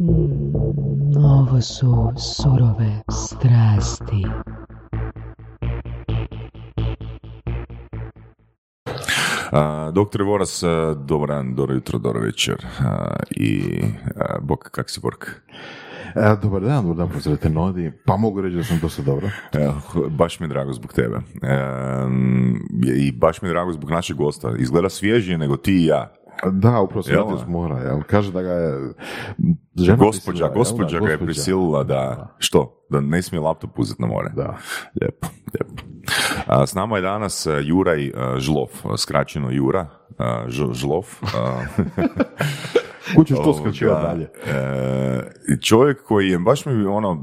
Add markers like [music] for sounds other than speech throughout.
Mm, ovo su surove strasti. Uh, Doktor Voras, uh, dobar dan, dobro jutro, dobro večer. Uh, I Bok, kak si Bork? E, dobar dan, dobar dan, pozdravite Nodi. Pa mogu reći da sam dosta dobro. Evo, baš mi je drago zbog tebe. Um, I baš mi je drago zbog našeg gosta. Izgleda svježije nego ti i ja. Da, upravo sam s mora, jel? Kaže da ga je žena Gospođa, da? gospođa ga je prisilila da, što? Da ne smije laptop uzeti na more. Da. Lijepo, lijepo. A, s nama je danas e, Juraj e, Žlov, skraćeno Jura, e, Ž- Žlov. e, [laughs] Kuće što skraćivati dalje. e, čovjek koji je, baš mi, ono,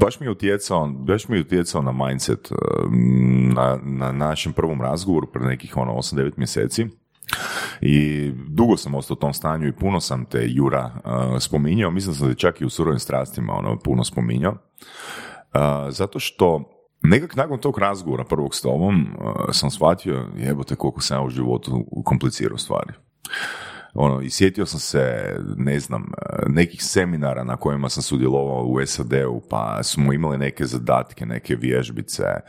baš mi je utjecao, baš mi je utjecao na mindset e, na, na našem prvom razgovoru pred nekih ono 8-9 mjeseci. I dugo sam ostao u tom stanju i puno sam te Jura e, spominjao, mislim sam da čak i u surovim strastima ono puno spominjao. E, zato što nekak nakon tog razgovora prvog s tobom e, sam shvatio jebote koliko sam ja u životu komplicirao stvari ono, i sjetio sam se, ne znam, eh, nekih seminara na kojima sam sudjelovao u SAD-u, pa smo imali neke zadatke, neke vježbice, eh,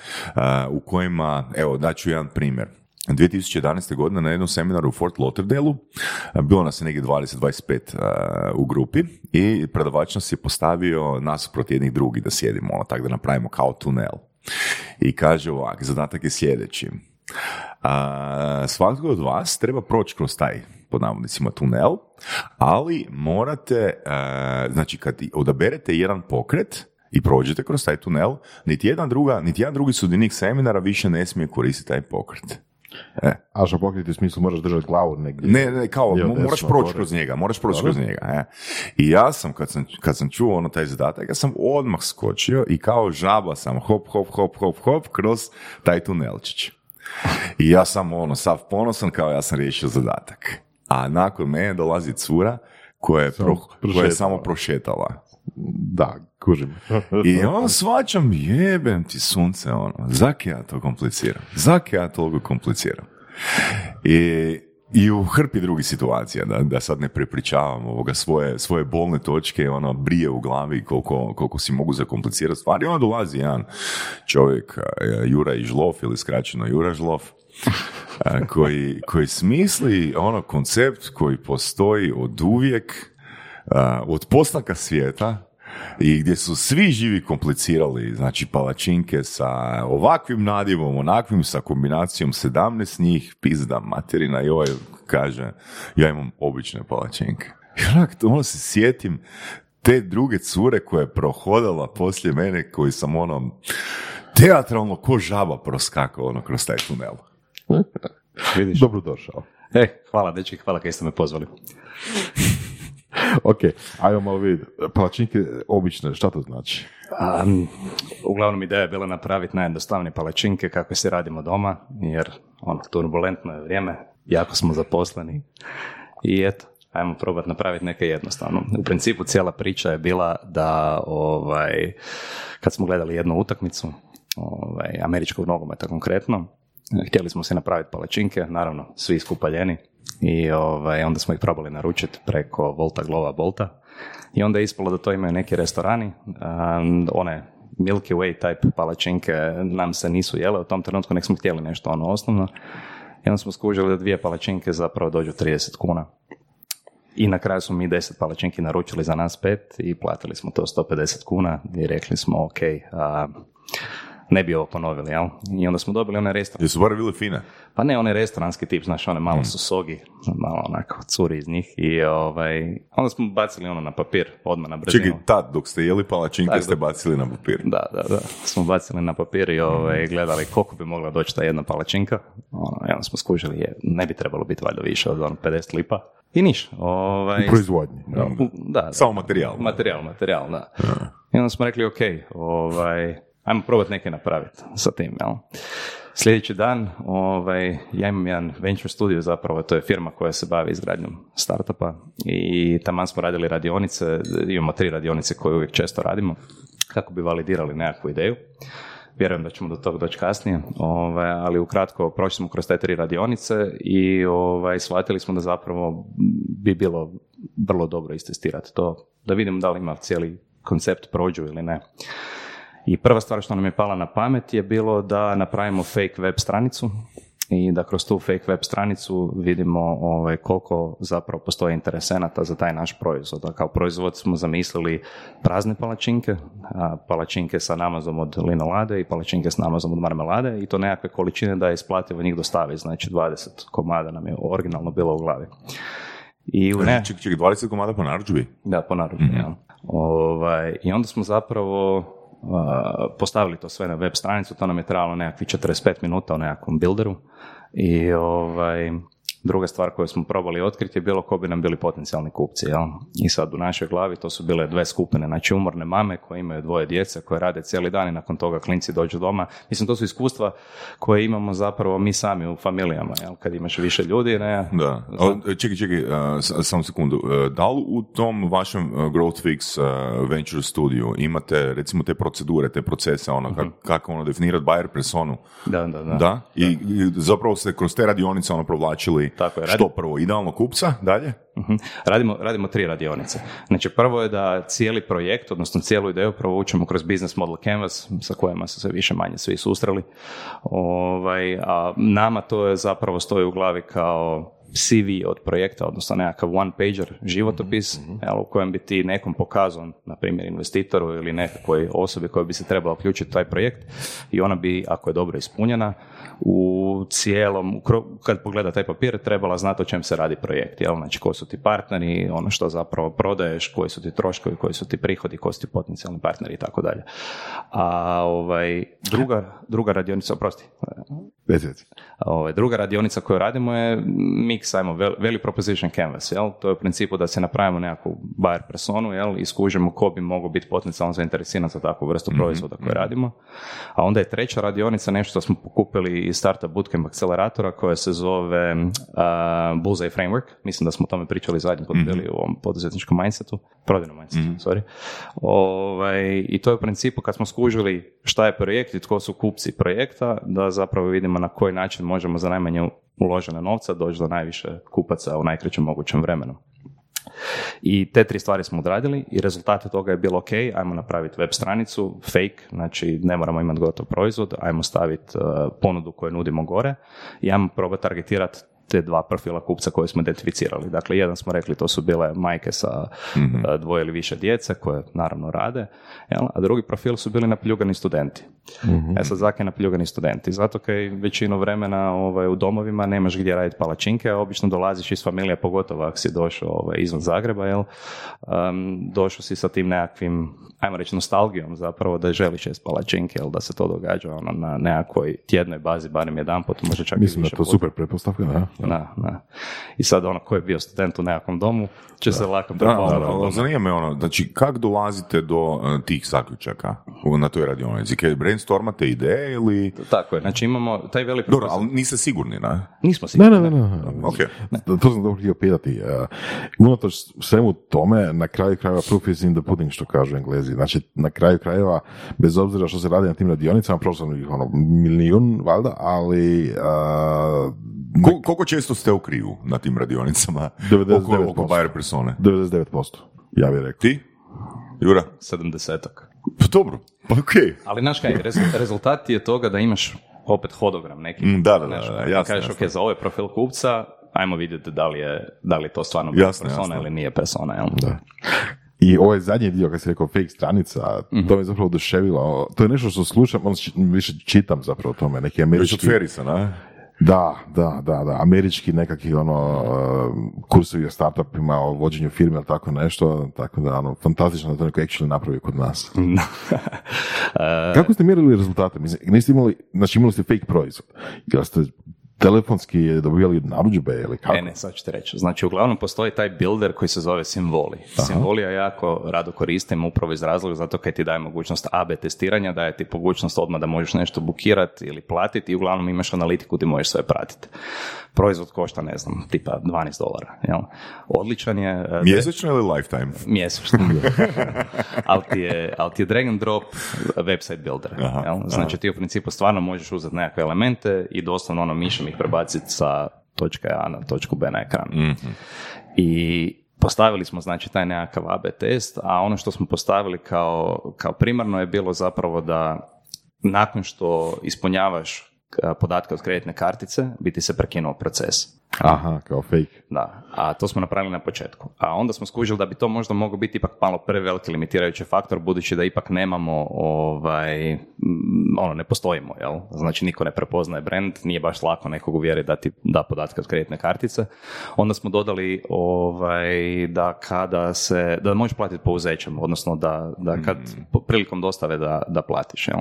u kojima, evo, daću jedan primjer. 2011. godine na jednom seminaru u Fort Lauderdale bilo nas je negdje 20-25 eh, u grupi i predavač nas je postavio nasuprot jednih drugih da sjedimo, ono, tako da napravimo kao tunel. I kaže ovak, zadatak je sljedeći. A, svatko od vas treba proći kroz taj pod navodnicima tunel, ali morate, a, znači kad odaberete jedan pokret i prođete kroz taj tunel, niti jedan, druga, niti jedan drugi sudionik seminara više ne smije koristiti taj pokret. E. A što pokriti u smislu moraš držati glavu negdje. Ne, ne, kao, mo- moraš proći kroz njega, moraš proći kroz njega. E. I ja sam, kad sam, kad sam čuo ono taj zadatak, ja sam odmah skočio i kao žaba sam hop, hop, hop, hop, hop, kroz taj tunelčić. I ja sam ono, sav ponosan kao ja sam riješio zadatak. A nakon mene dolazi cura koja je, pro- koja je samo prošetala. Da, kužim. [laughs] I onda svačam, jebem ti sunce, ono, zak ja to kompliciram? Zak ja toliko kompliciram? I, i u hrpi drugih situacija, da, da sad ne prepričavam ovoga svoje, svoje bolne točke, ono, brije u glavi koliko, koliko si mogu zakomplicirati stvari. I onda dolazi jedan čovjek, Jura Žlov, ili skraćeno Jura Žlov, koji, koji smisli ono koncept koji postoji od uvijek, od postanka svijeta, i gdje su svi živi komplicirali, znači palačinke sa ovakvim nadivom, onakvim, sa kombinacijom 17 njih, pizda materina i ovaj kaže, ja imam obične palačinke. I onak, ono se sjetim te druge cure koja je prohodala poslije mene, koji sam ono, teatralno ko žaba proskakao ono kroz taj tunel. Vidiš? Dobro došao. E, hvala dečki, hvala kaj ste me pozvali. [laughs] Ok, ajmo malo vidjeti. Palačinke obične, šta to znači? Um, uglavnom ideja je bila napraviti najjednostavnije palačinke kakve se radimo doma, jer ono, turbulentno je vrijeme, jako smo zaposleni i eto, ajmo probati napraviti neke jednostavno. U principu cijela priča je bila da ovaj, kad smo gledali jednu utakmicu, ovaj, američkog nogometa konkretno, htjeli smo se napraviti palačinke, naravno svi iskupaljeni i ovaj, onda smo ih probali naručiti preko Volta Glova Bolta i onda je ispalo da to imaju neki restorani, um, one Milky Way type palačinke nam se nisu jele u tom trenutku, nek smo htjeli nešto ono osnovno i onda smo skužili da dvije palačinke zapravo dođu 30 kuna. I na kraju smo mi 10 palačinki naručili za nas pet i platili smo to 150 kuna i rekli smo ok, a, ne bi ovo ponovili, jel? I onda smo dobili onaj restoran. Jesu bar bile fine? Pa ne onaj restoranski tip, znaš, one malo su sogi, malo onako curi iz njih i ovaj, onda smo bacili ono na papir, odmah na brzinu. Čekaj, tad dok ste jeli palačinke ste bacili na papir. Da, da, da. Smo bacili na papir i ovaj, gledali koliko bi mogla doći ta jedna palačinka. Ono, i onda smo skužili, je, ne bi trebalo biti valjda više od ono 50 lipa. I niš. Ovaj, U proizvodnji. da, da, da. Samo materijal. Materijal, materijal, da. I onda smo rekli, ok, ovaj, ajmo probati neke napraviti sa tim, jel? Sljedeći dan, ovaj, ja imam jedan venture studio zapravo, to je firma koja se bavi izgradnjom startupa i taman smo radili radionice, imamo tri radionice koje uvijek često radimo, kako bi validirali nekakvu ideju. Vjerujem da ćemo do toga doći kasnije, ovaj, ali ukratko prošli smo kroz te tri radionice i ovaj, shvatili smo da zapravo bi bilo vrlo dobro istestirati to, da vidimo da li ima cijeli koncept prođu ili ne. I prva stvar što nam je pala na pamet je bilo da napravimo fake web stranicu i da kroz tu fake web stranicu vidimo ovaj, koliko zapravo postoji interesenata za taj naš proizvod. A kao proizvod smo zamislili prazne palačinke, a, palačinke sa namazom od linolade i palačinke s namazom od marmelade i to nekakve količine da je isplativo njih dostaviti, znači 20 komada nam je originalno bilo u glavi. I u ne, Čekaj, čekaj, 20 komada po narudžbi? da, po narudžbi, jel? Ovaj, I onda smo zapravo postavili to sve na web stranicu, to nam je trebalo nekakvih 45 minuta u nekakvom builderu. I ovaj, druga stvar koju smo probali otkriti je bilo ko bi nam bili potencijalni kupci. Jel? I sad u našoj glavi to su bile dve skupine, znači umorne mame koje imaju dvoje djece, koje rade cijeli dan i nakon toga klinci dođu doma. Mislim, to su iskustva koje imamo zapravo mi sami u familijama, jel? kad imaš više ljudi. Ne? Da. O, čekaj, čekaj, samo sekundu. E, Da li u tom vašem e, Growth Fix e, Venture studiju imate recimo te procedure, te procese, ono, kak- kako ono definirati buyer personu? Da, da, da. Da? I, I zapravo ste kroz te radionice ono provlačili Tako je, radi- što prvo, idealno kupca, dalje? Mhm. Radimo, radimo tri radionice. Znači prvo je da cijeli projekt, odnosno cijelu ideju provučemo kroz business model canvas sa kojima su se više manje svi susreli. Ovaj, a nama to je zapravo stoji u glavi kao CV od projekta, odnosno nekakav one pager životopis jel, u kojem bi ti nekom pokazao, na primjer investitoru ili nekakvoj osobi koja bi se trebala uključiti u taj projekt i ona bi, ako je dobro ispunjena, u cijelom, kad pogleda taj papir, trebala znati o čem se radi projekt, jel? Znači, ko su ti partneri, ono što zapravo prodaješ, koji su ti troškovi, koji su ti prihodi, ko su ti potencijalni partneri i tako dalje. A ovaj, druga, druga radionica, oprosti. Ovaj, druga radionica koju radimo je mix, ajmo, value proposition canvas, jel? To je u principu da se napravimo nekakvu buyer personu, jel? I skužimo ko bi mogao biti potencijalno zainteresiran za takvu vrstu proizvoda koju radimo. A onda je treća radionica nešto što smo pokupili iz Startup Bootcamp akceleratora koja se zove uh, Bullseye Framework. Mislim da smo o tome pričali zadnji put bili u ovom poduzetničkom mindsetu, prodajnom mindsetu, sorry. Ovaj, I to je u principu kad smo skužili šta je projekt i tko su kupci projekta, da zapravo vidimo na koji način možemo za najmanje uložene novca doći do najviše kupaca u najkraćem mogućem vremenu. I te tri stvari smo odradili i rezultate toga je bilo ok, ajmo napraviti web stranicu, fake, znači ne moramo imati gotov proizvod, ajmo staviti uh, ponudu koju nudimo gore i ajmo probati targetirati te dva profila kupca koje smo identificirali. Dakle, jedan smo rekli to su bile majke sa uh, dvoje ili više djece koje naravno rade, jel? a drugi profil su bili napljugani studenti. E sad, zake napljugani studenti? Zato kaj većinu vremena ovaj, u domovima nemaš gdje raditi palačinke, a obično dolaziš iz familije, pogotovo ako si došao ovaj, izvan Zagreba, jel? Um, došao si sa tim nekakvim, ajmo reći, nostalgijom zapravo da želiš jest palačinke, jel? da se to događa ono, na nekakvoj tjednoj bazi, barem jedan put, može čak Mislim i da više je to puta. super pretpostavka, da. Da, da. I sad ono ko je bio student u nekakvom domu će se lako Da, prepoznati. da, da, zanima me ono, znači, kak dolazite do e, tih zaključaka na toj radionici? Kaj brainstormate ideje ili... Tako je, znači imamo taj veliki Dobro, ali niste sigurni, ne? Nismo Ne, sigurni. ne, ne, ne. Ok. To- To sam dobro htio pitati. Uh, unatoč svemu tome, na kraju krajeva proof is in the pudding, što kažu englezi. Znači, na kraju krajeva, bez obzira što se radi na tim radionicama, prošlo sam ih ono milijun, valjda, ali uh, Kol- koliko često ste u krivu na tim radionicama? 99%. Oko, oko buyer persone. 99%, ja bih rekao. Ti? Jura? Sedamdesetak. Pa dobro, pa okej. Ali znaš kaj, rezu- rezultat je toga da imaš opet hodogram neki. Mm, da, da, da, da, ti jasno, Kažeš, jasno. ok, za ovaj profil kupca, ajmo vidjeti da li je, da li je to stvarno Jasno, persona jasno. ili nije persona, jel? Da. I ovaj zadnji dio, kad si rekao fake stranica, Mhm. to me zapravo oduševilo. To je nešto što slušam, ono, či- više čitam zapravo o tome, neki Već od američki... Ferisa, ne? Da, da, da, da, američki nekakvi ono uh, kursovi o startupima, o vođenju firme ili tako nešto, tako da ono, fantastično da to neko actually napravi kod nas. [laughs] Kako ste mjerili rezultate? Mislim, niste imali, znači imali ste fake proizvod. Jel ste telefonski dobivali narudžbe ili kako? E, ne, sad ću ti reći. Znači, uglavnom postoji taj builder koji se zove Simvoli. Simvoli ja jako rado koristim upravo iz razloga zato kaj ti daje mogućnost AB testiranja, daje ti mogućnost odmah da možeš nešto bukirati ili platiti i uglavnom imaš analitiku gdje možeš sve pratiti. Proizvod košta, ne znam, tipa 12 dolara. Jel? Odličan je... e, Mjesečno ili lifetime? mjesečno. [laughs] ali, ti je, ali ti je drag and drop website builder. Aha, jel? Znači ti u principu stvarno možeš uzeti nekakve elemente i doslovno ono mišem ih prebaciti sa točke A na točku B na ekran. I postavili smo znači taj nekakav AB test, a ono što smo postavili kao, kao primarno je bilo zapravo da nakon što ispunjavaš podatke od kreditne kartice, biti se prekinuo proces. Aha, kao fake. Da, a to smo napravili na početku. A onda smo skužili da bi to možda moglo biti ipak malo preveliki limitirajući faktor, budući da ipak nemamo, ovaj, mm, ono, ne postojimo, jel? Znači, niko ne prepoznaje brand, nije baš lako nekog uvjeriti da ti da podatke od kreditne kartice. Onda smo dodali ovaj, da kada se, da možeš platiti pouzećem, odnosno da, da kad po- prilikom dostave da, da platiš, jel?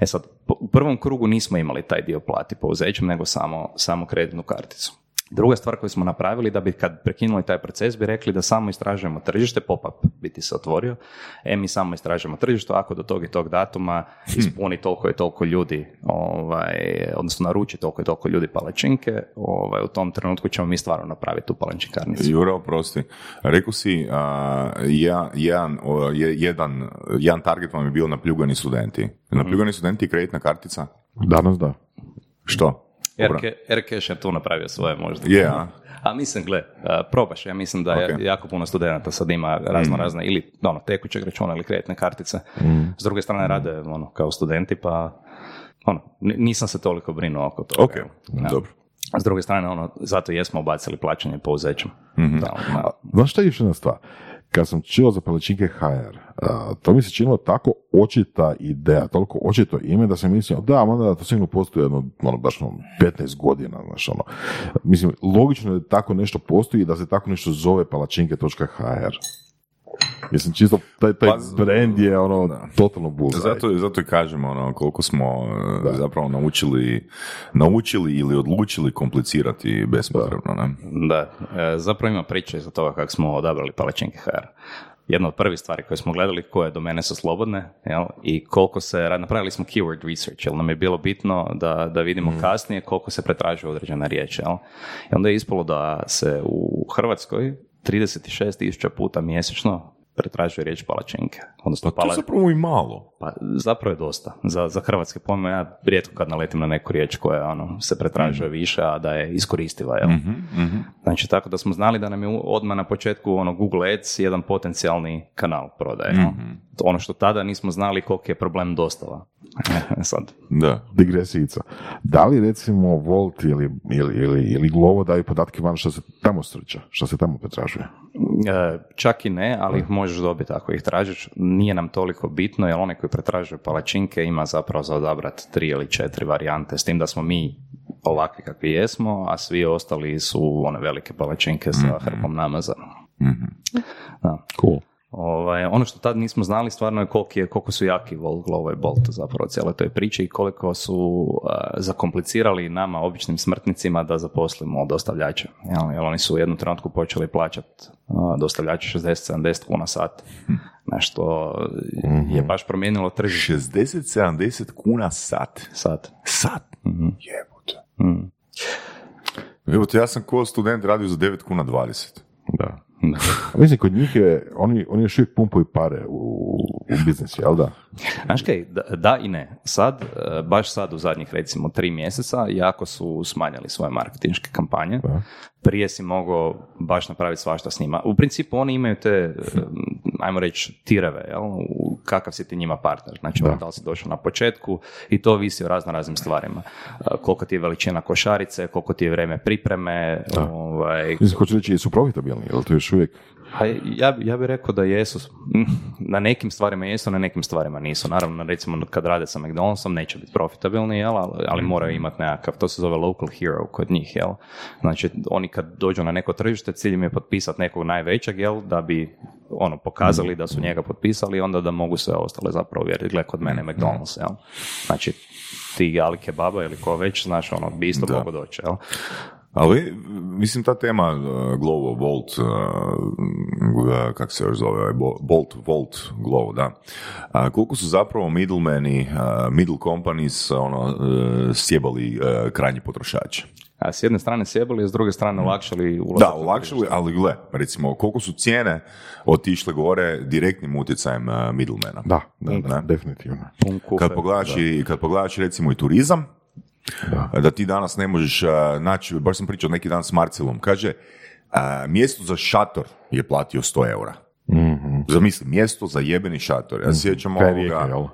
E sad, u prvom krugu nismo imali taj dio plati pouzećem, nego samo, samo kreditnu karticu. Druga stvar koju smo napravili da bi kad prekinuli taj proces bi rekli da samo istražujemo tržište, pop-up biti se otvorio, e mi samo istražujemo tržište, ako do tog i tog datuma ispuni toliko i toliko ljudi, ovaj, odnosno naruči toliko i toliko ljudi palačinke, ovaj, u tom trenutku ćemo mi stvarno napraviti tu palačinkarnicu. Jura, oprosti. Rekao si, a, ja, jedan, o, je- jedan, jedan target vam je bio napljugani studenti. Napljugani studenti i kreditna kartica? Danas da. Što? Aircash je tu napravio svoje možda. Je, a? A mislim, gle, probaš, ja mislim da je Ok. jako puno studenata sad ima razno razne ili ono, tekućeg računa ili kreditne kartice. S druge strane rade ono, kao studenti, pa ono, ni- nisam se toliko brinuo oko toga. Ok, Da. dobro. S druge strane, ono, zato jesmo ubacili plaćanje pouzećem. Da, ono, Znaš šta je još jedna stvar? Kad sam čuo za palačinke HR, to mi se činilo tako očita ideja, toliko očito ime da sam mislio, da, onda to sigurno postoji jedno, ono, baš ono, 15 godina, znaš, ono. Mislim, logično je da tako nešto postoji i da se tako nešto zove palačinke.hr. Mislim, čisto taj, taj Pa, brand je ono, da. totalno bullseye. Zato, zato i kažemo ono, koliko smo e, zapravo naučili, naučili ili odlučili komplicirati bespotrebno. Ne? Da, e, zapravo ima priča iza toga kako smo odabrali palačinke HR. Jedna od prvih stvari koje smo gledali koje domene su slobodne jel, i koliko se, ra- napravili smo keyword research, jer nam je bilo bitno da, da vidimo kasnije koliko se pretražuje određena riječ. Jel. I onda je ispalo da se u Hrvatskoj 36 tisuća puta mjesečno pretražuje riječ palačinke. Odnosno, Pa to je zapravo i malo. pa zapravo je dosta. Za, za hrvatske pojme ja rijetko kad naletim na neku riječ koja ono, se pretražuje više, a da je iskoristiva. Jel? Znači tako da smo znali da nam je odmah na početku ono, Google Ads jedan potencijalni kanal prodaje. Ono što tada nismo znali koliki je problem dostava. [laughs] E, Sad, Da. digresijica. Da li recimo Volt ili, ili, ili, ili Glovo daju podatke van što se tamo strča, što se tamo pretražuje? E, čak i ne, ali ih možeš dobiti ako ih tražiš. Nije nam toliko bitno, jer onaj koji pretražuje palačinke ima zapravo za odabrati tri ili četiri varijante, s tim da smo mi ovakvi kakvi jesmo, a svi ostali su one velike palačinke sa hrpom namaza. Da. Cool. Ovaj, ono što tad nismo znali stvarno je koliko, je, koliko su jaki Volt, Glovo i Bolt zapravo u cijeloj toj priči i koliko su a, zakomplicirali nama, običnim smrtnicima, da zaposlimo dostavljače. Jel, jer oni su u jednom trenutku počeli plaćati dostavljače 60-70 kuna sat. Nešto je baš promijenilo tržište 60-70 kuna sat. sat. Sat? Jebote. Mm. Evo ja sam ko student radio za 9 kuna 20. Da. [laughs] A Mislim, kod njih je, oni, oni još uvijek pumpaju pare u, u biznisu, jel da? Znaš kaj, da, da i ne. Sad, e, baš sad u zadnjih recimo tri mjeseca, jako su smanjili svoje marketinške kampanje. Da. Prije si mogao baš napraviti svašta s njima. U principu oni imaju te, e, ajmo reći, tireve, jel? Kakav si ti njima partner. Znači, ono, da li si došao na početku i to visi o razno raznim stvarima. E, Koliko ti je veličina košarice, koliko ti je vrijeme pripreme, ovaj, Mislim, hoću reći, su profitabilni, jel to još uvijek? A ja, ja bih rekao da jesu. Mm, Na nekim stvarima jesu, na nekim stvarima nisu. Naravno, recimo kad rade sa McDonald'som neće biti profitabilni, jel? ali, ali moraju imati nekakav, to se zove local hero kod njih. Jel? Znači, oni kad dođu na neko tržište, cilj im je potpisati nekog najvećeg, jel? da bi ono, pokazali da su njega potpisali, onda da mogu sve ostale zapravo uvjeriti, gle, kod mene je McDonald's, jel? Znači, ti Ali Kebaba ili ko već, znaš, ono, bi isto Da. mogo doći, jel? Ali, mislim, ta tema uh, Glovo, Volt, uh, kak se još zove, Bo- Bolt, Volt, Glovo, da. A koliko su zapravo middlemani, uh, middle companies, ono, uh, sjebali uh, krajnji potrošači? A s jedne strane sjebali, a s druge strane olakšali ulazak. Da, olakšali, ali gle, recimo, koliko su cijene otišle gore direktnim utjecajem uh, middlemana. Da, da, Ne? da, definitivno. Kad pogledaš, i, kad pogledaš recimo i turizam, da. ti danas ne možeš naći, baš sam pričao neki dan s Marcelom, kaže, mjesto za šator je platio 100 eura. Mhm. Zamisli, mjesto za jebeni šator. Ja se sjećam ovoga, Rijeke, jel?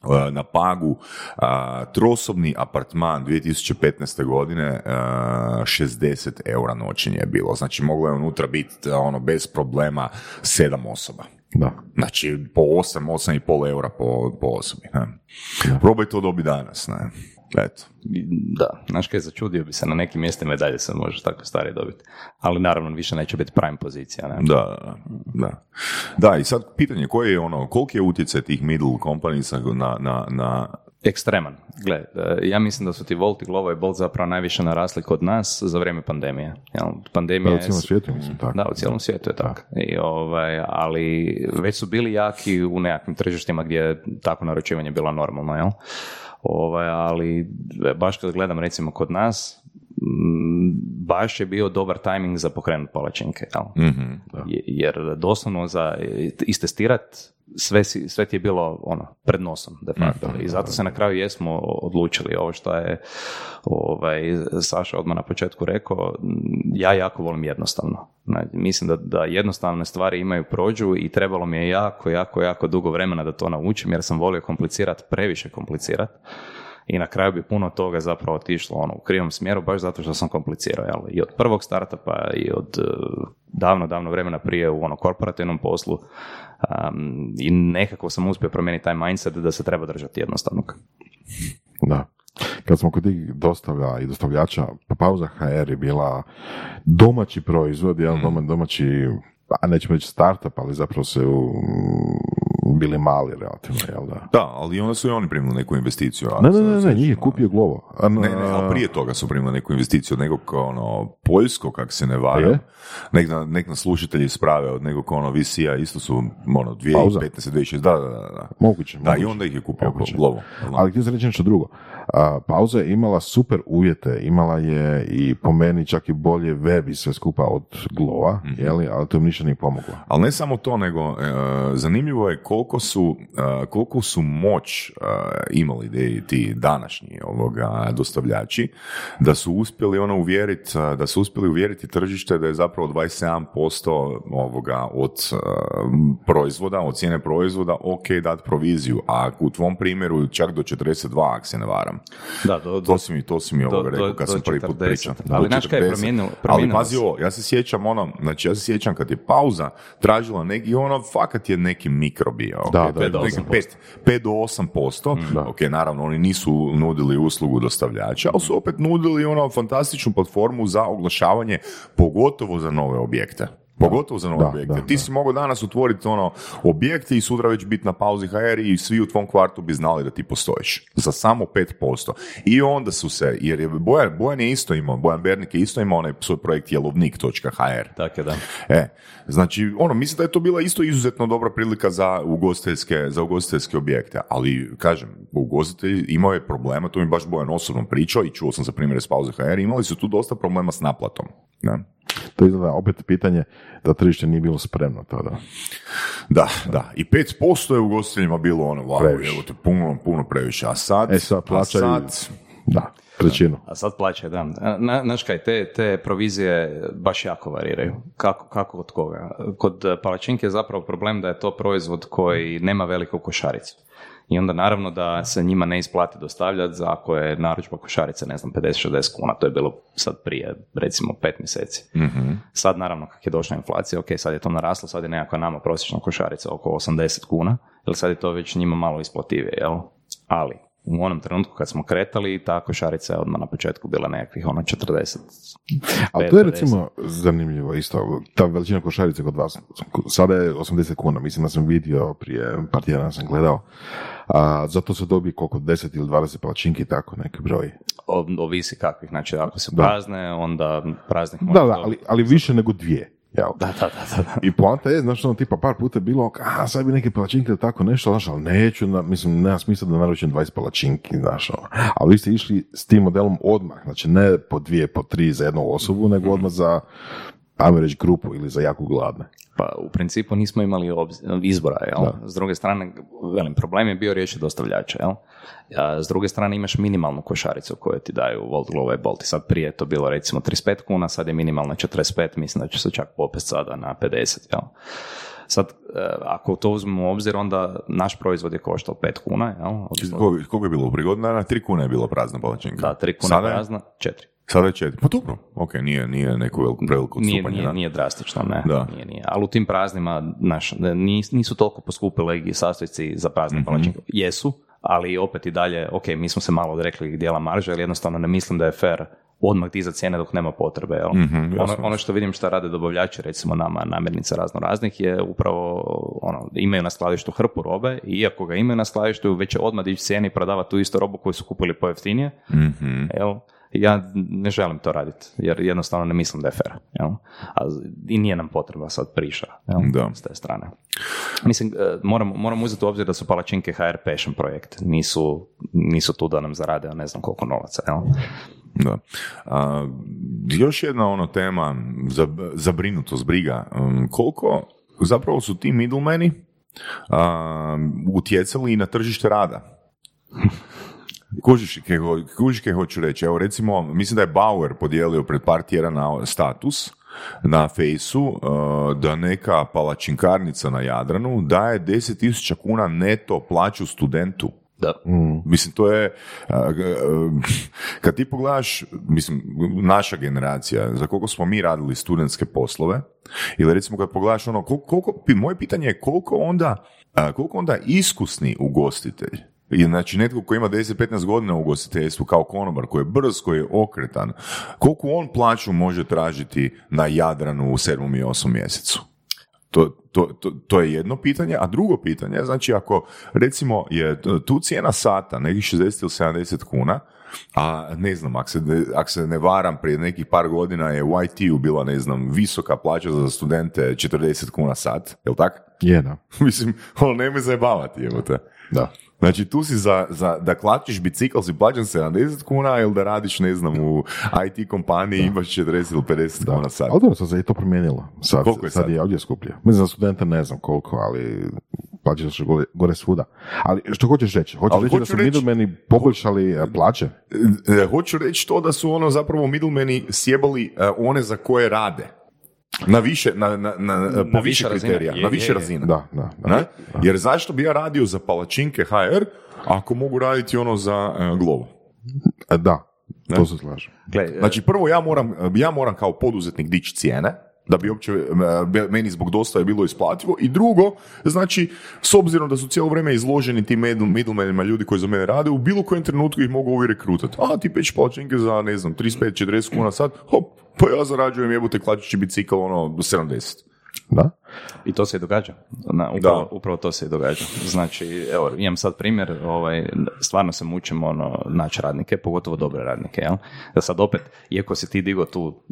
a, na Pagu, a, trosobni apartman 2015. godine, a, 60 eura noćenje je bilo. Znači, moglo je unutra biti ono, bez problema sedam osoba. Da. Znači, po 8, 8,5 eura po, po osobi. Ne? Probaj to dobi danas. Ne? Eto. Da, znaš kaj, začudio bi se na nekim mjestima i dalje se može tako stvari dobiti. Ali naravno više neće biti prime pozicija. Ne? Da, da, da. I sad pitanje koje je ono, koliki je utjecaj tih middle companies na, na, na Ekstreman. Gle, e, ja mislim da su ti Volt i Glovo i Bolt zapravo najviše narasli kod nas za vrijeme pandemije. Jel? Da, Pandemija u je- cijelom svijetu, mislim, tako. Da, u cijelom svijetu je tako. I, ovaj, ali već su bili jaki u nekakvim tržištima gdje je tako naručivanje bilo normalno, jel? Ovaj, ali baš kad gledam recimo kod nas, mm, baš je bio dobar tajming za pokrenut palačinke, jel? Je- Jer doslovno za istestirat sve, si, sve ti je bilo ono, pred nosom, de facto. I zato se na kraju jesmo odlučili ovo što je ovaj, Saša odmah na početku rekao, ja jako volim jednostavno. Mislim da, da jednostavne stvari imaju prođu i trebalo mi je jako, jako, jako dugo vremena da to naučim jer sam volio komplicirati, previše komplicirati. I na kraju bi puno toga zapravo otišlo ono, u krivom smjeru, baš zato što sam komplicirao. Jel? I od prvog starta pa i od eh, davno, davno vremena prije u ono korporativnom poslu. Um, I nekako sam uspio promijeniti taj mindset da se treba držati jednostavnog. Da. Kad smo kod tih dostavlja i dostavljača, pa pauza HR je bila domaći proizvod, jel, doma- domaći, a nećemo reći startup, ali zapravo se u, bili mali relativno, jel da? Da, ali onda su i oni primili neku investiciju. a Ne, ne, ne, ne, njih je kupio Glovo. A, Ne, ne, ali prije toga su primili neku investiciju od nekog ono, Poljsko, kak se ne varam. Nek, na, nek nas slušatelji sprave od nekog ono VC-a, isto su ono, Pauza? 2015. 2016. Da, da, da. da. Moguće, Da, i onda ih je kupio Moguće. Glovo. Ali htio sam reći nešto drugo. A, pauza je imala super uvjete, imala je i po meni čak i bolje web i sve skupa od Glova, jeli, ali to im ništa nije pomoglo. Ali ne samo to, nego e, zanimljivo je koliko su, koliko su moć imali de- ti današnji ovoga dostavljači, da su uspjeli ono uvjeriti, da su uspjeli uvjeriti tržište da je zapravo 27% ovoga od proizvoda, od cijene proizvoda, ok dat proviziju, a u tvom primjeru čak do 42, ako se ne varam. Da, do, To si mi, to si mi Do- ovoga do- rekao kad do sam prvi put 40. pričao. Ali Do znaš kaj je 40. promijenilo- Ali pazi ovo, ja se sjećam ono, znači ja se sjećam kad je pauza tražila neki ono, fakat je neki mikro bio. ok, Da, da, je da, neki 8%. pet- 5 do 8%. Da. Ok, naravno, oni nisu nudili uslugu dostavljača, ali su opet nudili ono fantastičnu platformu za oglašavanje, pogotovo za nove objekte. Pogotovo za nove Da, objekte. da, Ti si mogao danas otvoriti ono objekte i sutra već biti na pauzi HR i svi u tvom kvartu bi znali da ti postojiš. Za samo 5%. I onda su se, jer je Bojan, Bojan je isto imao, Bojan Bernik je isto imao onaj svoj projekt jelovnik.hr. Tako je, da. E, znači, ono, mislim da je to bila isto izuzetno dobra prilika za ugostiteljske, za ugostiteljske objekte, ali, kažem, ugostitelj imao je problema, to mi baš Bojan osobno pričao i čuo sam za primjere s pauze HR, imali su tu dosta problema s naplatom. Ne? To izgleda opet pitanje da tržište nije bilo spremno tada. Da, da. I 5% je ugostiteljima bilo ono, wow, Previše. evo te, puno, puno previše. A sad, E, sad plaćaju- a sad, Da, trećinu. A sad plaćaju, da. Na, znaš kaj, te, te provizije baš jako variraju. Kako, kako od koga? Kod palačinke je zapravo problem da je to proizvod koji nema veliku košaricu. I onda naravno da se njima ne isplati dostavljati za ako je narudžba košarice, ne znam, 50-60 kuna. To je bilo sad prije, recimo, pet mjeseci. Sad naravno kak je došla inflacija, ok, sad je to naraslo, sad je nekakva nama prosječna košarica oko 80 kuna, jer sad je to već njima malo isplativije, jel? Ali, u onom trenutku kad smo kretali, ta košarica je odmah na početku bila nekakvih ono 40. Ali to je recimo zanimljivo isto, ta veličina košarice kod vas. Sada je 80 kuna, mislim da sam vidio prije par tjedana sam gledao. A, zato se dobije koliko, 10 ili 20 palačinki, tako neki broj. O- ovisi kakvih, znači ako su prazne, onda praznih Da, da, ali, ali više nego dvije. Jel? Da, da, da, da. I poanta je, znaš, ono, tipa par puta je bilo, a sad bi neke palačinke ili tako nešto, znaš, ali neću, na, mislim, nema smisla da naručim 20 palačinki, znaš, ono. Ali vi ste išli s tim modelom odmah, znači ne po dvije, po tri za jednu osobu, nego odmah za, ajmo reći, grupu ili za jako gladne. Pa u principu nismo imali obz- izbora, jel? S druge strane, velim, problem je bio riječ dostavljača, jel? A s druge strane imaš minimalnu košaricu koju ti daju Volt, Glovo i Bolt. I sad prije je to bilo recimo 35 kuna, sad je minimalna 45, mislim da će se čak popest sada na 50, jel? Sad, e, ako to uzmemo u obzir, onda naš proizvod je koštao 5 kuna, jel? Odnosno, Koliko, je bilo u prigodna dana? Tri kuna je bila prazna palačinka. da, 3 kuna Sada je, prazna, 4. sada je četiri. Pa dobro, ok, nije, nije neko veliko, preveliko Nije, odstupanje. nije, da. nije drastično, ne. Da. Nije, nije. Ali u tim praznima naš, nis- nisu toliko poskupile i sastojci za prazne Mhm. palačinke. Jesu, ali opet i dalje, ok, mi smo se malo odrekli dijela marže, ali jednostavno ne mislim da je fair odmah dizati cijene dok nema potrebe. Jel? Mhm, ono, ono što vidim šta rade dobavljači, recimo nama namirnica razno raznih, je upravo ono, imaju na skladištu hrpu robe i iako ga imaju na skladištu, već će odmah dići cijene i prodavati tu istu robu koju su kupili pojeftinije. Mhm. Jel? Ja ne želim to raditi, jer jednostavno ne mislim da je fair. Jel? A, I nije nam potreba sad priša jel? Da. s te strane. Mislim, e, moramo, moramo uzeti u obzir da su palačinke HR Passion projekt. Nisu, nisu tu da nam zarade ne znam koliko novaca. Jel? Da. A, još jedna ono tema, za, zabrinutost, briga. Um, koliko zapravo su ti middlemani a, utjecali i na tržište rada? [laughs] Kužiš kužiš kaj hoću reći. Evo recimo, mislim da je Bauer podijelio pred par tjedana status na fejsu uh, da neka palačinkarnica na Jadranu daje 10.000 kuna neto plaću studentu. Da. Mislim, to je, g- a, kad ti pogledaš, mislim, naša generacija, za koliko smo mi radili studentske poslove, ili recimo kad pogledaš ono, koliko, koliko- pi- moje pitanje je koliko onda, koliko onda iskusni ugostitelj, i znači netko koji ima 10-15 godina u ugostiteljstvu kao konobar, koji je brz, koji je okretan, koliko on plaću može tražiti na Jadranu u 7. i 8. mjesecu? To, to, to, to je jedno pitanje, a drugo pitanje, znači ako recimo je tu cijena sata nekih 60 ili 70 kuna, a ne znam, ako se, ne- ako se ne varam, prije nekih par godina je u IT-u bila, ne znam, visoka plaća za studente 40 kuna sat, jel tak? Je, da. [laughs] Mislim, ono, nemoj zajebavati, evo te. Da. Znači, tu si za, za da klačiš bicikl si plaćan 70 kuna ili da radiš, ne znam, u IT kompaniji imaš 40 ili 50 kuna sat. Ali dobro, sad se i to promijenilo. Sad, Koliko je sad? sad? je ovdje skuplje. Mislim za studenta ne znam koliko, ali plaće su gore, gore svuda. Ali što hoćeš reći? Hoćeš Ali reći da su reći- middlemani poboljšali e, plaće? E, hoću reći to da su ono zapravo middlemani sjebali e, one za koje rade. Na više, na, na, na, Na više kriterija, Je, na je, više je. razina. Da, da. da. Jer zašto bi ja radio za palačinke HR ako mogu raditi ono za e, Glovo? E, Da, to se slažem. Gle, e, Znači prvo ja moram, ja moram kao poduzetnik dići cijene, da bi uopće meni zbog dostave bilo isplativo i drugo, znači s obzirom da su cijelo vrijeme izloženi tim middle- middlemanima ljudi koji za mene rade, u bilo kojem trenutku ih mogu uvijek rekrutati. A ti peć palačinke za ne znam 35-40 kuna sad, hop, pa ja zarađujem jebote klačići bicikl ono 70. Da? I to se i događa. Na, upravo, Da. upravo to se i događa. Znači, evo, imam sad primjer, ovaj, stvarno se mučimo ono, naći radnike, pogotovo dobre radnike, jel? Da sad opet, iako si ti digo tu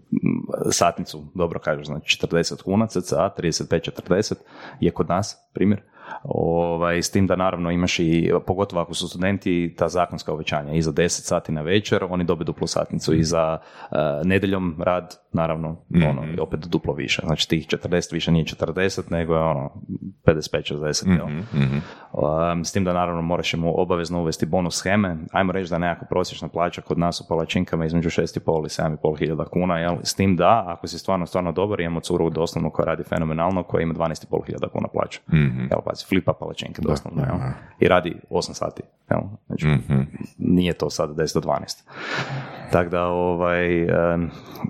satnicu, dobro kažeš, znači 40 kuna, cca, 35-40, je kod nas primjer, ovaj, s tim da naravno imaš i, pogotovo ako su studenti, ta zakonska uvećanja, i za 10 sati na večer, oni dobiju duplu satnicu, i za uh, nedjeljom rad, naravno, ono, opet duplo više. Znači tih 40 više nije 40, nego je ono 55-60, jel? Um, s tim da naravno moraš mu obavezno uvesti bonus scheme. Ajmo reći da je nekakva prosječna plaća kod nas u palačinkama između 6,5 i 7,5 hiljada kuna, jel? S tim da, ako si stvarno, stvarno dobar, imamo curu doslovno koja radi fenomenalno, koja ima 12,5 hiljada kuna plaću. Jel, pazi, flipa palačinke doslovno, jel? I radi 8 sati. Jel? Znači, Mhm. nije to sad 10 do 12. Tako da, ovaj,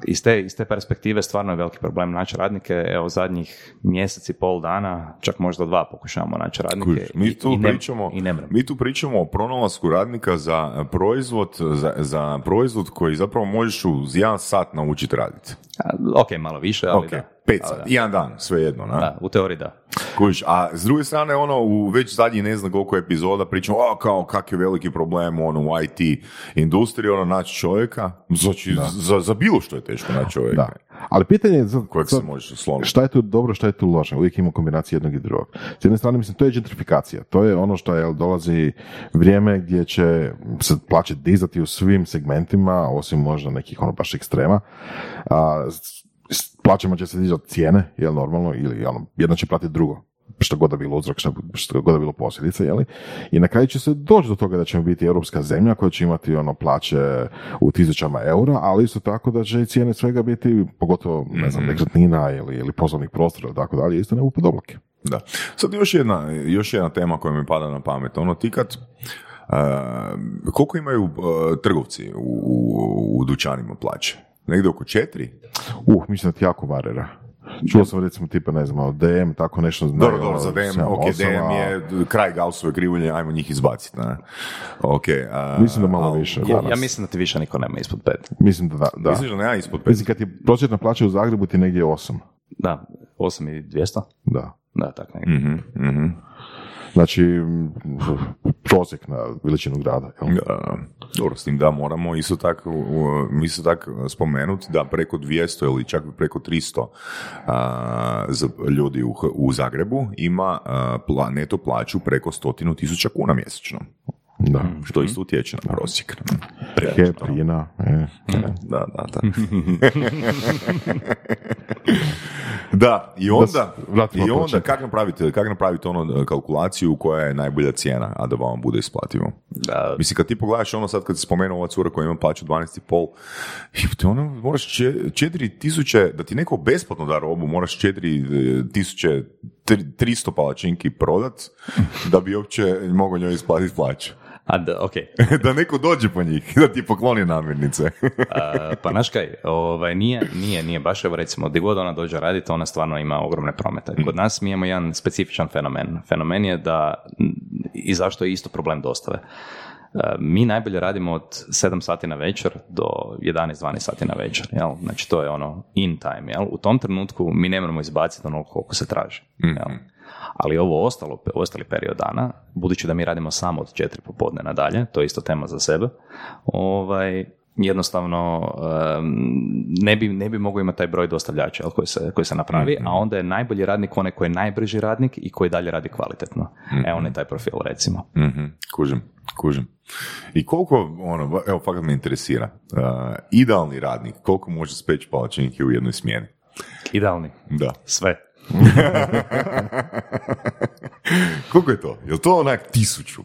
iz, te, iz te perspektive stvarno je veliki problem naći radnike. Evo, zadnjih mjesec i pol dana, čak možda dva pokušavamo naći radnike. Kužiš, mi i- tu i ne- pričamo, I ne mi tu pričamo o pronalasku radnika za proizvod, za, za proizvod koji zapravo možeš uz jedan sat naučiti raditi. Ok, malo više, ali Ok, da. Pet da. jedan dan, svejedno, na? Da, u teoriji da. Kužiš, a s druge strane, ono, u već zadnjih ne znam koliko epizoda pričamo, a kao, kak je veliki problem, ono, u IT industriji, ono, naći čovjeka, znači, za, za bilo što je teško naći čovjeka, Da. Ali pitanje je za- kojeg se možeš šta je tu dobro, šta je tu loše. Uvijek ima kombinacija jednog i drugog. S jedne strane, mislim, to je gentrifikacija. To je ono što je, dolazi vrijeme gdje će se plaće dizati u svim segmentima, osim možda nekih ono baš ekstrema. A, plaćama će se dizati cijene, jel normalno, ili ono, jedno će pratiti drugo što god da bilo uzrok, što, što god da bilo posljedice, jeli? I na kraju će se doći do toga da ćemo biti europska zemlja koja će imati ono plaće u tisućama eura, ali isto tako da će i cijene svega biti, pogotovo, ne znam, nekretnina ili, ili poslovnih prostora tako dalje, isto ne upod oblake. Da. Sad još jedna, još jedna tema koja mi pada na pamet. Ono, ti kad, uh, koliko imaju uh, trgovci u, u, u dućanima plaće? Negdje oko četiri? Uh, mislim da ti jako varira. Čuo sam recimo tipa, ne znam, DM, tako nešto znaju. Dobro, dobro, ono, za DM, sedam, ok, osam, DM a je kraj Gaussove krivulje, ajmo njih izbaciti, ne? Ok. a- Mislim da malo al- više, Ja, ja mislim da ti više niko nema ispod pet. Mislim da da. da. Misliš da nema ispod pet? Mislim, kad ti prosječna plaća u Zagrebu ti negdje 8. Da, 8200? Da. Da, tako negdje. Mhm, mhm. Znači, prosjek na veličinu grada. Jel? A, dobro, s tim da moramo isto tako, isto tako spomenuti da preko 200 ili čak preko 300 a, ljudi u, u Zagrebu ima a, pla, neto plaću preko stotinu tisuća kuna mjesečno, Da. što isto utječe na prosjek. Hep, Rina, e. Da, da, da. [laughs] [laughs] [laughs] da, i onda, vratimo i onda kako napraviti, kako napraviti ono kalkulaciju koja je najbolja cijena, a da vam bude isplativo? Da, Mislim, kad ti pogledaš ono sad kad si spomenuo ova cura koja ima plaću 12,5, jebote, ono moraš če, 4000, da ti neko besplatno da robu, moraš 4000, 300 palačinki prodat da bi uopće mogao njoj isplatiti plaću. A da, ok. [laughs] da neko dođe po njih, da ti pokloni namirnice. [laughs] A, pa znaš kaj, ovaj, nije, nije, nije baš, evo recimo, gdje god ona dođe raditi, ona stvarno ima ogromne promete. Kod nas mi imamo jedan specifičan fenomen. Fenomen je da, i zašto je isto problem dostave. E, Mi najbolje radimo od 7 sati na večer do 11-12 sati na večer, jel? Znači to je ono in time, jel? U tom trenutku mi ne moramo izbaciti ono koliko se traži, jel? Ali ovo ostalo, ostali period dana, budući da mi radimo samo od 4 popodne nadalje, to je isto tema za sebe, ovaj, jednostavno ne bi, ne bi mogao imati taj broj dostavljača koji, se, koji se napravi, a onda je najbolji radnik onaj koji je najbrži radnik i koji dalje radi kvalitetno. E, on je taj profil, recimo. Mhm, kužim, kužim. I koliko, ono, evo, fakat me interesira, uh, idealni radnik, koliko može speći palačinke u jednoj smjeni? Idealni. Da. Sve. [laughs] Koliko je to? Je li to onak tisuću?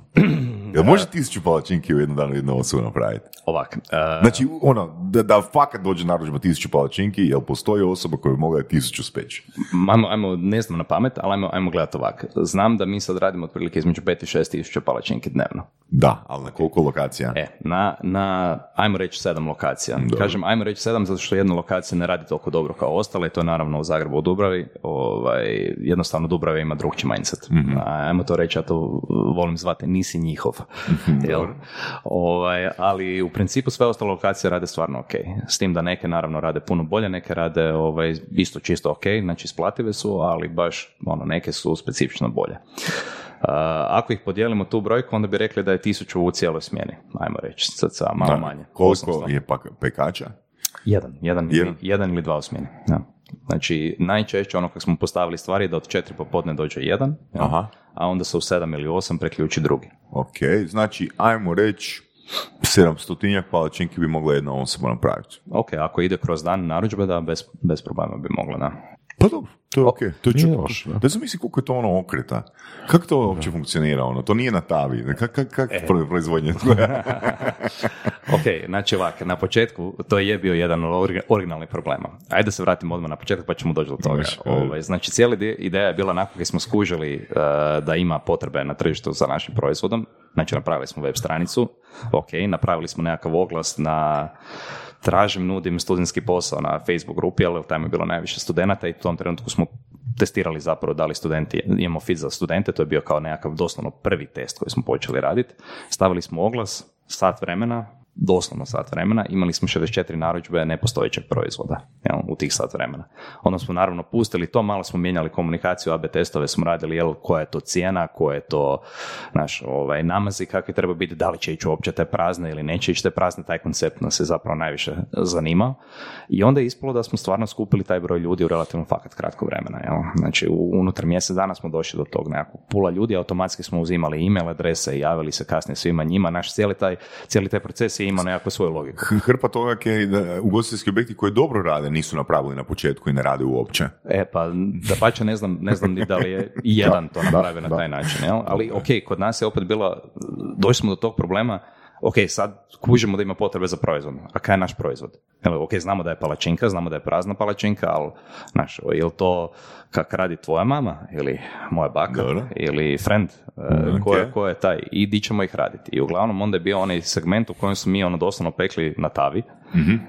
Jel [clears throat] može tisuću palačinki u jednom danu jednu osobu napraviti? Ovak. e, Znači, ono, da, da fakat dođe narudžba tisuću palačinki, jel postoji osoba koja bi mogla tisuću speći? ajmo, ajmo, ne znam na pamet, ali ajmo, ajmo gledati ovak. Znam da mi sad radimo otprilike između 5 i 6 tisuća palačinki dnevno. Da, ali na koliko lokacija? E, na, na, ajmo reći sedam lokacija. Kažem, ajmo reći sedam zato što jedna lokacija ne radi toliko dobro kao ostale, to je naravno u Zagrebu u Dubravi. Ovaj, jednostavno Dubrava ima drugčiji mindset. Ajmo to reći, ja to volim zvati, nisi njihov. Jel? Ovaj, ali u principu sve ostale lokacije rade stvarno ok. S tim da neke naravno rade puno bolje, neke rade ovaj, isto čisto ok, znači isplative su, ali baš ono, neke su specifično bolje. Uh, ako ih podijelimo tu brojku, onda bi rekli da je tisuću u cijeloj smjeni, ajmo reći, sad sa malo Da. manje. Koliko 800. je pak pekača? Jedan, jedan, Jedan? Ili, jedan ili dva u smjeni. Da. Znači, najčešće ono kako smo postavili stvari je da od četiri popodne dođe jedan? Aha. a onda se u sedam ili osam preključi drugi. Ok, znači, ajmo reći, 700 palačinki bi mogla jedna osoba napraviti. Ok, ako ide kroz dan narudžbe, da, bez, bez problema bi mogla, da. Pa dobro, to je okej. To je da. Da zamisli koliko je to ono okreta. Kako to uopće funkcionira ono? To nije na tavi. Kak, kak, kak E. pro- proizvodnja? [laughs] [laughs] ok, znači ovak, na početku to je bio jedan od origi- originalnih problema. Ajde da se vratimo odmah na početak pa ćemo doći do toga. Može, Ovaj, znači cijela ide- ideja je bila nakon kad smo skužili eh, da ima potrebe na tržištu za našim proizvodom, znači napravili smo web stranicu, ok, napravili smo nekakav oglas na tražim, nudim studentski posao na Facebook grupi, ali tamo je bilo najviše studenata i u tom trenutku smo testirali zapravo da li studenti, imamo fit za studente, to je bio kao nekakav doslovno prvi test koji smo počeli raditi. Stavili smo oglas, sat vremena, doslovno sat vremena, imali smo 64 narudžbe nepostojećeg proizvoda jel, u tih sat vremena. Onda smo naravno pustili to, malo smo mijenjali komunikaciju, AB testove smo radili, jel, koja je to cijena, koja je to naš ovaj, namazi, kakvi treba biti, da li će ići uopće te prazne ili neće ići te prazne, taj koncept nas je zapravo najviše zanimao. I onda je ispalo da smo stvarno skupili taj broj ljudi u relativno fakat kratko vremena. Jel? Znači, unutar mjesec dana smo došli do tog nekakvog pula ljudi, automatski smo uzimali e-mail adrese i javili se kasnije svima njima. Naš cijeli taj, cijeli taj proces je imao nekakvu svoju logiku. Hrpa toga je da ugostiteljski objekti koji dobro rade nisu napravili na početku i ne rade uopće. E pa, da pače, ne znam, ne znam ni da li je [laughs] i jedan to napravio na da. taj način, jel? Ali ok, kod nas je opet bila, došli smo do tog problema, ok, sad kužimo da ima potrebe za proizvod, a kaj je naš proizvod? Jel, ok, znamo da je palačinka, znamo da je prazna palačinka, ali, znaš, je li to kak radi tvoja mama ili moja baka Dobro. ili friend, e, ko, je, ko je taj i di ćemo ih raditi. I uglavnom onda je bio onaj segment u kojem su mi ono doslovno pekli na tavi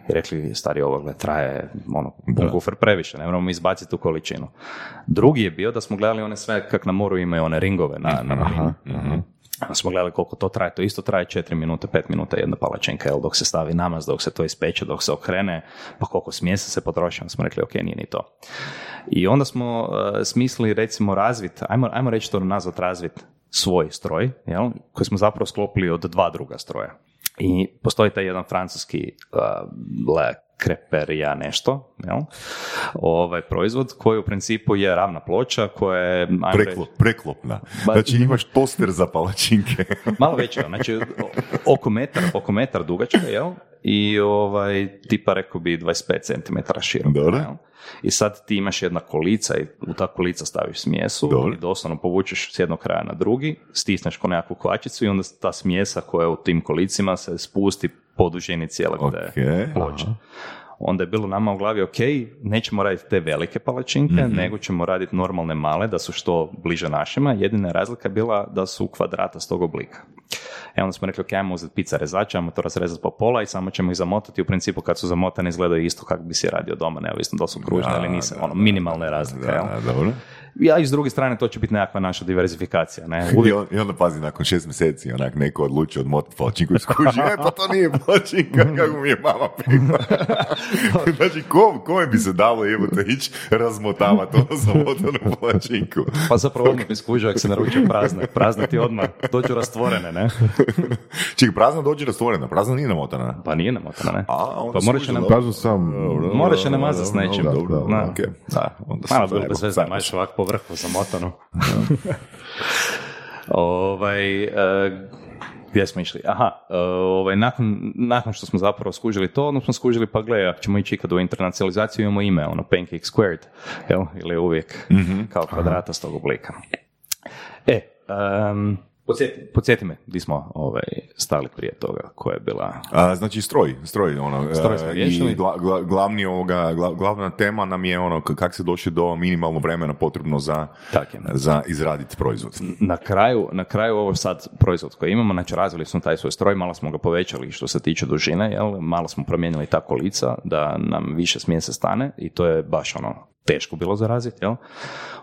i rekli, stari ovo gle, traje ono, pun kufer previše, ne moramo izbaciti tu količinu. Drugi je bio da smo gledali one sve kak na moru imaju one ringove na, na marinu. Onda smo gledali koliko to traje, to isto traje 4 minute, 5 minuta jedna palačinka, jel, dok se stavi namaz, dok se to ispeče, dok se okrene, pa koliko smjesa se potroši, onda smo rekli, ok, nije ni to. I onda smo uh, smislili recimo razvit, ajmo, ajmo reći to nazvat razvit svoj stroj, jel, koji smo zapravo sklopili od dva druga stroja. I postoji taj jedan francuski uh, Le Creperia nešto, jel? Ovaj proizvod koji u principu je ravna ploča koja je Preklop, preklopna. Ba- Znači imaš toster za palačinke. [laughs] malo veća, znači oko metar, oko metar dugačka, jel? I ovaj, tipa rekao bi 25 cm široka. Dobro. jel? I sad ti imaš jedna kolica i u ta kolica staviš smjesu Dobro. i doslovno povučeš s jednog kraja na drugi, stisneš ko nekakvu kvačicu i onda ta smjesa koja je u tim kolicima se spusti po dužini cijelog te Ok. ploče. Onda je bilo nama u glavi, ok, nećemo raditi te velike palačinke, nego ćemo raditi normalne male, da su što bliže našima. Jedina je razlika bila da su kvadrata s tog oblika. E onda smo rekli, ok, ajmo uzeti pizza rezača, ajmo to razrezati po pola i samo ćemo ih zamotati. U principu kad su zamotane izgledaju isto kako bi si radio doma, neovisno da su kružne Da, ili nisu. da, ono, minimalne razlike. jel? Da, dobro. Ja i s druge strane to će biti nekakva naša diverzifikacija. Ne? [laughs] I, Uvijek on- I onda pazi, nakon šest mjeseci, onak neko odluči odmotati palačinku i skuži, e, pa to nije palačinka, [laughs] kako mi je mama pekla. [laughs] znači, ko, kome bi se dalo jebote ići razmotavati ono zamotanu palačinku? Pa zapravo odmah bi skužio ako se naručuje prazne. Prazne ti odmah dođu rastvorene, ne? Čekaj, prazna dođe rastvorena, prazna nije namotana. Pa nije namotana, ne? A, onda pa moraš je nam... Kažu sam, Moraš je namazati s nečim. dobro, Dobro, dobro, Da. ok. Da, onda Malo sam bilo bez zajebao. veze, imaš ovako po vrhu zamotanu. [laughs] ovaj, e, gdje smo išli? Aha, e, ovaj, nakon, nakon što smo zapravo skužili to, onda smo skužili pa gle, ako ćemo ići ikad u internacionalizaciju, imamo ime, ono, pancake squared, jel? Ili uvijek kao kvadrata s tog oblika. E, um, podsjeti, podsjeti me, di smo ovaj, stali prije toga, koja je bila... A, znači stroj, stroj, ono, Stroj e, smo i riješili. gla- gla- glavni ovoga, gla- glavna tema nam je ono, k- kako se došli do minimalno vremena potrebno za, Tak je. za izraditi proizvod. na kraju, na kraju ovo sad proizvod koji imamo, znači razvili smo taj svoj stroj, malo smo ga povećali što se tiče dužine, jel? malo smo promijenili ta kolica da nam više smjese stane i to je baš ono teško bilo zaraziti, jel?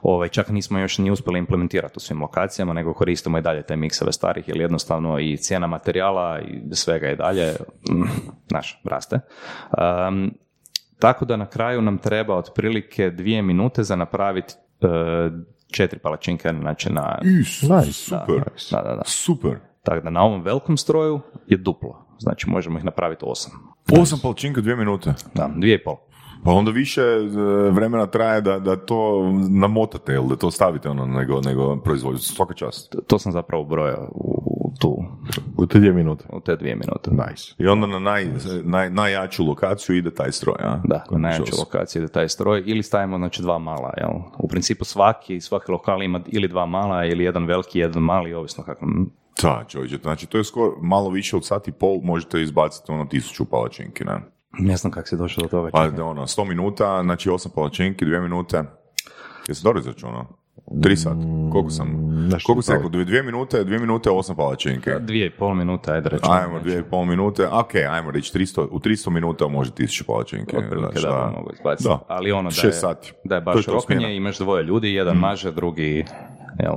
Ovaj, čak nismo još ni uspjeli implementirati u svim lokacijama, nego koristimo i dalje te mikseve starih, jer jednostavno i cijena materijala i svega i dalje, mm, znaš, raste. Um, tako da na kraju nam treba otprilike dvije minute za napraviti e, četiri palačinke znači na, Is, Nice. super, da, da, da. super. Tako da na ovom velikom stroju je duplo. Znači možemo ih napraviti osam. Osam palčinka, dvije minute. Da, dvije i pol. Pa onda više e, vremena traje da, da to namotate, ili da to stavite ono, nego, nego proizvodite. Svaka čast. To sam zapravo brojao u, u tu. U te dvije minute. u te dvije minute. Nice. I onda na naj, naj, najjaču lokaciju ide taj stroj, a? Da, na najjaču lokaciju ide taj stroj ili stavimo znači dva mala, jel? U principu svaki, svaki lokal ima ili dva mala ili jedan veliki, jedan mali, ovisno kako. Da, čovječe, znači to je skoro malo više od sat i pol možete izbaciti ono tisuću palačinki, ne? Ne znam kako si došao do toga. Pa da, ono, 100 minuta, znači 8 palačinki, 2 minute. Jesi dobro izračunao? 3 sat. Koliko sam? nešto Koliko sam pravo. rekao? 2 minute, 2 minute, 8 palačinke. Dvije i pol minuta, ajde reći. Ajmo, dvije i pol minute, ok, ajmo reći 300, u 300 minuta može 1000 palačinke. Otprilike Znaš, da, mogu izbaciti. Da. Ali ono da je, sati. da je baš rokanje, imaš dvoje ljudi, jedan maže, drugi jel,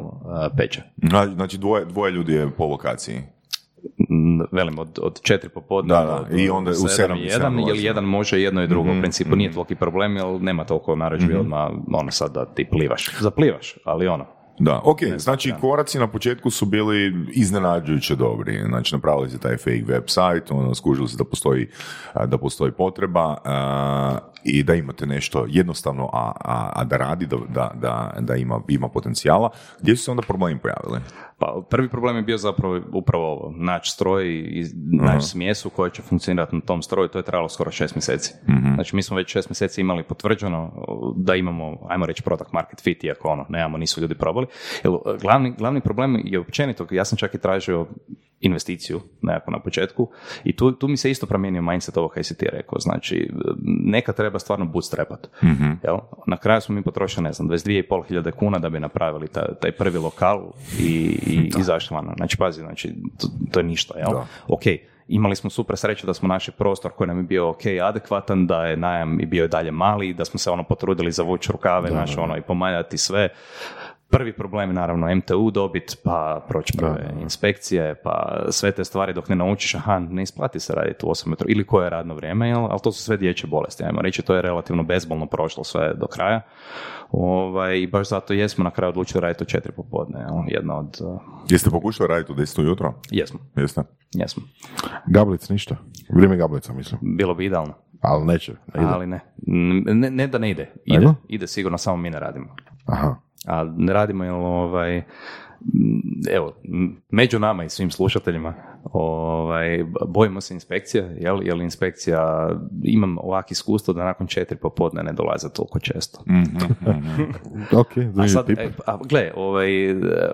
peče. Znači, Znači dvoje, dvoje ljudi je po lokaciji. Mm, Velim, od, od četiri popodne Da, da, i onda u sedam i jedan, jer jedan može jedno i drugo. Mhm, U principu nije toliki problem, jer nema toliko narudžbi odmah, ono sad da ti plivaš. Zaplivaš, ali ono, Da, ok, znači koraci na početku su bili iznenađujuće dobri, znači napravili ste taj fake website, ono, skužili se da postoji, da postoji potreba a, i da imate nešto jednostavno, a, a, a da radi, da, da, da, da ima, ima potencijala. Gdje su se onda problemi pojavili? Pa prvi problem je bio zapravo upravo ovo, naći stroj i naći smjesu koja će funkcionirati na tom stroju, to je trajalo skoro šest mjeseci. Znači mi smo već šest mjeseci imali potvrđeno da imamo, ajmo reći, product market fit, iako ono, nemamo, nisu ljudi probali. Jer glavni, glavni problem je općenito, ja sam čak i tražio investiciju nekako na početku i tu, tu mi se isto promijenio mindset ovo kaj si ti rekao, znači neka treba stvarno bootstrapat. Jel? Na kraju smo mi potrošili, ne znam, 22,5 hiljade kuna da bi napravili taj, taj prvi lokal i, i izašli van. Znači, pazi, znači, to, to je ništa, jel? Da. Ok, imali smo super sreću da smo našli prostor koji nam je bio ok, adekvatan, da je najam i bio i dalje mali, da smo se ono potrudili zavući rukave, naš, ono, i pomaljati sve. Prvi problem je naravno MTU dobit, pa proći prve inspekcije, pa sve te stvari dok ne naučiš, aha, ne isplati se raditi u 8 metru, ili koje je radno vrijeme, jel? ali to su sve dječje bolesti, ajmo reći, to je relativno bezbolno prošlo sve do kraja. Ovaj, I baš zato jesmo na kraju odlučili raditi u četiri popodne, jel? jedna od... uh, Jeste pokušali raditi u 10 ujutro? jesmo, Jeste? jesmo. Gablic ništa. Vrijeme gablica, mislim. Bilo bi idealno, Ali neće. ne ide. ali ne. Ne, ne da ne ide, ide, ide sigurno, samo mi ne radimo. Aha. A ne radimo jer ovaj, evo, među nama i svim slušateljima ovaj, bojimo se inspekcije, jel, jer inspekcija, imam ovak iskustvo da nakon četiri popodne ne dolaze toliko često. [laughs] Ok, A sad, e, a, gle, ovaj,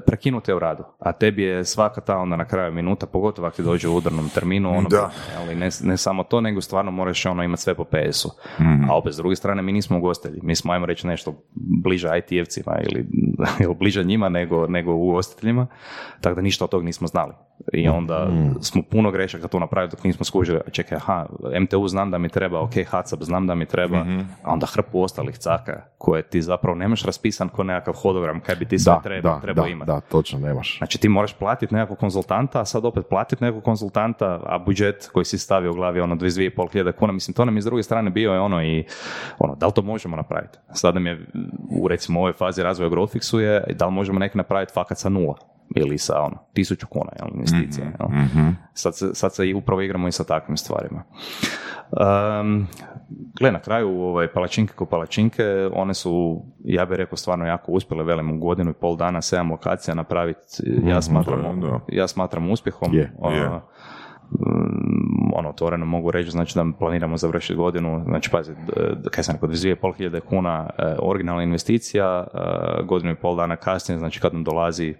prekinuti je u radu, a tebi je svaka ta onda na kraju minuta, pogotovo ako ti dođe u udarnom terminu, ono, Da. ali ne, ne samo to, nego stvarno moraš ono imati sve po PS-u. A opet, s druge strane, mi nismo ugostitelji, mi smo, ajmo reći, nešto bliže IT-evcima ili, [laughs] ili bliže njima nego, nego ugostiteljima, tako da ništa od tog nismo znali. I onda smo puno grešaka tu napravili dok nismo skužili, čekaj, aha, MTU znam da mi treba, ok, HACCP znam da mi treba, a onda hrpu ostalih caka koje ti zapravo nemaš raspisan ko nekakav hodogram kaj bi ti sve treba, da, imati. da, točno, nemaš. Znači ti moraš platiti nekog konzultanta, a sad opet platiti nekog konzultanta, a budžet koji si stavio u glavi ono 22,5 hiljada kuna, mislim to nam s druge strane bio je ono i ono, da li to možemo napraviti? Sad nam je u recimo ovoj fazi razvoja Growthfixu je da li možemo neki napraviti fakat sa nula ili sa ono, tisuću kuna jel, investicija. Jel? Sad, se, sad se upravo igramo i sa takvim stvarima. Um, gle, na kraju ovaj, palačinke ko palačinke, one su, ja bih rekao, stvarno jako uspjele, velim, u godinu i pol dana, sedam lokacija napraviti, ja smatram, da. ja smatram uspjehom. Je, Ono, je. mm, ono, otvoreno mogu reći, znači da planiramo završiti godinu, znači pazi, kaj sam rekao, 2,5 hiljade kuna e, originalna investicija, e, godinu i pol dana kasnije, znači kad nam dolazi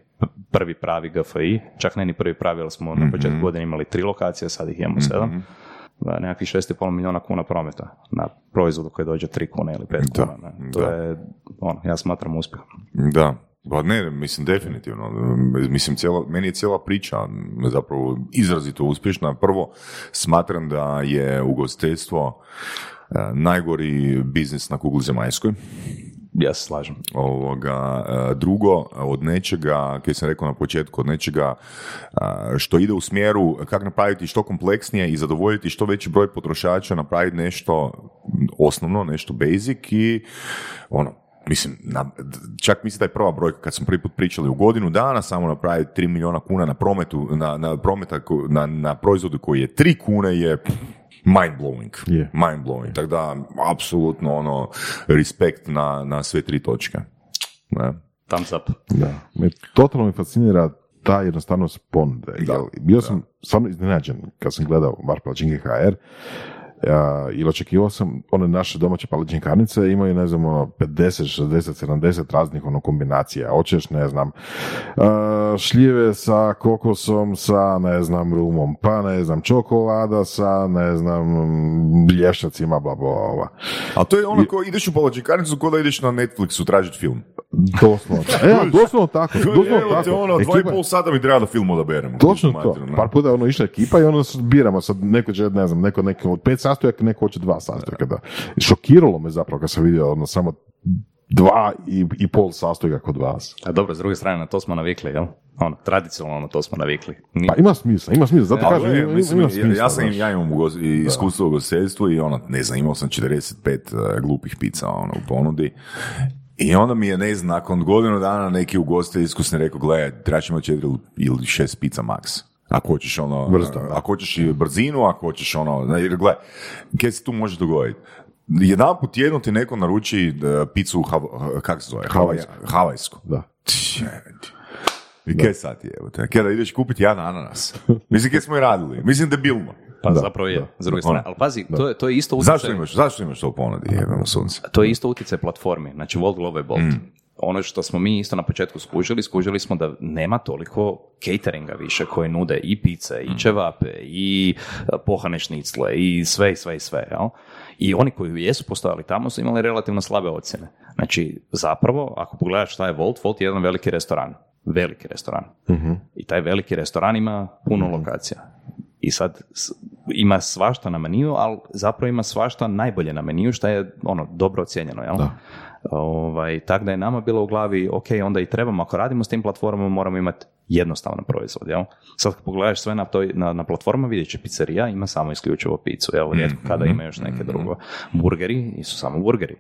prvi pravi GFI, čak ne ni prvi pravi, jer smo na početku godine imali tri lokacije, sad ih imamo sedam, e, nekakvih 6,5 milijuna kuna prometa na proizvodu koji dođe 3 kune ili 5 Da, kuna. Ne? To da. je, ono, ja smatram uspjehom. Da, pa ne, mislim definitivno. Mislim, cijela, meni je cijela priča zapravo izrazito uspješna. Prvo, smatram da je ugostiteljstvo e, najgori biznis na kugli zemaljskoj. Ja se slažem. Ovoga, e, drugo, od nečega, kaj sam rekao na početku, od nečega e, što ide u smjeru kako napraviti što kompleksnije i zadovoljiti što veći broj potrošača, napraviti nešto osnovno, nešto basic i ono, mislim, na, čak mislim da je prva brojka kad smo prvi put pričali u godinu dana samo napraviti 3 milijuna kuna na prometu, na, na prometa, na, na proizvodu koji je 3 kune je mind blowing. Je. Mind blowing. Tako da, apsolutno ono, respekt na, na sve tri točke. Ne? Thumbs up. Da. Me, totalno me fascinira ta jednostavnost ponude. Jel, bio sam stvarno iznenađen kad sam gledao Bar Palačinke HR, ja, ili očekivao sam, one naše domaće palačinkarnice imaju, ne znam, ono, 50, 60, 70 raznih ono kombinacija. Hoćeš, ne znam, a, šljive sa kokosom, sa, ne znam, rumom, pa ne znam, čokolada sa, ne znam, blješćacima, bla, bla, bla. A to je ono ko ideš u palačinkarnicu ko da ideš na Netflixu tražiti film. Doslovno. [laughs] E, doslovno tako. Doslovno Evo te tako. ono, dva i pol sata mi treba da film odaberemo. Točno to. Par puta ono išla ekipa i ono biramo sad neko će, ne znam, neko, neko od pet sastojaka, neko hoće dva sastojaka. Da. Šokiralo me zapravo kad sam vidio ono samo dva i, i pol sastojaka kod vas. A dobro, s druge strane, na to smo navikli, jel? Ono, tradicionalno na to smo navikli. Ni- Pa ima smisla, ima smisla, zato Pa, kažem, ima, mislim, ima ja- smisla. ja, sam, ja imam ugoz- i iskustvo u gostiteljstvu i ono, ne znam, imao sam 45 uh, glupih pizza ono, u ponudi. I onda mi je, ne znam, nakon godinu dana neki ugostitelj iskusni rekao, gledaj, imati četiri ili šest pizza max. Ako hoćeš ono, da. ako hoćeš i brzinu, ako hoćeš ono, jer gledaj, kaj se tu može dogoditi? Jedan put jedno ti neko naruči uh, picu, u Hav- kak se zove? Havajsku. Havajsku. Da. I kaj sad je, evo te? Kaj da ideš kupiti jedan ananas? Mislim, kaj smo i radili? Mislim, debilno. Pa Da, zapravo je, da, s druge strane. Ali pazi, to je, to je isto utjecaj... Zašto imaš, zašto imaš to u ponudi, jebemo sunce? To je isto utjecaj platformi, znači Volt Global Bolt. Ono što smo mi isto na početku skužili, skužili smo da nema toliko cateringa više koji nude i pice, i ćevape, i e, pohane šnicle, i sve, i sve, i sve. Jel? I oni koji jesu postojali tamo su imali relativno slabe ocjene. Znači, zapravo, ako pogledaš šta je Volt, Volt je jedan veliki restoran. Veliki restoran. I taj veliki restoran ima puno lokacija. I sad ima svašta na meniju, ali zapravo ima svašta najbolje na meniju, što je ono dobro ocijenjeno, jel? Da. Ovaj, tako da je nama bilo u glavi, ok, onda i trebamo, ako radimo s tim platformama, moramo imati jednostavan proizvod, jel? Sad kad pogledaš sve na, toj, na, na platforma, vidjet će pizzerija ima samo isključivo picu, jel? Rijetko kada ima još neke drugo. Burgeri su samo burgeri.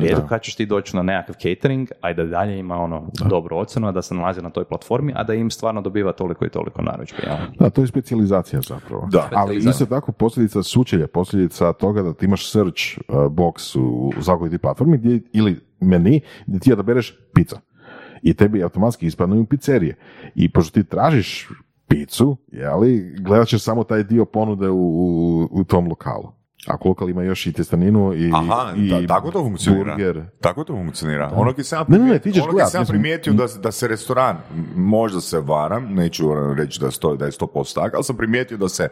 Rijetko kad ćeš ti doći na nekakav catering, a da dalje ima ono dobru ocjenu, a da se nalazi na toj platformi, a da im stvarno dobiva toliko i toliko narudžbi? Da, to je specijalizacija zapravo. Da. Ali isto tako posljedica sučelja, posljedica toga da ti imaš search uh, box u, u platformi gdje, ili meni gdje ti odabereš pizza. I tebi automatski ispadnu pizzerije. I pošto ti tražiš picu, jeli, gledat ćeš samo taj dio ponude u, u, u tom lokalu. Ako lokal ima još i testaninu i, Aha, i da, tako to funkcionira. burger. Tako to funkcionira. Ono ki sam ja Ne, ne, ne, primijetio, ti ono sam primijetio da, da se restoran, možda se varam, neću reći da, sto, da je 100% tako, ali sam primijetio da se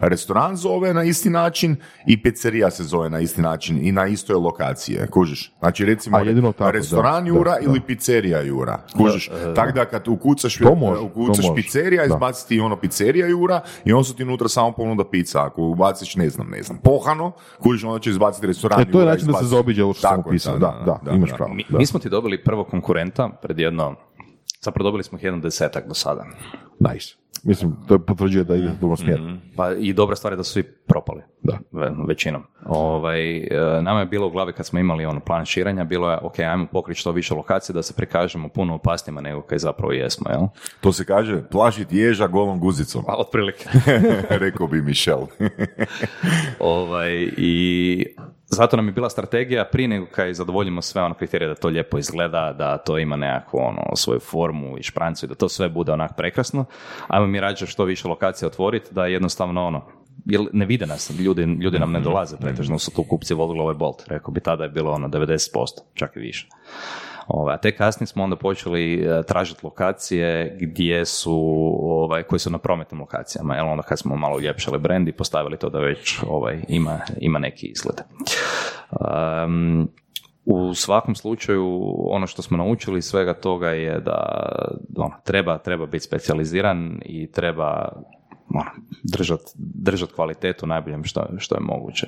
restoran zove na isti način i pizzerija se zove na isti način i na istoj lokaciji. Kužiš? Znači recimo A tako, restoran da, Jura da, ili pizzerija Jura. Kužiš? Tako da kad ukucaš, To može, ukucaš to pizzerija, da. izbaci ti ono pizzerija Jura i on su ti unutra samo ponuda pizza. Ako ubaciš, ne znam, ne znam, pohano, kužiš, onda će izbaciti restoran E, to je način da se zaobiđe ovo što sam opisao. Da, da, imaš pravo. Mi, da. mi smo ti dobili prvog konkurenta pred jedno, zapravo dobili smo ih jedan desetak do sada. Nice. Mislim, to potvrđuje da ide u dobrom smjeru. Pa i dobra stvar je da su svi propali. Da. Ve- većinom. Ovaj, e, nama je bilo u glavi kad smo imali ono plan širenja, bilo je, ok, ajmo pokriti što više lokacije da se prikažemo puno opasnijima nego kaj zapravo jesmo, jel? To se kaže plašit ježa golom guzicom, Pa, otprilike. [laughs] rekao bi Michel. [laughs] ovaj, I zato nam je bila strategija prije nego kaj zadovoljimo sve ono kriterije da to lijepo izgleda, da to ima nekakvu ono, svoju formu i šprancu i da to sve bude onak prekrasno. Ajmo mi rađe što više lokacija otvoriti da jednostavno ono, jer ne vide nas, ljudi, ljudi nam ne dolaze, pretežno su tu kupci vodili ovaj bolt, rekao bi tada je bilo ono 90%, čak i više. Ovaj, a te kasnije smo onda počeli e, tražiti lokacije gdje su, ovaj, koje su na prometnim lokacijama, jel onda kad smo malo uljepšali brand i postavili to da već ovaj, ima, ima neki izgled. Um, u svakom slučaju ono što smo naučili svega toga je da ono, treba, treba biti specijaliziran i treba ono, držat, držat kvalitetu najboljem što, što je moguće.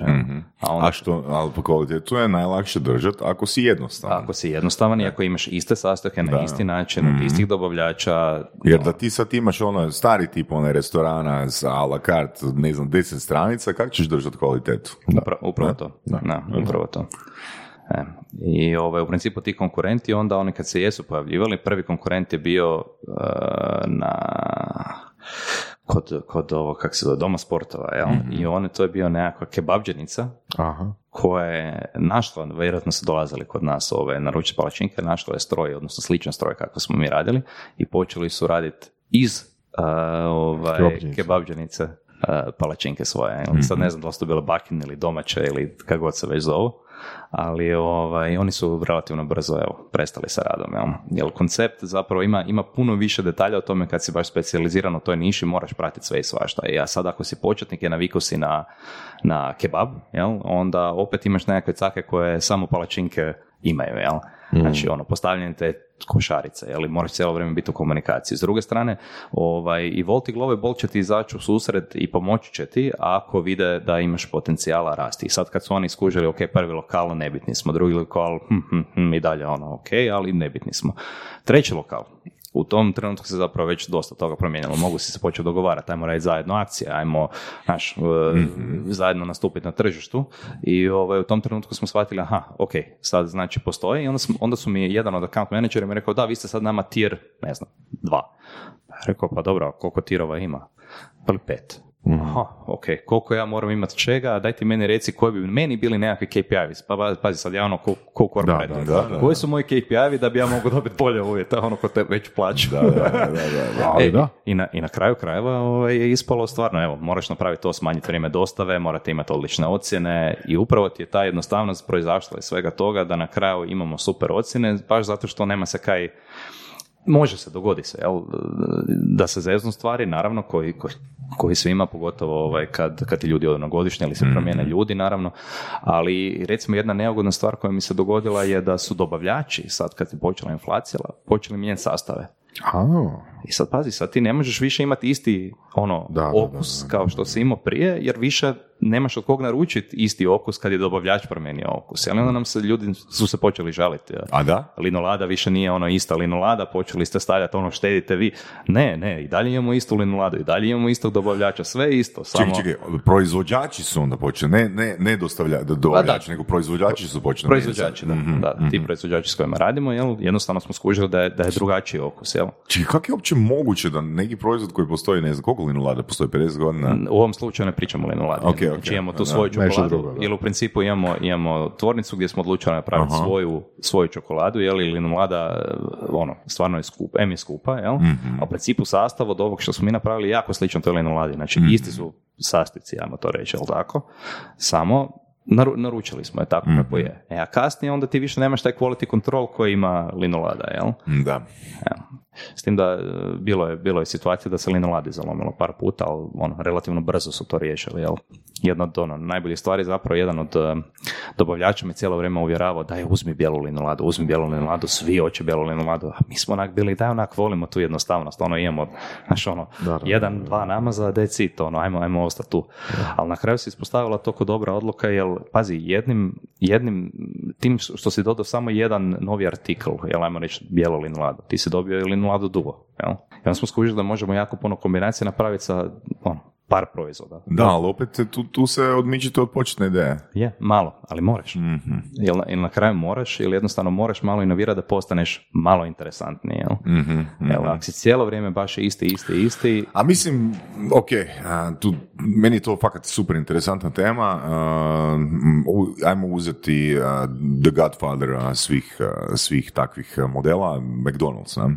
A onda A što, ali po kvalitetu je najlakše držati ako si jednostavan. ako si jednostavan i ako imaš iste sastojke na Da. isti način, od istih dobavljača, Jer da ti sad imaš ono stari tip one restorana sa a la carte, ne znam, 10 stranica, kako ćeš držati kvalitetu? Upra- upravo to. Da, upravo to. E, I ovaj, u principu ti konkurenti, onda oni kad se jesu pojavljivali, prvi konkurent je bio e, na kod, kod ovo, kak se zove, doma sportova, jel? I on, to je bio nekakva kebabđenica Aha. koja je našla, vjerojatno su dolazili kod nas ove naruče palačinke, našla je stroj, odnosno sličan stroj kako smo mi radili i počeli su raditi iz uh, ovaj, Kebabđenice. kebabđenice uh, palačinke svoje. jel? Sad ne znam da li su to bile bakine ili domaće ili kako god se već zovu, ali ovaj, oni su relativno brzo evo, prestali sa radom. Jel? Jer koncept zapravo ima, ima puno više detalja o tome kad si baš specijaliziran u toj niši, moraš pratiti sve i svašta. I ja sad ako si početnik i navikao si na, na kebab, jel? onda opet imaš nekakve cake koje samo palačinke imaju, jel? Znači, ono, postavljanje te košarice, jel? moraš cijelo vrijeme biti u komunikaciji. S druge strane, ovaj, i Volt i Glove Bol će ti izaći u susret i pomoći će ti ako vide da imaš potencijala rasti. I sad kad su oni skužili, ok, prvi lokal, nebitni smo, drugi lokal, hm, hm, hm, i dalje ono, ok, ali nebitni smo. Treći lokal, u tom trenutku se zapravo već dosta toga promijenilo. Mogu si se početi dogovarati, ajmo raditi zajedno akcije, ajmo znaš, e, zajedno nastupiti na tržištu i ovaj, u tom trenutku smo shvatili, aha, ok, sad znači postoji i onda, smo, onda su mi jedan od account menadžera mi rekao, da, vi ste sad nama tier, ne znam, dva. Pa Rekao, pa dobro, koliko tirova ima? Pa pet? Aha, ok, koliko ja moram imati čega, daj ti meni reci koji bi meni bili nekakvi KPI-vi, pa pazi sad ja ono ko, ko corporate. Da, da, da, da. koji su moji KPI-vi da bi ja mogao dobiti bolje uvjete, ono ko te već plaću. Da, da, da, da, [laughs] E, da. I, na, I na kraju krajeva ovaj, je ispalo stvarno, evo, moraš napraviti to, smanjiti vrijeme dostave, morate imati odlične ocjene i upravo ti je ta jednostavnost proizašla iz svega toga da na kraju imamo super ocjene, baš zato što nema se kaj, može se, dogodi se, jel, da se zeznu stvari, naravno, koji, koji, koji svima, pogotovo ovaj, kad, kad ti ljudi odu na godišnje ili se promijene ljudi, naravno, ali recimo jedna neugodna stvar koja mi se dogodila je da su dobavljači, sad kad je počela inflacija, počeli mijenjati sastave. A, I sad pazi, sad ti ne možeš više imati isti ono Da, da, okus kao što si imao prije, jer više nemaš od kog naručiti isti okus kad je dobavljač promijenio okus. Ali onda nam se ljudi su se počeli žaliti. A da? Linolada više nije ono ista linolada, počeli ste stavljati ono štedite vi. Ne, ne, i dalje imamo istu linoladu, i dalje imamo istog dobavljača, sve isto. Samo... Čekaj, čekaj, proizvođači su onda počeli, ne, ne, ne dostavlja, dobavljači, nego proizvođači su počeli. Proizvođači, da, Mhm, da, ti proizvođači s kojima radimo, jel, jednostavno smo skužili da je, da je drugačiji okus, jel? Čekaj, kako je uopće moguće da neki proizvod koji postoji, ne znam, koliko linolada postoji, 50 godina? U ovom slučaju ne pričamo o linoladi. Ok, ok. Znači imamo tu Da, svoju čokoladu, ili u principu imamo, imamo tvornicu gdje smo odlučili napraviti Aha. svoju, svoju čokoladu, je li linolada, eh, ono, stvarno je skupa, M je skupa, jel? Mhm. A u principu sastav od ovog što smo mi napravili jako slično toj linoladi, znači Mhm. isti su sastojci, ajmo to reći, jel tako? Samo naru- naručili smo je tako Mhm. kako je. E, a kasnije onda ti više nemaš taj quality control koji ima linolada, jel? Da. Evo. S tim da e, bilo je, bilo je situacija da se linoladi zalomilo par puta, ali ono, relativno brzo su to riješili. Jel? Jedna od ono, najboljih stvari, zapravo jedan od e, dobavljača me cijelo vrijeme uvjeravao da je uzmi bijelu linoladu, uzmi bijelu linoladu, svi hoće bijelu linoladu, a mi smo onak bili da onak volimo tu jednostavnost, ono imamo, znaš ono, Da, da, jedan, dva namaza, that's it, ono, ajmo, ajmo ostati tu. Ali na kraju se ispostavila toko dobra odluka, jer, pazi, jednim, jednim, tim što si dodao samo jedan novi artikl, jel, ajmo reći bijelu linoladu, ti si dobio i linoladu duo, jel? I onda smo skužili da možemo jako puno kombinacija napraviti sa, ono, par proizvoda. Da, ali opet tu, tu se odmičite od početne ideje. Je, malo, ali moraš. Mhm. Jel, na- na kraju moraš, ili jednostavno moraš malo inovirati da postaneš malo interesantniji, jel? Mhm, mhm. Jel, ako si cijelo vrijeme baš isti, isti, isti, A mislim, ok, a, tu, meni je to fakat super interesantna tema. a, ajmo uzeti a, The Godfather a, svih, a, svih takvih modela, McDonald's. Ne?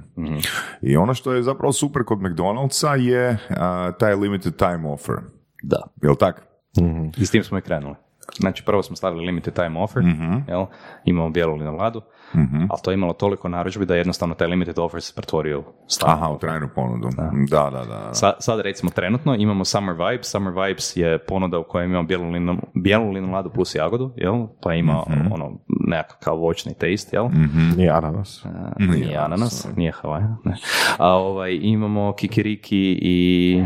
I ono što je zapravo super kod McDonald'sa je a, taj limited time offer. da. Jel tak? I s tim smo i krenuli. Znači, prvo smo stavili limited time offer, Mhm. jel? imamo bijelu linoladu, ali to je imalo toliko narudžbi da je jednostavno taj limited offer se pretvorio u. Aha, u trajnu ponudu. Da, da, da. da. Sa- sad recimo trenutno imamo Summer Vibes. Summer Vibes je ponuda u kojoj imamo bijelu, lino, bijelu plus jagodu, jel? pa ima Mhm. ono nekakav voćni taste, jel? nije ananas. A, nije ananas, nije Havaja. Ne. A ovaj, imamo kikiriki i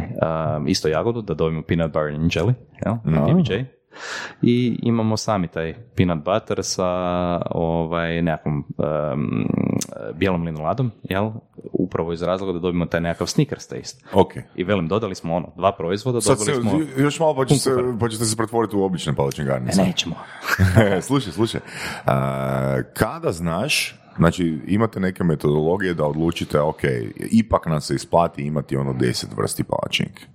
um, isto jagodu, da dobijemo peanut butter and jelly, jel? PBJ. I imamo sami taj peanut butter sa ovaj, nekakvom um, bijelom linoladom, jel? Upravo iz razloga da dobijemo taj nekakav Snickers taste. Ok. I velim, dodali smo ono, dva proizvoda, Sad se, dobili smo... još malo pa, će se, pa ćete se pretvoriti u obične palačne E, garnice. nećemo. [laughs] slušaj, slušaj. A, kada znaš, znači imate neke metodologije da odlučite, ok, ipak nam se isplati imati ono deset vrsti palačinke.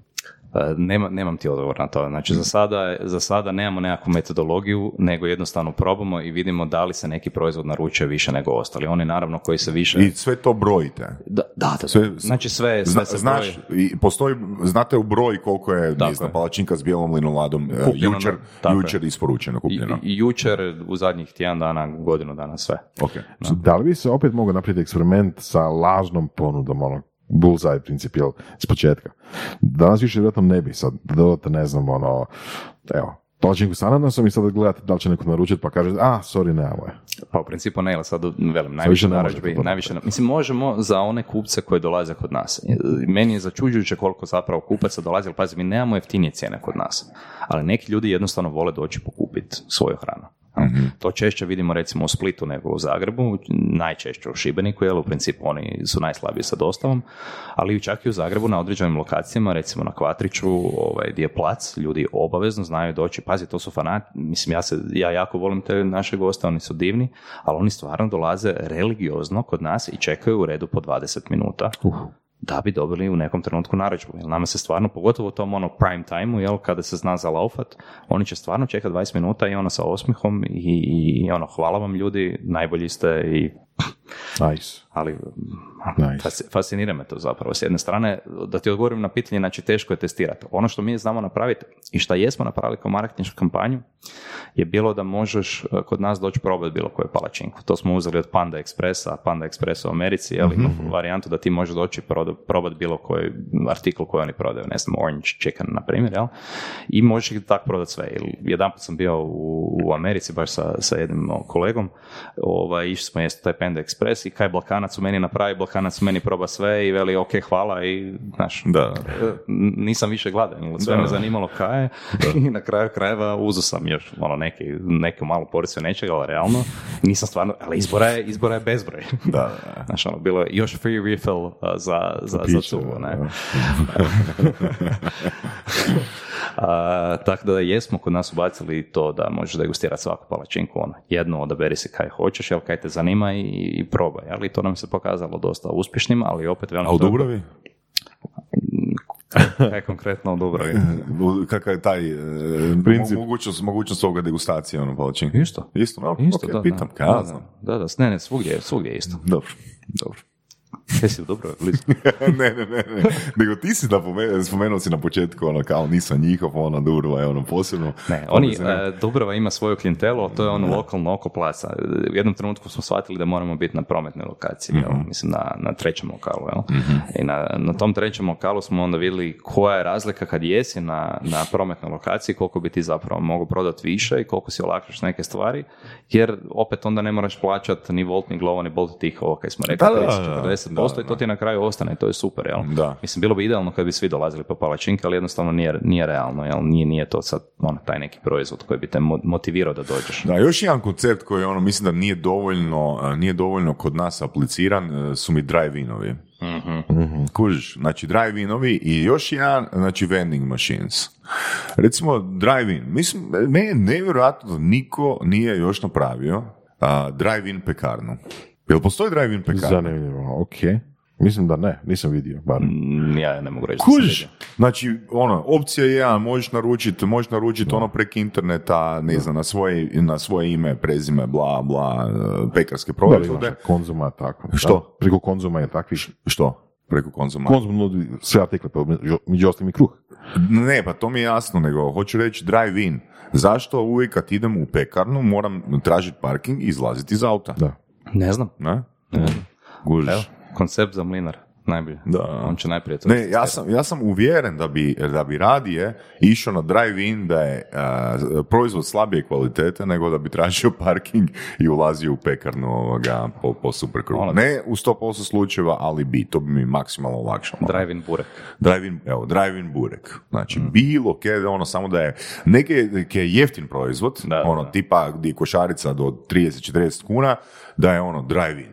E, Nema, nemam ti odgovor na to. Znači, za sada, za sada nemamo nekakvu metodologiju, nego jednostavno probamo i vidimo da li se neki proizvod naručuje više nego ostali. Oni naravno koji se više... I sve to brojite. Da, da, da. Sve- znači sve, sve Zna, se znaš, broji. i postoji, znate u broj koliko je, Tako ne znam, palačinka s bijelom linoladom e, Kupljeno, jučer, jučer isporučeno, kupljeno. i jučer, u zadnjih tjedan dana, godinu dana, sve. Ok. Da li bi se opet mogao napraviti eksperiment sa lažnom ponudom, ono, bullseye princip, jel, s početka? Danas više vjerojatno ne bi, sad dodate, ne znam, ono, evo, palačinku s ananasom i sad gledate da li će neko naručiti pa kaže, a, sorry, nemamo je. Pa u principu ne, ali sad velim, više najviše to najviše, mislim možemo za one kupce koji dolaze kod nas. Meni je začuđujuće koliko zapravo kupaca dolazi, ali pazi, mi nemamo jeftinije cijene kod nas. Ali neki ljudi jednostavno vole doći pokupiti svoju hranu. To češće vidimo recimo u Splitu nego u Zagrebu, najčešće u Šibeniku, jer u principu oni su najslabiji sa dostavom, ali čak i u Zagrebu na određenim lokacijama, recimo na Kvatriću, ovaj, gdje je plac, ljudi obavezno znaju doći, pazi, to su fanati, mislim, ja, se, ja jako volim te naše goste, oni su divni, ali oni stvarno dolaze religiozno kod nas i čekaju u redu po 20 minuta. Da bi dobili u nekom trenutku narudžbu. Jer nama se stvarno, pogotovo u tom ono prime time jel, kada se zna zalaufat, oni će stvarno čekati 20 minuta i ono sa osmihom i, i ono, hvala vam ljudi, najbolji ste i Nice. ali Nice. fasci- fascinira me to zapravo. S jedne strane, da ti odgovorim na pitanje, znači teško je testirati. Ono što mi znamo napraviti i što jesmo napravili kao marketinšku kampanju je bilo da možeš eh, kod nas doći probati bilo koju palačinku. To smo uzeli od Panda Expressa, Panda Expressa u Americi, jel, ima varijantu da ti možeš doći probati bilo koji artikl koji oni prodaju, ne znam, orange chicken, na primjer, jel? I možeš ih tako prodati sve. Ili Jedanput sam bio u, u Americi baš sa, sa jednim kolegom, ovaj, išli smo jesti taj Panda Express i kaj Balkanac u meni napravi, Balkanac u meni proba sve i veli ok, hvala i, znaš, Da. nisam više gladan, sve Da. me zanimalo kaj je [laughs] i na kraju krajeva uzu sam još ono, neki, neku malu porciju nečega, ali realno nisam stvarno, ali izbora je, izbora je bezbroj. Da. [laughs] Znaš, ono, bilo je još free refill za, za, za cugu, ne. [laughs] tako da jesmo kod nas ubacili to da možeš degustirati svaku palačinku, ono, jednu odaberi si kaj hoćeš, jel kaj te zanima i, i probaj, ali to nam se pokazalo dosta uspješnim, ali opet velim A u Dubravi? Kaj konkretno u Dubravi? [laughs] Kakav je taj e, Princip. mo- mogućnost, mogućnost ovoga degustacije, ono, palačinke? Isto. Isto, no, Isto, ok, da, pitam, da. Da, znam. Da, da, ne, ne, svugdje, je- svugdje je isto. Dobro, dobro. [laughs] Jesi Dubravi, blizu? [laughs] ne, ne, ne, ne. Nego ti si napomenuo, spomenuo si na početku, ono, kao nisam njihov, ono, Dubrava je ono posebno. Ne, Pa oni, me zanima. e, Dubrava ima svoju klijentelu, to je ono lokalno oko placa. U jednom trenutku smo shvatili da moramo biti na prometnoj lokaciji, jel? Mhm. mislim na, na trećem lokalu. Jel? I na, na tom trećem lokalu smo onda vidjeli koja je razlika kad jesi na, na prometnoj lokaciji, koliko bi ti zapravo mogu prodati više i koliko si olakšaš neke stvari, jer opet onda ne moraš plaćati ni volt, ni glovo, ni bolt tih ovo kaj smo rekli, Da, da, 30, da, 40% da, i to ti na kraju ostane, to je super, jel? Da. Mislim, bilo bi idealno kad bi svi dolazili po palačinke, ali jednostavno nije, nije realno, jel? Nije, nije to sad ono, taj neki proizvod koji bi te mo- motivirao da dođeš. Da, još jedan koncept koji ono, mislim da nije dovoljno, a, nije dovoljno kod nas apliciran e, su mi dry vinovi. Kužiš, znači dry vinovi i još jedan, znači vending machines. Recimo dry vin, mislim, meni je nevjerojatno da niko nije još napravio a, dry vin pekarnu. Jel postoji dry vin pekarna? Zanimljivo, ok. Mislim da ne, nisam vidio, bar. Mm, Ja ne mogu reći da sam Kužiš, znači, ono, opcija je jedan, možeš naručiti, možeš naručiti ono preko interneta, ne znam, na svoje, na svoje ime, prezime, bla, bla, pekarske proizvode. Imaš konzuma tako. Što? Da, preko konzuma je takvi. Što? Preko konzuma? Konzum nudi sve artikle, pa među- ostalim i kruh. Ne, pa to mi je jasno, nego hoću reći dry vin. Zašto uvijek kad idem u pekarnu moram tražiti parking i izlaziti iz auta? Da. Ne znam. Ne? Gužiš? Evo, koncept za mlinar, najbolje. Da. On će najprije to Ne, ja sam, ja sam uvjeren da bi, da bi radije išao na drive-in da je a, proizvod slabije kvalitete nego da bi tražio [laughs] parking i ulazio u pekarnu ovoga, po, po. Ono- Ne u 100% slučajeva, ali bi. To bi mi maksimalno olakšalo. Drive-in burek. Drive-in, evo, drive-in burek. Znači, bilo ke, ono, samo da je, neke ke je jeftin proizvod, Da, ono, da. tipa gdje je košarica do 30-40 kuna, da je ono, drive-in.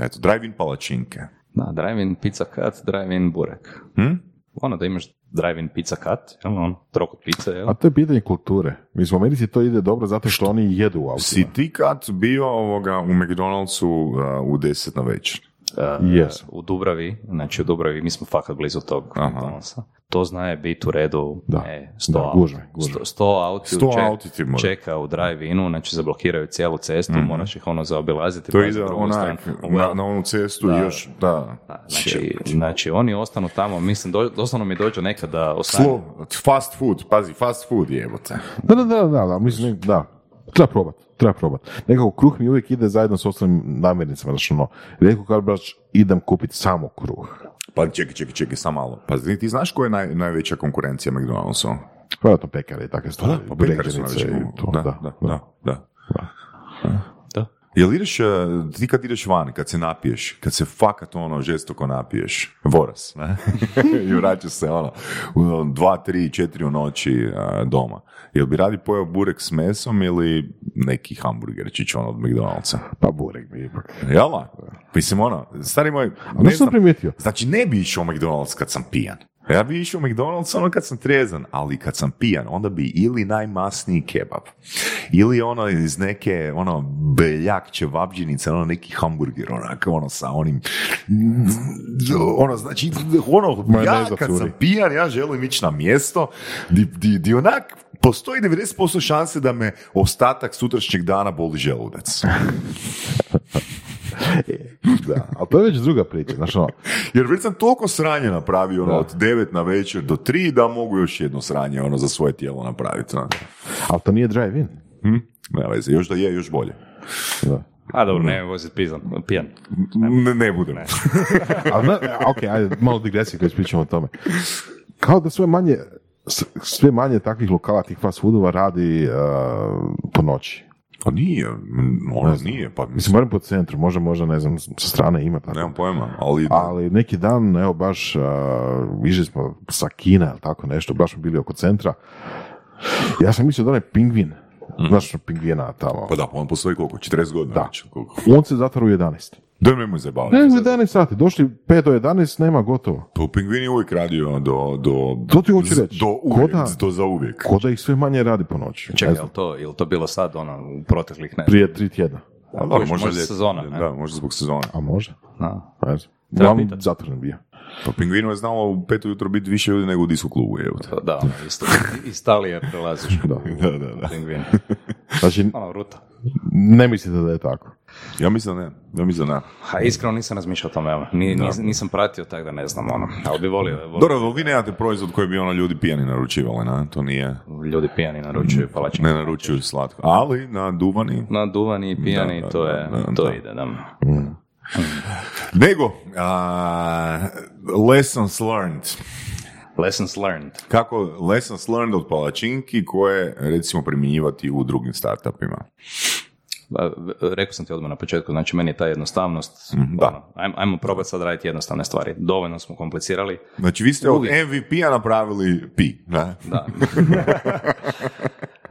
Eto, drive-in palačinke. Da, drive-in pizza cut, drive-in burek. Hm? Ono da imaš drive-in pizza cut, jel, on, trokut pice, jel? A to je pitanje kulture. Mislim, u Americi to ide dobro zato što oni jedu u autima. Si ti kad bio ovoga u McDonald'su uh, u 10 na večer? Uh, Jesu. u Dubravi, znači u Dubravi, mi smo fakat blizu tog. McDonald'sa. To zna je biti u redu Da. ne, 100 Da, gužve, gužve. Sto- 100 auti, 100 ček- auti čeka u drive-inu, znači zablokiraju cijelu cestu, moraš ih ono zaobilaziti. To pa ide stranu. na, na onu cestu Da. još, da. Da, Znači, znači, oni ostanu tamo, mislim, do, doslovno mi dođu nekad da ostanu. Slo, fast food, pazi, fast food jebote. Da, da, da, da, da, mislim, da, treba probat, treba probat. Nekako kruh mi uvijek ide zajedno s ostalim namirnicama, znači ono, rijetko kad baš idem kupiti samo kruh. Pa čekaj, čekaj, čekaj, samo malo. Pa ti, znaš koja je naj, najveća konkurencija McDonald'su? Vjerojatno pekare i takve stvari. Pa pekari su brežnjenice najveća i to, da, da, da, da. Da. Jel ideš, eh, ti kad ideš vani, kad se napiješ, kad se fakat ono žestoko napiješ, voras, ne? [laughs] I vraćaš se ono, u dva, tri, četiri u noći eh, doma. Jel bi radi pojeo burek s mesom ili neki hamburgerčić ono od McDonald'sa? Pa burek bi ipak. Jel? Mislim ono, stari moj, A ne primijetio. Znači ne bi išao u McDonald's kad sam pijan. Ja bi išao u McDonald's ono kad sam trezan, ali kad sam pijan, onda bi ili najmasniji kebab, ili ono iz neke, ono, beljak ćevabđinice, ono neki hamburger, onak, ono sa onim, ono, znači, ono, ja kad sam pijan, ja želim ići na mjesto di, di, di onak, postoji 90% šanse da me ostatak sutrašnjeg dana boli želudac. [laughs] Da, ali to je već druga priča, znaš ono, Jer već sam toliko sranje napravio ono, Da. od 9 na večer do 3 da mogu još jedno sranje ono, za svoje tijelo napraviti. ono. ali to nije drive-in. Hm? Nema veze, još da je, još bolje. Da. A dobro, ne vozit pizan, pijan. Ne, ne budem. [laughs] Ali, na, ok, ajde, malo digresije kad pričamo o tome. Kao da sve manje, sve manje takvih lokala, tih fast foodova radi uh, po noći. Pa nije, ono nije, pa Mislim, mislim, barem po centru, možda, možda, ne znam, sa strane ima tako. nemam pojma, ali... Ali neki dan, evo baš, uh, išli smo sa Kina ili tako nešto, baš smo bili oko centra. Ja sam mislio da onaj pingvin, znaš pingvina tamo, Pa da, pa on postoji koliko, 40 godina Da. već, koliko. on se zatvara u 11. Da nemoj zabaviti. Ne, u 11 sati, došli 5 do 11, nema gotovo. Pa u pingvini uvijek radio do... do To ti hoću reći. Do Ko uvijek, da- do za uvijek. Ko da ih sve manje radi po noći. Čekaj, je li to, je li to bilo sad, ono, u proteklih, ne prije tri tjedna. A dobro, možda možda sezona, ne? Da, možda zbog sezone. A može? da. Treba Uglavnom, zatvoren bio. Pa pingvinu je znalo u petu jutro biti više ljudi nego u disku klubu, evo te. Da, ono, isto, iz Talije prelaziš. [laughs] Da. Da, da, da. Pingvin. Znači, Ono, ruta. ne mislite da je tako. Ja mislim da ne, ja mislim da ne. Ha, iskreno nisam razmišljao o tome, evo. Ni, nis- nisam pratio, tako da ne znam, ono. Ali bi volio, volio. Dobro, vi nemate proizvod koji bi ono ljudi pijani naručivali, na? To nije, Ljudi pijani naručuju palačinke. ne naručuju slatko. Ali na duvani, Na duvani i pijani, Da, to je, da, da, to da. ide, da. nego, a, lessons learned. Lessons learned. Kako lessons learned od palačinki koje recimo primjenjivati u drugim startupima. Rekao sam ti odmah na početku, znači meni je ta jednostavnost, da. ono, ajmo, ajmo probati sad raditi jednostavne stvari. Dovoljno smo komplicirali. Znači vi ste od. MVP-a napravili pi, ne? Da.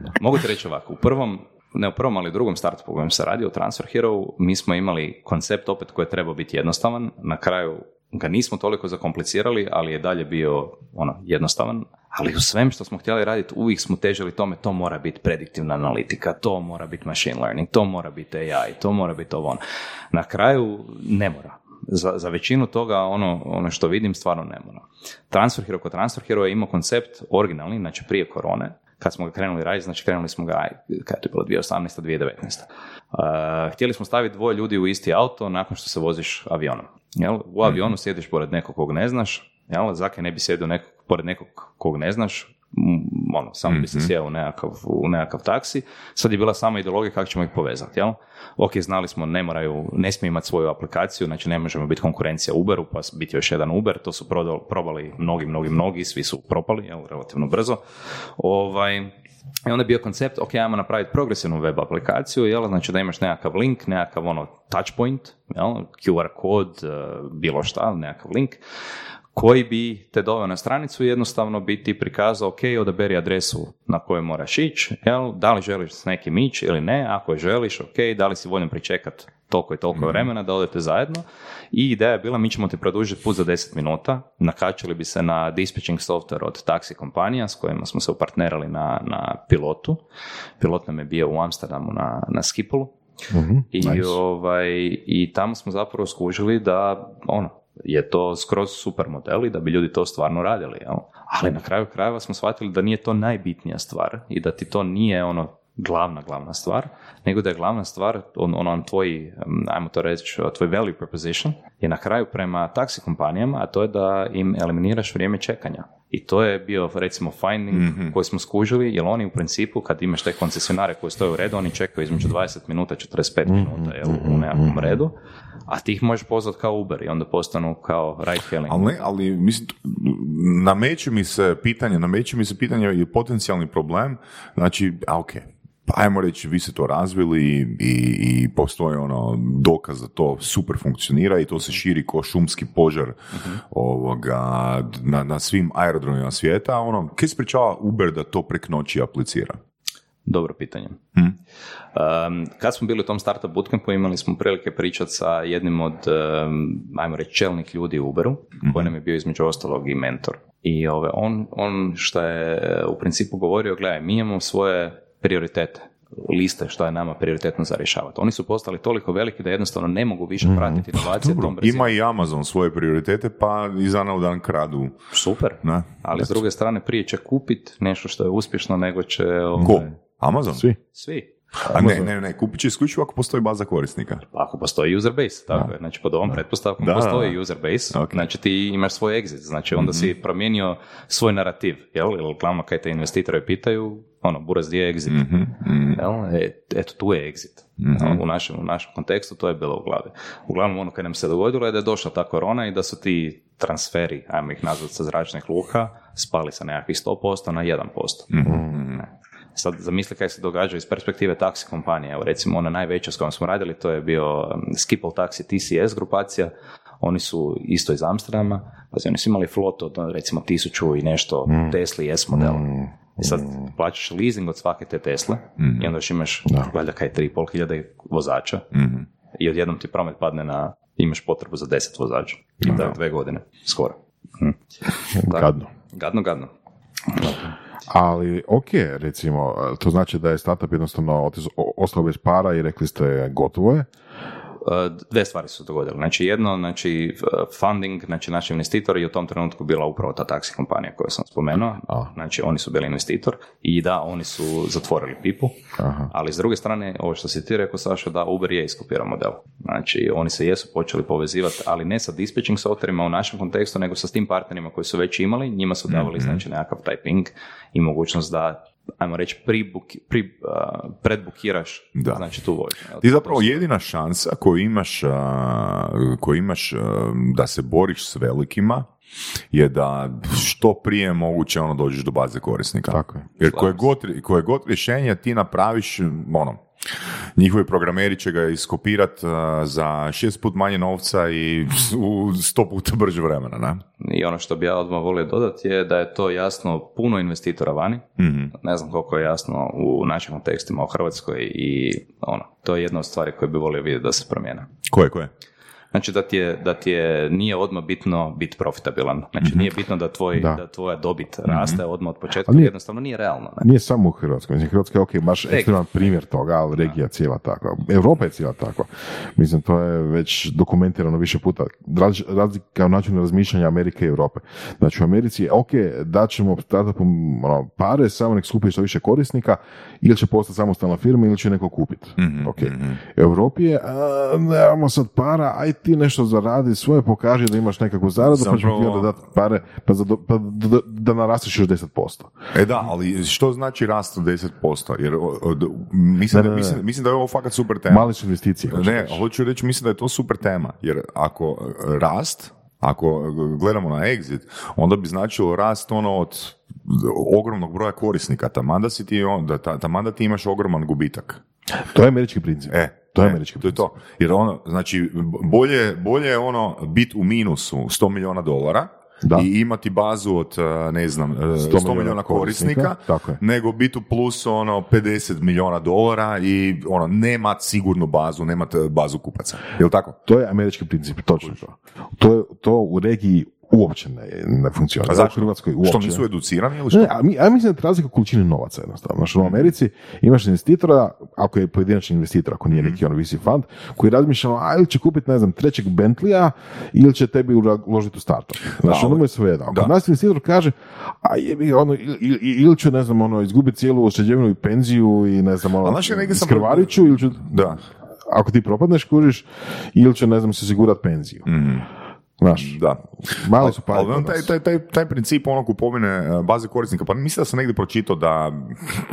[laughs] Mogu ti reći ovako, u prvom, ne u prvom, ali u drugom startupu u kojem se radi, u Transfer Hero, mi smo imali koncept opet koji je trebao biti jednostavan, na kraju ga nismo toliko zakomplicirali, ali je dalje bio ono, jednostavan, ali u svem što smo htjeli raditi, uvijek smo težili tome, to mora biti prediktivna analitika, to mora biti machine learning, to mora biti AI, to mora biti ovo ono. Na kraju ne mora. Za, za većinu toga ono, ono što vidim stvarno ne mora. Transfer Hero kod Transfer Hero je imao koncept originalni, znači prije korone, kad smo ga krenuli raditi, znači krenuli smo ga, kad je to bilo 2018. 2019. Uh, htjeli smo staviti dvoje ljudi u isti auto nakon što se voziš avionom. Jel? U avionu sjediš pored nekog kog ne znaš, jel? Zake ne bi sjedio nekog, pored nekog kog ne znaš, ono, samo bi se sjeo u nekakav, u nekakav taksi, sad je bila sama ideologija kako ćemo ih povezati, jel? Ok, znali smo, ne moraju, ne smiju imati svoju aplikaciju, znači ne možemo biti konkurencija Uberu, pa biti još jedan Uber, to su probali mnogi, mnogi, mnogi, svi su propali, jel, relativno brzo. Ovaj, i onda je bio koncept, ok, ajmo napraviti progresivnu web aplikaciju, jel, znači da imaš nekakav link, nekakav ono touch point, jel, QR kod, eh, bilo šta, nekakav link, koji bi te doveo na stranicu i jednostavno bi ti prikazao, ok, odaberi adresu na koju moraš ići, jel, da li želiš s nekim ići ili ne, ako je želiš, ok, da li si voljan pričekat toliko i toliko vremena da odete zajedno? I ideja je bila mi ćemo ti produžiti put za 10 minuta, nakačili bi se na dispatching software od taksi kompanija s kojima smo se upartnerali na, na pilotu. Pilot nam je bio u Amsterdamu na, na Skipolu, Mhm, I, nice. ovaj, I tamo smo zapravo skužili da ono, je to skroz super model i da bi ljudi to stvarno radili. Jel? Ali na kraju krajeva smo shvatili da nije to najbitnija stvar i da ti to nije ono glavna, glavna stvar, nego da je glavna stvar, on, ono, tvoj, um, ajmo to reći, tvoj value proposition je na kraju prema taksi kompanijama, a to je da im eliminiraš vrijeme čekanja. I to je bio, recimo, finding koji smo skužili, jer oni u principu, kad imaš te koncesionare koji stoje u redu, oni čekaju između 20 minuta, 45 minuta jel, u nekakvom redu, a ti ih možeš pozvati kao Uber i onda postanu kao ride hailing. Ali ali mislim, nameće mi se pitanje, nameće mi se pitanje i potencijalni problem, znači, a ok, pa ajmo reći, vi ste to razvili i, i postoji ono dokaz da to super funkcionira i to se širi ko šumski požar ovoga, na, na svim aerodromima svijeta, ono, kaj sprečava Uber da to prek noći aplicira? Dobro pitanje. Um, kad smo bili u tom startup bootcampu imali smo prilike pričati sa jednim od, um, ajmo reći, čelnih ljudi u Uberu, koji nam je bio između ostalog i mentor. I ove, on, on što je u principu govorio, gledaj, mi imamo svoje prioritete liste što je nama prioritetno za rješavati. Oni su postali toliko veliki da jednostavno ne mogu više pratiti inovacije tom brzinom. Ima i Amazon svoje prioritete, pa iz dana u dan kradu. Super, Ne? ali s druge strane prije će kupiti nešto što je uspješno nego će... ovaj, Ko? Amazon? Svi. Svi. A ne, ne, ne, kupit će isključivo ako postoji baza korisnika. Pa Ako postoji user base, tako je. Znači, pod ovom pretpostavkom Da, postoji da. user base, Ok. znači ti imaš svoj exit, znači onda si promijenio svoj narativ, jel? Jer glavno kaj te investitore pitaju, ono, buraz gdje je exit? Jel? E, eto, tu je exit. Jel? U, našem, u našem kontekstu to je bilo u glavi. Uglavnom, ono kaj nam se dogodilo je da je došla ta korona i da su ti transferi, ajmo ih nazvati sa zračnih luka, spali sa nekakvih 100% na 1%. Ne. Sad zamisli kaj se događa iz perspektive taksi kompanije. Evo recimo ona najveća s kojom smo radili, to je bio um, Skipple Taxi TCS grupacija. Oni su isto iz Amsterdama. Pazi, oni su imali flotu od recimo tisuću i nešto Tesli S modela. I sad plaćaš leasing od svake te Tesle i onda još imaš valjda kaj 3,5 hiljade vozača i odjednom ti promet padne na imaš potrebu za 10 vozača. I je dve godine, skoro. Mhm. Da. [laughs] Gadno. Gadno, gadno. Ali, ok, recimo, to znači da je startup jednostavno ostao bez para i rekli ste gotovo je. Uh, Dve stvari su se dogodile. Znači jedno, znači uh, funding, znači naši investitori je u tom trenutku bila upravo ta taksi kompanija koju sam spomenuo. Znači oni su bili investitor i da, oni su zatvorili pipu. Aha. Ali s druge strane, ovo što si ti rekao, Saša, da Uber je iskopirao model. Znači oni se jesu počeli povezivati, ali ne sa dispatching softverima u našem kontekstu, nego sa tim partnerima koji su već imali, njima su davali znači nekakav typing i mogućnost da ajmo reći, pribuki, pri, uh, predbukiraš Da. znači tu vožnju. jel? Ti zapravo jedina šansa koju imaš, a, koju imaš a, da se boriš s velikima je da što prije moguće ono dođeš do baze korisnika. Tako je. Jer koje god, koje god rješenje ti napraviš, ono, njihovi programeri će ga iskopirat za šest put manje novca i u sto puta brže vremena, ne? I ono što bi ja odmah volio dodati je da je to jasno puno investitora vani. Mhm. Ne znam koliko je jasno u našim kontekstima u Hrvatskoj i ono, to je jedna od stvari koje bi volio vidjeti da se promijene. Koje, koje? Znači da ti je, da ti je nije odmah bitno biti profitabilan. Znači nije bitno da, tvoj, Da. da. tvoja dobit raste odmah od početka, nije- jednostavno nije realno. Ne? Nije samo u Hrvatskoj. Mislim, Hrvatska je ok, baš ekstreman primjer toga, ali regija je cijela takva. Europa je cijela takva. Mislim, to je već dokumentirano više puta. Raz, razlika u načinu razmišljanja Amerike i Europe. Znači, u Americi je ok, daćemo startupom ono, pare, samo nek skupi što više korisnika, ili će postati samostalna firma, ili će neko kupiti. ok. U Europi je, a, nemamo sad para, aj ti nešto zaradi, svoje pokaži da imaš nekakvu zaradu, pa ćemo ti Zapravo- onda dati pare, pa, za, pa da, da narasteš još 10%. E da, ali što znači rast od 10%? Jer od- mislim, Ne, da, ne, ne. mislim, mislim da je ovo fakat super tema. Male su investicije. Ne, hoću reći, mislim da je to super tema, jer ako e, rast, ako gledamo na exit, onda bi značilo rast ono od ogromnog broja korisnika, taman da si ti, on, da, ta- taman da ti imaš ogroman gubitak. To je američki princip. E, To je američki to je to. Jer ono, znači, bolje, bolje je ono biti u minusu 100 milijuna dolara Da. i imati bazu od, e, ne znam, e, 100, milijuna korisnika, korisnika, tako je. nego biti u plusu ono 50 milijuna dolara i ono, nemat sigurnu bazu, nemat e, bazu kupaca. Je li tako? To je američki princip, točno to. To, je, to u regiji uopće ne, ne funkcionira. A zašto? U Hrvatskoj uopće. Što nisu educirani ili što? Ne, a, mi, a mislim da je razlika u količini novaca jednostavno. Znači, u Americi imaš investitora, ako je pojedinačni investitor, ako nije neki ono VC fund, koji razmišlja, a ili će kupiti, ne znam, trećeg Bentleya ili će tebi uložiti u startup. Znači, ono je sve jedan. da. Kod nas investitor kaže, a ga, ono, ili, ili, ću, ne znam, ono, izgubiti cijelu ušteđevinu i penziju i ne znam, ono, A znaš, ja negdje sam- iskrvarit ću ili ću, Da. ako ti propadneš, kužiš, ili će, ne znam, se osigurati penziju. Znaš, Da. mali su pari Ali kod on taj, taj, taj, taj princip ono kupovine e, baze korisnika, pa mislim da sam negdje pročitao da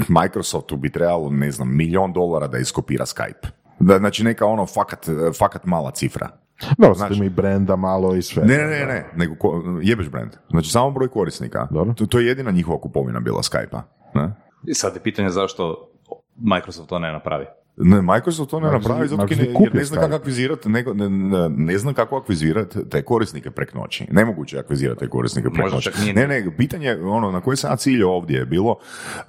Microsoftu bi trebalo, ne znam, milion dolara da iskopira Skype. Da, znači neka ono fakat, fakat mala cifra. Dobro, sad ima i brenda malo i sve. Ne, ne, ne, ne, nego ko, jebeš brand. Znači samo broj korisnika. Dobro. To, to je jedina njihova kupovina bila Skype-a. Ne? I sad je pitanje zašto Microsoft to ne napravi. Ne, Microsoft to ne Microsoft- napravi zato ne, jer ne zna kako akvizirati, nego, ne, ne, ne zna kako akvizirati te korisnike prek noći. Nemoguće je akvizirati te korisnike prek Možda noći. Ne, ne, pitanje ono na koje sam ja ciljao ovdje je bilo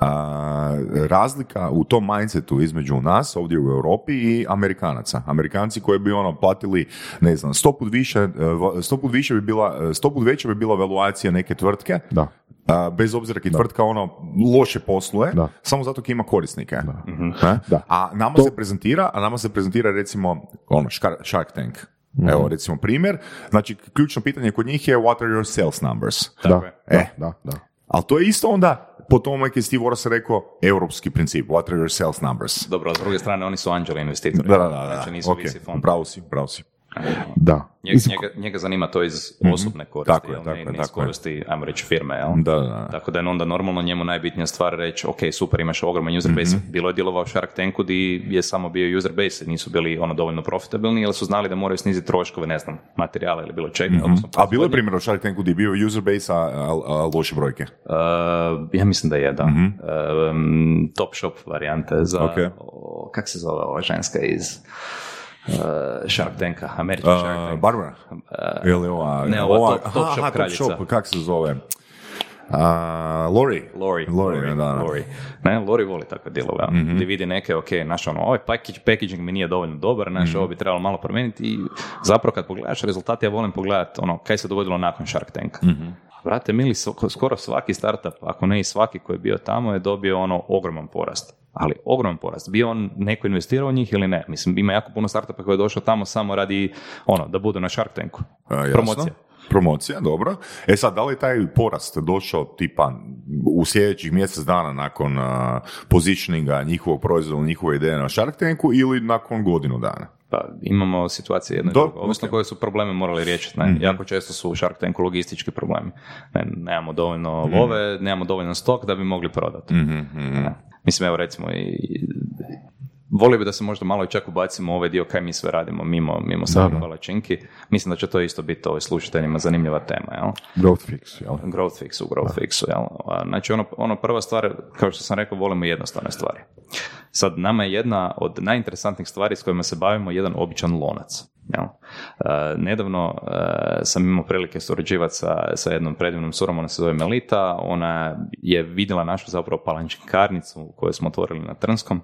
a, razlika u tom mindsetu između nas ovdje u Europi i Amerikanaca. Amerikanci koji bi ono platili, ne znam, sto put više, e, sto put više bi bila, sto put veća bi bila valuacija neke tvrtke, Da. A, bez obzira kad tvrtka ono loše posluje, Da. samo zato ima korisnike. Mhm. Ne? Da. A nama To- se prezentira, a nama se prezentira recimo ono Shark, Shark Tank. Mhm. Evo recimo primjer, znači ključno pitanje kod njih je what are your sales numbers? Tako da, da, E. da, da. Ali to je isto onda po tome je Steve Woros rekao europski princip, what are your sales numbers? Dobro, a s druge strane oni su anđeli investitori. Da, da, da, da. Znači nisu Ok, VC fond. Pravo si, pravo si. Da. Njega, Mislim, njega, njega zanima to iz osobne koristi, Tako je, tako ne, je, ne iz tako je. koristi, ajmo reći, firme. Jel? Da, da. Tako da je onda normalno njemu najbitnija stvar reći, ok, super, imaš ogroman user base. Mhm. Bilo je djelovao Shark Tanku di je samo bio user base, nisu bili ono dovoljno profitabilni, jer su znali da moraju sniziti troškove, ne znam, materijala ili bilo čega. odnosno Mhm. A bilo je primjer u Shark Tanku gdje je bio user base, a, a- a loše brojke. Uh, ja mislim da je, da. Um, top shop varijante za, Mhm. Ok. o, kak se zove ova ženska iz uh, Shark Tanka, američki Shark Uh, Tank. Barbara? Ili ova... ne, ova Top- Top aha, Shop aha, kraljica. Top Shop, kak se zove? A, Lori. Lori, Lori, da, da. Lori. Ne, Lori voli takve dijelove, mm gdje vidi neke, ok, naš ono, ovaj package, packaging mi nije dovoljno dobar, naš ovo bi trebalo malo promijeniti i zapravo kad pogledaš rezultate, ja volim pogledati ono, kaj se dogodilo nakon Shark Tanka. Brate, mili, so- skoro svaki startup, ako ne i svaki koji je bio tamo, je dobio ono ogroman porast. Ali ogroman porast. Bio on neko investirao u njih ili ne? Mislim, ima jako puno startupa koji je došao tamo samo radi, ono, da budu na Shark Tanku. A, jasno. Promocija. Promocija, dobro. E sad, da li taj porast došao tipa u sljedećih mjesec dana nakon uh, positioninga njihovog proizvoda, njihove ideje na Shark Tanku ili nakon godinu dana? Pa imamo situacije jedno i drugo, ok. koje su probleme morali riješiti. Ne? Jako često su u Shark Tanku logistički problemi. Ne, nemamo dovoljno love, nemamo dovoljno stok da bi mogli prodati. Ne. Mislim, evo recimo i volio bi da se možda malo i čak ubacimo u ovaj dio kaj mi sve radimo mimo, mimo samih da. palačinki. Mislim da će to isto biti ovoj slušateljima zanimljiva tema. Jel? growth fix, jel? Growth fixu, growth fixu, jel? Znači, ono, ono prva stvar, kao što sam rekao, volimo jednostavne stvari. Sad, nama je jedna od najinteresantnijih stvari s kojima se bavimo jedan običan lonac. Jel? E, nedavno e, sam imao prilike surađivati sa, sa jednom predivnom surom, ona se zove Melita, ona je vidjela našu zapravo palančinkarnicu koju smo otvorili na Trnskom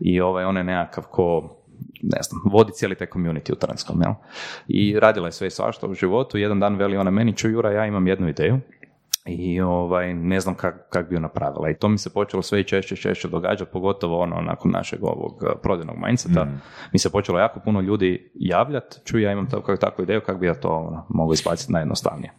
i ovaj, on je nekakav ko ne znam, vodi cijeli taj community u Trnskom, jel? I radila je sve i svašta u životu, jedan dan veli ona meni, čuj Jura, ja imam jednu ideju, i ovaj, ne znam kak, kak bi ju napravila. I to mi se počelo sve i češće češće događati, pogotovo ono nakon našeg ovog eh, prodajnog mindseta. Mi se počelo jako puno ljudi javljati, čuj ja imam takvu, takvu ideju, kako bi ja to ono, mogao izbaciti najjednostavnije.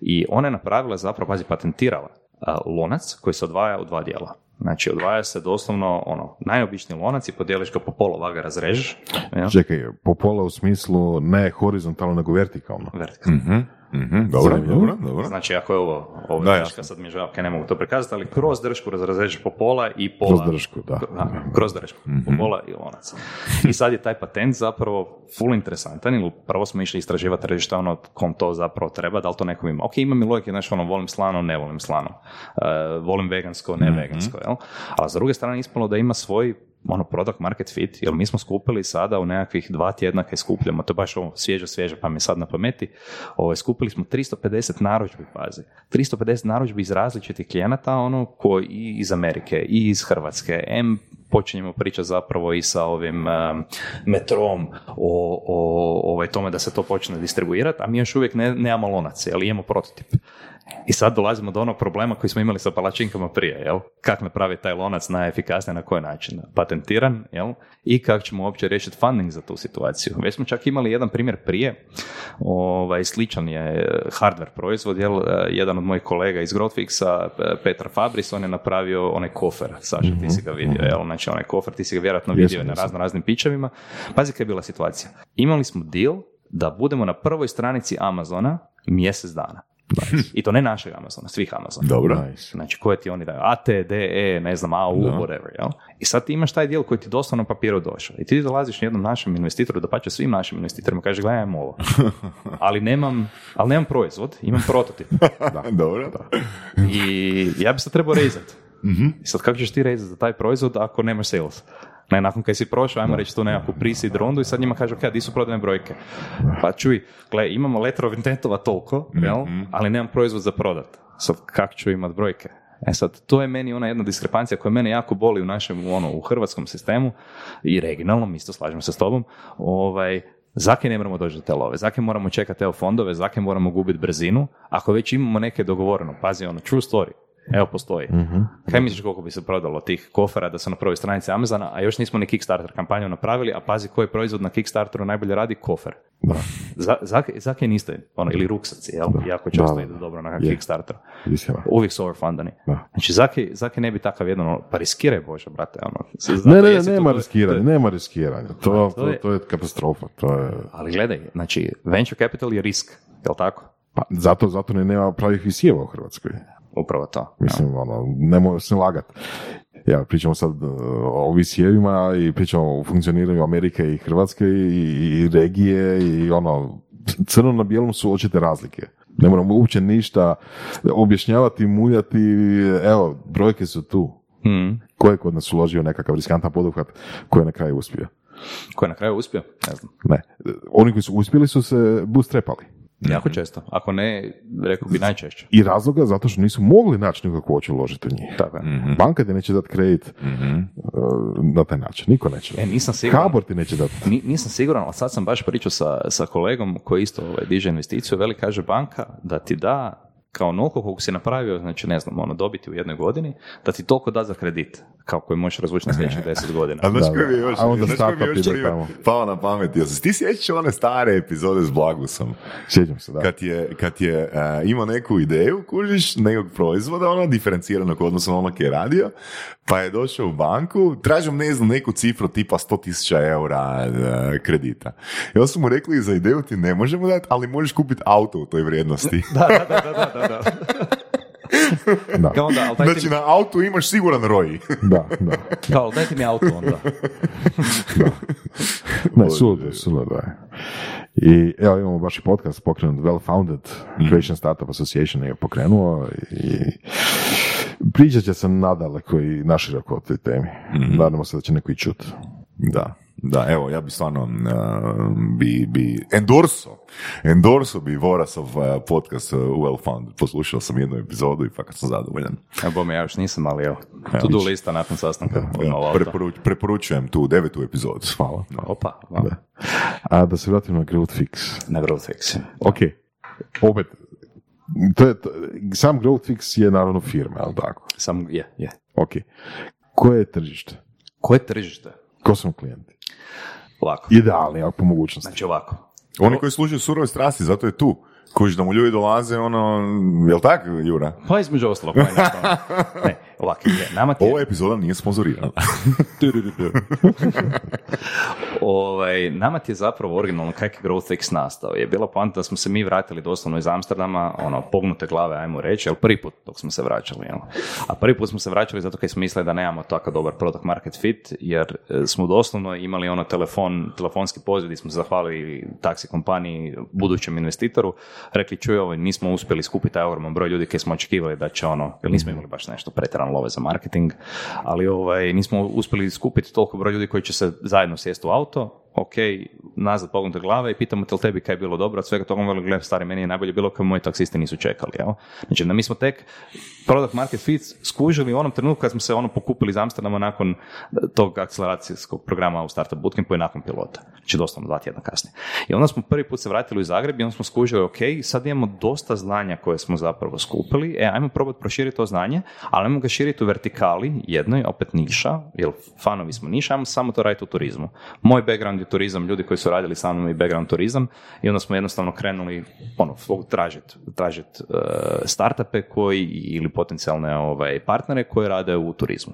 I ona je napravila zapravo, pazi, patentirala eh, lonac koji se odvaja u dva dijela. Znači, odvaja se doslovno ono, najobičniji lonac i podijeliš ga po pola, ga razrežeš. jel? Čekaj, po pola u smislu ne horizontalno, nego vertikalno. Vertikalno. Mhm, mhm, dobro, Zanimljivo. dobro, dobro. Znači, ako je ovo, ovo Da, drška, sad mi je žao, ne mogu to prikazati, ali kroz dršku razrežeš po pola i pola. Kroz dršku, da. Da, kroz dršku, po pola i lonac. I sad je taj patent zapravo full interesantan, ili prvo smo išli istraživati tržište, ono, kom to zapravo treba, da li to nekom ima. Ok, ima mi logike, znači, ono, volim slano, ne volim slano. E, volim vegansko, ne vegansko, jel? Ali s druge strane ispalo da ima svoj ono product market fit, jer mi smo skupili sada u nekakvih dva tjedna kaj skupljamo, to je baš ovo svježe, svježe, pa mi sad na pameti, ovo, skupili smo 350 narudžbi, pazi, 350 narudžbi iz različitih klijenata, ono, koji i iz Amerike, i iz Hrvatske, M počinjemo pričati zapravo i sa ovim um, metrom o, o ovaj, tome da se to počne distribuirati, a mi još uvijek ne, nemamo lonac, ali imamo prototip. I sad dolazimo do onog problema koji smo imali sa palačinkama prije, jel? Kako napraviti taj lonac najefikasnije, na koji način? Patentiran, jel? I kako ćemo uopće riješiti funding za tu situaciju. Već smo čak imali jedan primjer prije, ovaj, sličan je hardware proizvod, jel? Jedan od mojih kolega iz Growthfixa, Petar Fabris, on je napravio onaj kofer, Saša, ti si ga vidio, jel? Znači, onaj kofer, ti si ga vjerojatno vidio na razno raznim pićevima. Pazi kaj je bila situacija. Imali smo deal da budemo na prvoj stranici Amazona mjesec dana. [laughs] I to ne našeg Amazona, svih Amazona. Dobro. Znači, koje ti oni daju? AT, DE, ne znam, AU, whatever, jel? I sad ti imaš taj dijel koji ti doslovno na papiru došao. I ti dolaziš jednom našem investitoru, da pače svim našim investitorima, kaže, gledaj, imam ovo. [laughs] ali nemam, ali nemam proizvod, imam prototip. [laughs] Da. Dobro. I ja bi se trebao rezati. I sad kako ćeš ti rezati za taj proizvod ako nemaš sales? Ne, nakon kad si prošao, ajmo reći tu nekakvu prisid rondu i sad njima kaže, ok, di su prodane brojke? Pa čuj, gle, imamo letter of intentova toliko, jel? ali nemam proizvod za prodat. Sad, kako ću imat brojke? E sad, to je meni ona jedna diskrepancija koja mene jako boli u našem, ono, u hrvatskom sistemu i regionalnom, isto slažem se s tobom, ovaj, Zake ne moramo doći do te love, zake moramo čekati te fondove, zake moramo gubiti brzinu, ako već imamo neke dogovoreno, pazi ono, true story, Evo postoji. Mhm. Kaj misliš koliko bi se prodalo tih kofera da su na prvoj stranici Amazona, a još nismo ni Kickstarter kampanju napravili, a pazi koji proizvod na Kickstarteru najbolje radi kofer. Da. Za, zake, zake niste, ono, ili ruksaci, jel? Jako često Da, idu dobro na je. Kickstarter. Istina. Uvijek su overfundani. Da. Znači, zake, zake ne bi takav jedan, ono, pa riskiraj Bože, brate, ono. zato Ne, ne, ne, nema riskiranja, nema riskiranja. To, to to, je- to je katastrofa. To je, Ali gledaj, znači, venture capital je risk, jel tako? pa, zato, zato ne nema pravih visijeva u Hrvatskoj. Upravo to. Mislim, ono, nemoj se lagat. Ja, pričamo sad uh, o visijevima i pričamo o funkcioniranju Amerike i Hrvatske i, i regije i ono, crno na bijelom su očite razlike. Ne moramo uopće ništa objašnjavati, muljati, evo, brojke su tu. Hmm. Ko je kod nas uložio nekakav riskantan poduhvat koji je na kraju uspio? Ko je na kraju uspio? Ne znam. Ne. Oni koji su uspjeli su se bootstrapali. Jako često. Ako ne, rekao bi najčešće. I razloga zato što nisu mogli naći nikako hoće uložiti u njih. Tako je. Banka ti neće dati kredit uh, na taj način. Niko neće. E, nisam siguran. Habor ti neće dati. Ni- nisam siguran, ali sad sam baš pričao sa, sa kolegom koji isto ovaj, diže investiciju, veli kaže banka da ti da kao onoliko koliko si napravio, znači ne znam, ono, dobiti u jednoj godini, da ti toliko da za kredit, kao koji možeš razvući na sljedećih [laughs] deset godina. A znaš koji još, onda znaš koji startup još pao na pamet? Jel se ti sjećaš one stare epizode s Blagusom? Sjećam se, da. Kad je, kad je e, imao neku ideju, kužiš, nekog proizvoda, ono, diferenciranog odnosno na ono je radio, pa je došao u banku, tražim, ne znam, neku cifru tipa 100.000 eura e, kredita. I onda su mu rekli, za ideju ti ne možemo dati, ali možeš kupiti auto u toj vrijednosti. [laughs] da, da, da, da, da, da. [laughs] Da, Kao onda, ali Znači, na autu imaš siguran roj. [laughs] da, da. kao, dajte mi auto onda. [laughs] Ne, suludo, suludo je. I evo imamo baš i podcast pokrenut Well Founded, Creation Startup Association je pokrenuo i pričat će se nadaleko i naširoko o toj temi. Nadamo se da će neko i čut. Da, da, evo, ja bi stvarno uh, bi, bi endorso, endorso bi Vorasov uh, podcast uh, Well Founded. Poslušao sam jednu epizodu i fakat sam zadovoljan. Ja bome, ja još nisam, ali evo, to do lista nakon sastanka. Auto. Preporuč- preporučujem tu devetu epizodu. Hvala. Opa, wow. A da se vratimo na Growth Fix. na growth fix. Ok, opet, to je, to, sam Growth Fix je naravno firma, ali tako? Sam, je, je. Ok, koje je tržište? Koje tržište? Ko su klijenti? Ovako. Idealni, ako po mogućnosti. Znači ovako. Oni koji slušaju surove strasti, zato je tu. Kužiš da mu ljudi dolaze, ono, jel tak, Jura? Pa između ostalog. pa. [laughs] Ne, ovako, je, nama ti Ova epizoda nije sponzorirana. [laughs] ovaj, nama ti je zapravo originalno kak je Growth X nastao. Je bila poanta da smo se mi vratili doslovno iz Amsterdama, ono, pognute glave, ajmo reći, ali prvi put dok smo se vraćali. Jel? A prvi put smo se vraćali zato kad smo mislili da nemamo tako dobar product market fit, jer e, smo doslovno imali ono telefon, telefonski poziv gdje smo se zahvalili taksi kompaniji, budućem investitoru, rekli čuj ovo, nismo uspjeli skupiti taj ogroman broj ljudi koji smo očekivali da će ono, jer nismo imali baš nešto pretjerano love za marketing, ali ovaj, nismo uspjeli skupiti toliko broj ljudi koji će se zajedno sjesti u auto ok, nazad pognute glave i pitamo te li tebi kaj je bilo dobro, od svega toga veli, stari, meni je najbolje bilo kad moji taksisti nisu čekali, jel? Znači, da mi smo tek product market fit skužili u onom trenutku kad smo se ono pokupili iz Amsterdama nakon tog akceleracijskog programa u Startup Bootcampu i nakon pilota. Znači, doslovno dva tjedna kasnije. I onda smo prvi put se vratili u Zagreb i onda smo skužili, ok, sad imamo dosta znanja koje smo zapravo skupili, e, ajmo probati proširiti to znanje, ali ajmo ga širiti u vertikali, jednoj, opet niša, jer fanovi smo niša, ajmo samo to raditi u turizmu. Moj background je turizam, ljudi koji su radili sa mnom i background turizam i onda smo jednostavno krenuli ono, tražiti tražit, uh, startupe koji ili potencijalne ovaj, partnere koji rade u turizmu.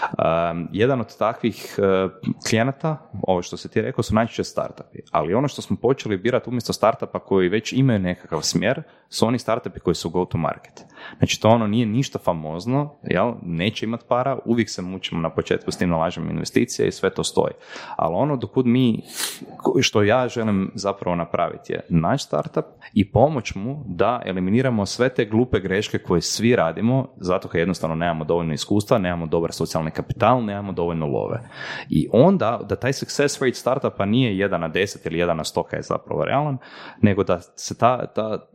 Um, jedan od takvih uh, klijenata, ovo što se ti rekao, su najčešće startupi. Ali ono što smo počeli birati umjesto startupa koji već imaju nekakav smjer, su oni startupi koji su go to market. Znači to ono nije ništa famozno, jel? neće imati para, uvijek se mučimo na početku s tim nalažemo investicije i sve to stoji. Ali ono dokud mi, što ja želim zapravo napraviti je naš startup i pomoć mu da eliminiramo sve te glupe greške koje svi radimo, zato kad jednostavno nemamo dovoljno iskustva, nemamo dobar socijalni kapital, nemamo dovoljno love. I onda da taj success rate startupa nije 1 na 10 ili 1 na 100 je zapravo realan, nego da se ta, ta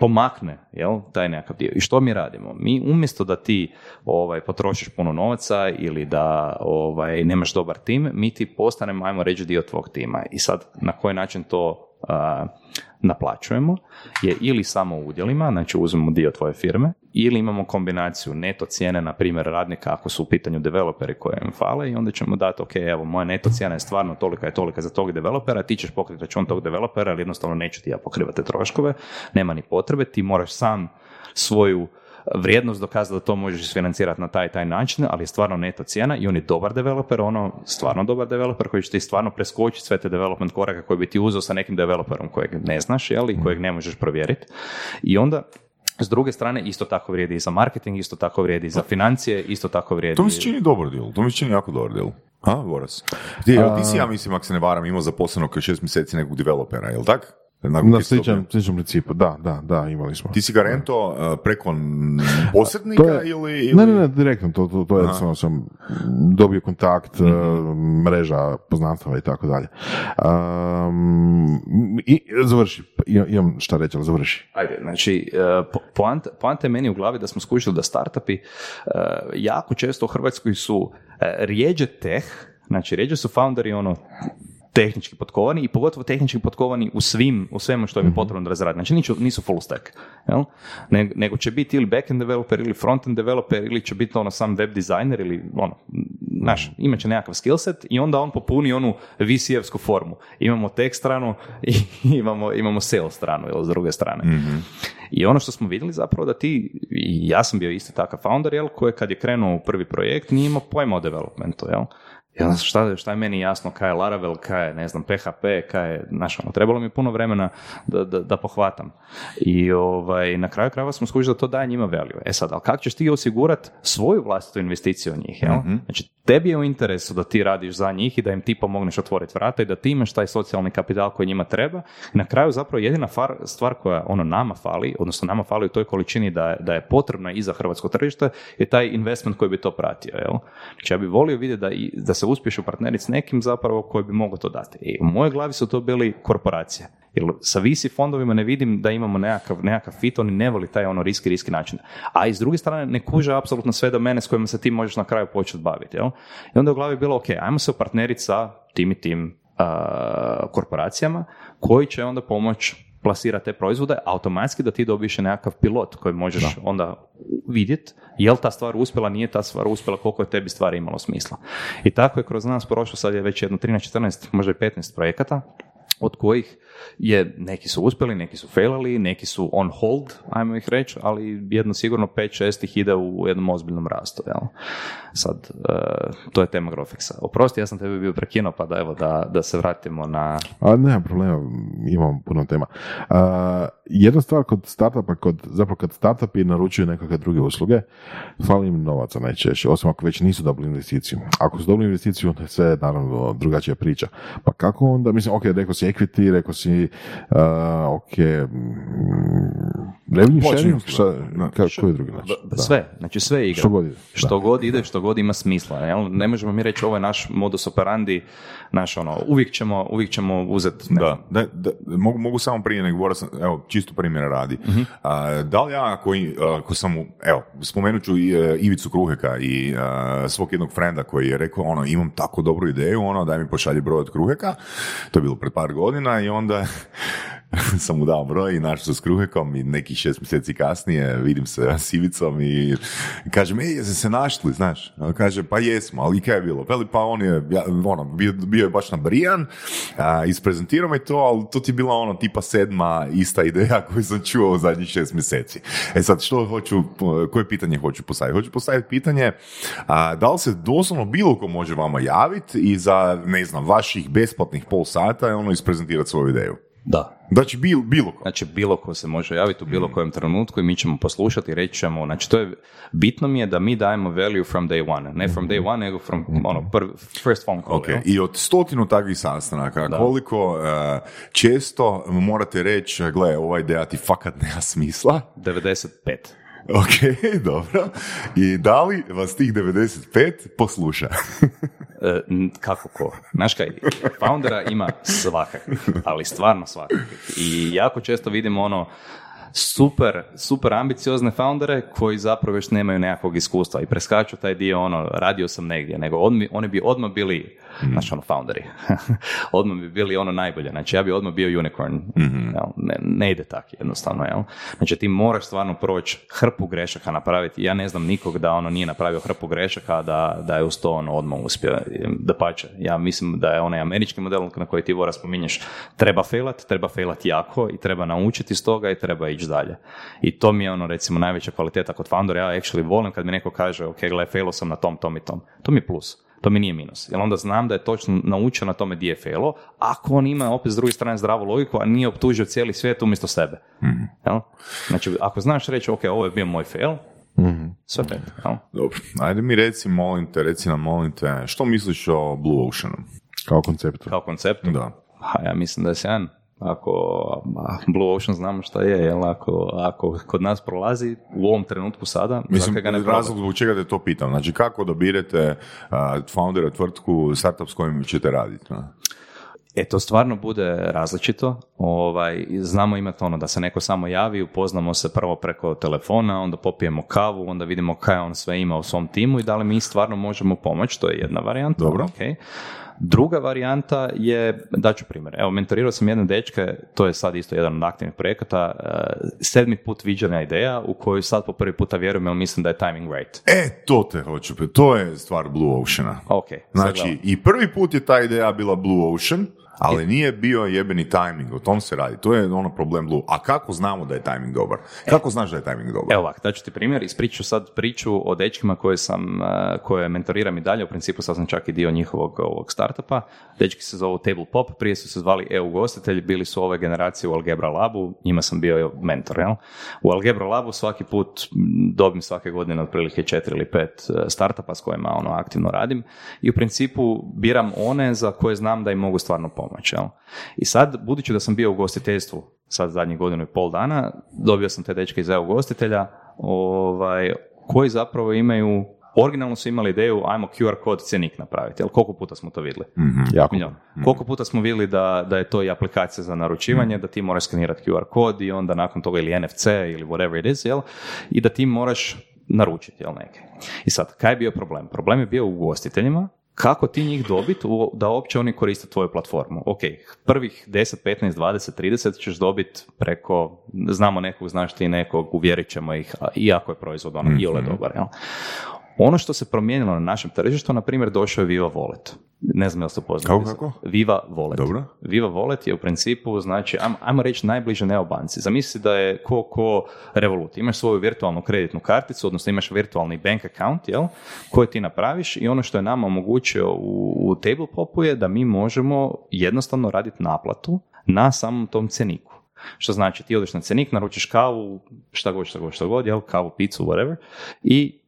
pomakne jel, taj nekakav dio. I što mi radimo? Mi umjesto da ti ovaj, potrošiš puno novaca ili da ovaj, nemaš dobar tim, mi ti postanemo, ajmo reći, dio tvog tima. I sad, na koji način to naplaćujemo je ili samo u udjelima, znači uzmemo dio tvoje firme, ili imamo kombinaciju neto cijene, na primjer radnika ako su u pitanju developeri koje im fale i onda ćemo dati, ok, evo, moja neto cijena je stvarno tolika je tolika za tog developera, ti ćeš pokriti račun tog developera, ali jednostavno neću ti ja pokrivati troškove, nema ni potrebe, ti moraš sam svoju vrijednost dokazati da to možeš isfinancirati na taj taj način, ali je stvarno neto cijena i on je dobar developer, ono stvarno dobar developer koji će ti stvarno preskočiti sve te development koraka koje bi ti uzeo sa nekim developerom kojeg ne znaš, jel, i kojeg ne možeš provjeriti. I onda s druge strane, isto tako vrijedi i za marketing, isto tako vrijedi i za financije, isto tako vrijedi... To mi se čini dobar deal, to mi se čini jako dobar deal. A, Boras? Ti, ti si, ja mislim, ako se ne varam, imao zaposlenog šest mjeseci nekog developera, jel tak? Na sličan, sličan principu, da, da, da, imali smo. Ti si ga rento uh, preko posrednika je, ili, ili, Ne, ne, ne, direktno, to, to, to jednostavno sam dobio kontakt, mm mreža poznanstava i tako dalje. Um, I završi, imam šta reći, ali završi. Ajde, znači, uh, poanta, poanta je meni u glavi da smo skušali da startupi uh, jako često u Hrvatskoj su rijeđe teh, znači rijeđe su founderi ono tehnički potkovani i pogotovo tehnički potkovani u svim, u svemu što im je mhm. potrebno da razradi. Znači nisu, nisu full stack, jel? nego će biti ili backend developer ili frontend developer ili će biti ono sam web designer ili ono, znaš, imat će nekakav skillset i onda on popuni onu VC-evsku formu. Imamo tech stranu i [laughs] imamo, imamo sales stranu, jel, s druge strane. mm I ono što smo vidjeli zapravo da ti, i ja sam bio isto takav founder, jel, koji kad je krenuo u prvi projekt nije imao pojma o developmentu, jel? Onda šta, šta je meni jasno, kaj je Laravel, kaj je, ne znam, PHP, kaj je, znaš, ono, trebalo mi puno vremena da, da, da pohvatam. I ovaj, na kraju krajeva smo skužili da to daje njima value. E sad, ali kako ćeš ti osigurati svoju vlastitu investiciju u njih, jel? mm Znači, tebi je u interesu da ti radiš za njih i da im ti pomogneš otvoriti vrata i da ti imaš taj socijalni kapital koji njima treba. I na kraju zapravo jedina far, stvar koja ono nama fali, odnosno nama fali u toj količini da je, da je potrebna i za hrvatsko tržište, je taj investment koji bi to pratio, jel? Znači, ja bih volio vidjeti da, i, da se se uspješno partneriti s nekim zapravo koji bi mogao to dati. I u mojoj glavi su to bili korporacije. Jer sa visi fondovima ne vidim da imamo nekakav, nekakav fit, oni ne voli taj ono riski, riski način. A iz druge strane ne kuže apsolutno sve domene s kojima se ti možeš na kraju početi baviti. Jel? I onda u glavi je bilo, ok, ajmo se partneriti sa tim i tim korporacijama koji će onda pomoći plasira te proizvode, automatski da ti dobiješ nekakav pilot koji možeš onda vidjeti je li ta stvar uspjela, nije ta stvar uspjela, koliko je tebi stvari imalo smisla. I tako je kroz nas prošlo sad je već jedno 13-14, možda i 15 projekata, od kojih je, neki su uspjeli, neki su failali, neki su on hold, ajmo ih reći, ali jedno sigurno 5-6 ih ide u jednom ozbiljnom rastu. Jel? Sad, uh, to je tema Grofexa. Oprosti, ja sam tebe bio prekinuo, pa da, evo, da, da se vratimo na... A, nema problema, imam puno tema. Uh, jedna stvar kod startupa, kod, zapravo kad startupi naručuju nekakve druge usluge, fali im novaca najčešće, osim ako već nisu dobili investiciju. Ako su dobili investiciju, onda je sve naravno drugačija priča. Pa kako onda, mislim, ok, rekao si equity, rekao si, uh, ok, Revenue sharing, šta, Da. ka- koji je drugi način? B- Sve, znači sve igra. Što god ide, Što god ide, što god ima smisla. Jel? Ne možemo mi reći ovo je naš modus operandi, naš ono, uvijek ćemo, uvijek ćemo uzeti Da, da, da, mogu, mogu samo prije nego govorio sam, evo, čisto primjera radi. A, da li ja koji, ako sam, evo, spomenut ću i, e, Ivicu Kruheka i a, svog jednog frenda koji je rekao, ono, imam tako dobru ideju, ono, daj mi pošalji broj od Kruheka, to je bilo pred par godina i onda [laughs] sam mu dao broj i našao se s Kruhekom i nekih šest mjeseci kasnije vidim se [laughs] s Ivicom i kažem, ej, jeste se našli, znaš? Kaže, pa jesmo, ali kaj je bilo? Veli, pa on je, ja, ono, bio, bio je baš nabrijan, a, isprezentirao mi to, ali to ti je bila ono tipa sedma ista ideja [laughs] koju sam čuo u zadnjih šest mjeseci. E sad, što hoću, koje pitanje hoću postaviti? Hoću postaviti pitanje, a, da li se doslovno bilo ko može vama javiti i za, ne znam, vaših besplatnih pol sata ono isprezentirati svoju ideju? Da. Znači, bil, bilo ko. Znači, bilo ko se može javiti u bilo kojem trenutku i mi ćemo poslušati i reći ćemo, znači, to je, bitno mi je da mi dajemo value from day one. Ne from day one, nego from, ono, prvi, first phone call. Ok, jel? i od stotinu takvih sastanaka, koliko eh, često morate reći, gle, ova ideja ti fakat nema smisla, 95. [laughs] ok, dobro, i da li vas tih 95 posluša? E, kako ko? Znaš kaj, foundera ima svakakvih, ali stvarno svakakvih. I jako često vidimo ono, super, super ambiciozne foundere koji zapravo još nemaju nekakvog iskustva i preskaču taj dio ono, radio sam negdje, nego on, oni bi odmah bili, znači ono, founderi. [laughs] odmah bi bili ono najbolje. Znači ja bi odmah bio unicorn. Jel? Ne, ne ide tako jednostavno. Jel? Znači ti moraš stvarno proći hrpu grešaka napraviti. Ja ne znam nikog da ono nije napravio hrpu grešaka da, da je uz to ono odmah uspio. Da pače. Ja mislim da je onaj američki model na koji ti Vora spominješ treba failat, treba failat jako i treba naučiti iz toga i treba ići dalje. I to mi je ono recimo najveća kvaliteta kod foundera. Ja actually volim kad mi neko kaže ok, gle, failo sam na tom, tom i tom. To mi je plus. To mi nije minus. Jer onda znam da je točno naučio na tome di je failo, ako on ima opet s druge strane zdravu logiku, a nije optužio cijeli svijet umjesto sebe. Jel? Znači, ako znaš reći, ok, ovo je bio moj fail, sve pet. Jel? Dobro, ajde mi reci, molim te, reci nam, molim te, što misliš o Blue Oceanu? Kao koncept. Kao koncept, Da. Pa ja mislim da je sjajan. Ako Blue Ocean znamo šta je, jel? Ako, ako kod nas prolazi u ovom trenutku sada, Mislim, ga ne razlog zbog čega te to pitam. Znači, kako odabirete a, foundera tvrtku, startup s kojim ćete raditi? no? E, to stvarno bude različito. Ovaj, znamo imati ono da se neko samo javi, upoznamo se prvo preko telefona, onda popijemo kavu, onda vidimo kaj on sve ima u svom timu i da li mi stvarno možemo pomoći, to je jedna varijanta. Dobro. ok. Druga varijanta je, daću primjer, evo, mentorirao sam jedne dečke, to je sad isto jedan od aktivnih projekata, eh, sedmi put viđena ideja u koju sad po prvi puta vjerujem, jer mislim da je timing right. E, to te hoću, to je stvar Blue Oceana. Ok, Znači, i prvi put je ta ideja bila Blue Ocean, ali nije bio jebeni timing, o tom se radi. To je ono problem Blue. A kako znamo da je timing dobar? Kako znaš da je timing dobar? Evo ovak, daću ti primjer, ispričat ću sad priču o dečkima koje sam, eh, koje mentoriram i dalje, u principu sad sam čak i dio njihovog ovog startupa. Dečki se zovu Table Pop, prije su se zvali EU gostitelji, bili su ove generacije u Algebra Labu, njima sam bio mentor, jel? U Algebra Labu svaki put dobim svake godine otprilike četiri ili pet eh, startupa s kojima ono aktivno radim i u principu biram one za koje znam da im mogu stvarno pomoći, jel? I sad, budući da sam bio u gostiteljstvu sad zadnjih godinu i pol dana, dobio sam te dečke iz EU gostitelja, ovaj, koji zapravo imaju, originalno su imali ideju, ajmo QR kod cenik napraviti, jel koliko puta smo to vidjeli? Jako. Jel? Koliko puta smo vidjeli da, da je to i aplikacija za naručivanje, da ti moraš skenirati QR kod i onda nakon toga ili NFC ili whatever it is, jel? I da ti moraš naručiti, jel neke. I sad, kaj je bio problem? Problem je bio u ugostiteljima, kako ti njih dobiti da uopće oni koriste tvoju platformu. Ok, prvih 10, 15, 20, 30 ćeš dobiti preko, znamo nekog, znaš ti nekog, uvjerit ćemo ih, iako je proizvod ono, iole dobar. Jel? Ono što se promijenilo na našem tržištu, na primjer, došao je Viva Wallet. Ne znam jel ste upoznati. Kako, kako? Viva Wallet. Dobro. Viva Wallet je u principu, znači, ajmo, ajmo reći najbliže neobanci. Zamisli da je ko ko Revolut. Imaš svoju virtualnu kreditnu karticu, odnosno imaš virtualni bank account, jel, koji ti napraviš i ono što je nama omogućio u, u Tablepopu je da mi možemo jednostavno raditi naplatu na samom tom ceniku. Što znači ti odeš na cenik, naručiš kavu, šta god, šta god, šta god, jel, kavu, picu, whatever, i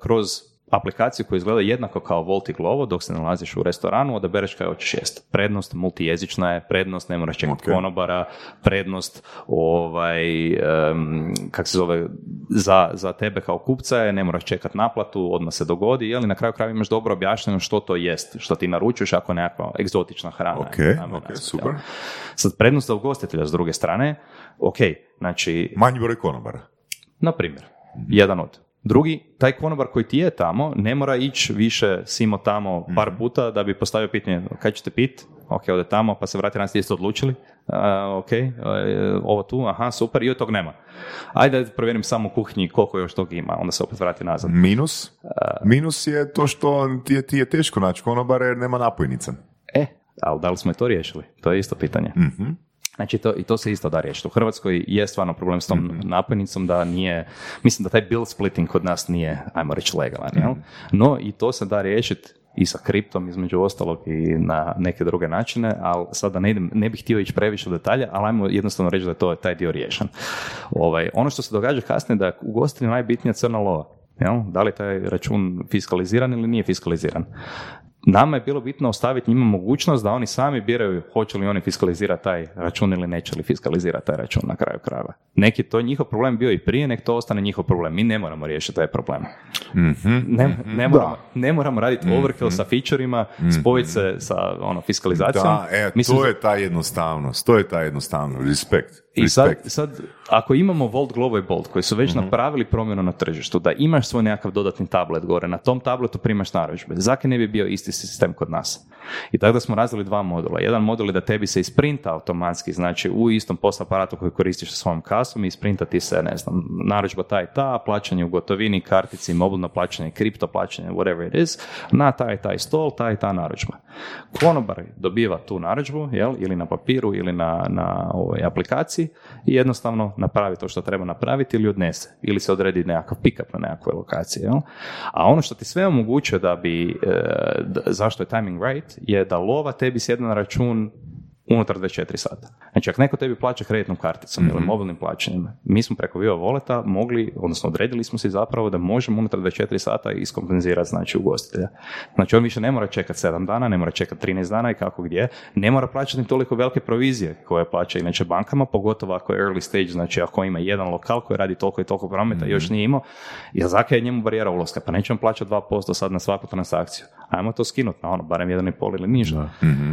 kroz aplikaciju koja izgleda jednako kao Volt i Glovo dok se nalaziš u restoranu, odabereš kaj hoćeš jest. Prednost multijezična je, prednost ne moraš čekati konobara, prednost ovaj, em, kak se zove, za, za tebe kao kupca je, ne moraš čekati naplatu, odmah se dogodi, jel, i na kraju krajeva imaš dobro objašnjeno što to jest, što ti naručuješ ako je nekakva egzotična hrana. Ok, nazvat, super. jel. Sad, prednost za ugostitelja s druge strane, ok, znači, Manji broj konobara. na primjer, jedan od. Drugi, taj konobar koji ti je tamo, ne mora ići više simo tamo par puta da bi postavio pitanje kaj ćete pit, ok, ode tamo, pa se vrati nas jeste odlučili, A, ok, e, ovo tu, aha, super, i od tog nema. Ajde da provjerim samo u kuhinji koliko još tog ima, onda se opet vrati nazad. Minus? Minus je to što ti je, ti je teško naći konobara jer nema napojnica. E, ali da li smo i to riješili? To je isto pitanje. Mhm. Znači, to, i to se isto da riješiti. U Hrvatskoj je stvarno problem s tom Mhm. napojnicom da nije, mislim da taj bill splitting kod nas nije, ajmo reći, legalan, jel? Mhm. No, i to se da riješiti i sa kriptom između ostalog i na neke druge načine, ali sada ne, idem, ne bih htio ići previše u detalje, ali ajmo jednostavno reći da je to taj dio riješen. Ovaj, ono što se događa kasnije da u ugostitelju najbitnija crna lova. Jel? Da li taj račun fiskaliziran ili nije fiskaliziran? Nama je bilo bitno ostaviti njima mogućnost da oni sami biraju hoće li oni fiskalizirati taj račun ili neće li fiskalizirati taj račun na kraju krajeva. Neki to je njihov problem bio i prije, nek to ostane njihov problem. Mi ne moramo riješiti taj problem. Ne, ne, moramo, ne moramo raditi overkill sa featureima, spojiti se sa ono, fiskalizacijom. Da, e, Mislim, to je ta jednostavnost, to je ta jednostavnost, respekt. I sad, sad, ako imamo Volt, Glovo i Bolt koji su već napravili promjenu na tržištu, da imaš svoj nekakav dodatni tablet gore, na tom tabletu primaš narudžbe, zakaj ne bi bio isti sistem kod nas? I tako da smo razvili dva modula. Jedan modul je da tebi se isprinta automatski, znači u istom post aparatu koji koristiš sa svojom kasom i isprinta ti se, ne znam, narudžba ta i ta, plaćanje u gotovini, kartici, mobilno plaćanje, kripto plaćanje, whatever it is, na taj i taj stol, ta i ta narudžba. Konobar dobiva tu narudžbu, jel, ili na papiru ili na, na ovoj aplikaciji i jednostavno napravi to što treba napraviti ili odnese. Ili se odredi nekakav pick-up na nekakvoj lokaciji. Jel? A ono što ti sve omogućuje da bi, e, zašto je timing right, je da lova tebi sjedne na račun unutar 24 sata. Znači, ako neko tebi plaća kreditnom karticom ili mobilnim plaćanjem, mi smo preko Viva Voleta mogli, odnosno odredili smo si zapravo da možemo unutar 24 sata iskompenzirati znači ugostitelja. Znači, on više ne mora čekati 7 dana, ne mora čekati 13 dana i kako gdje, ne mora plaćati ni toliko velike provizije koje plaća inače bankama, pogotovo ako je early stage, znači ako ima jedan lokal koji radi toliko i toliko prometa i još nije imao, jer zaka je njemu barijera ulaska, pa nećemo plaćati 2% sad na svaku transakciju. Ajmo to skinuti na ono, barem 1,5 ili niže.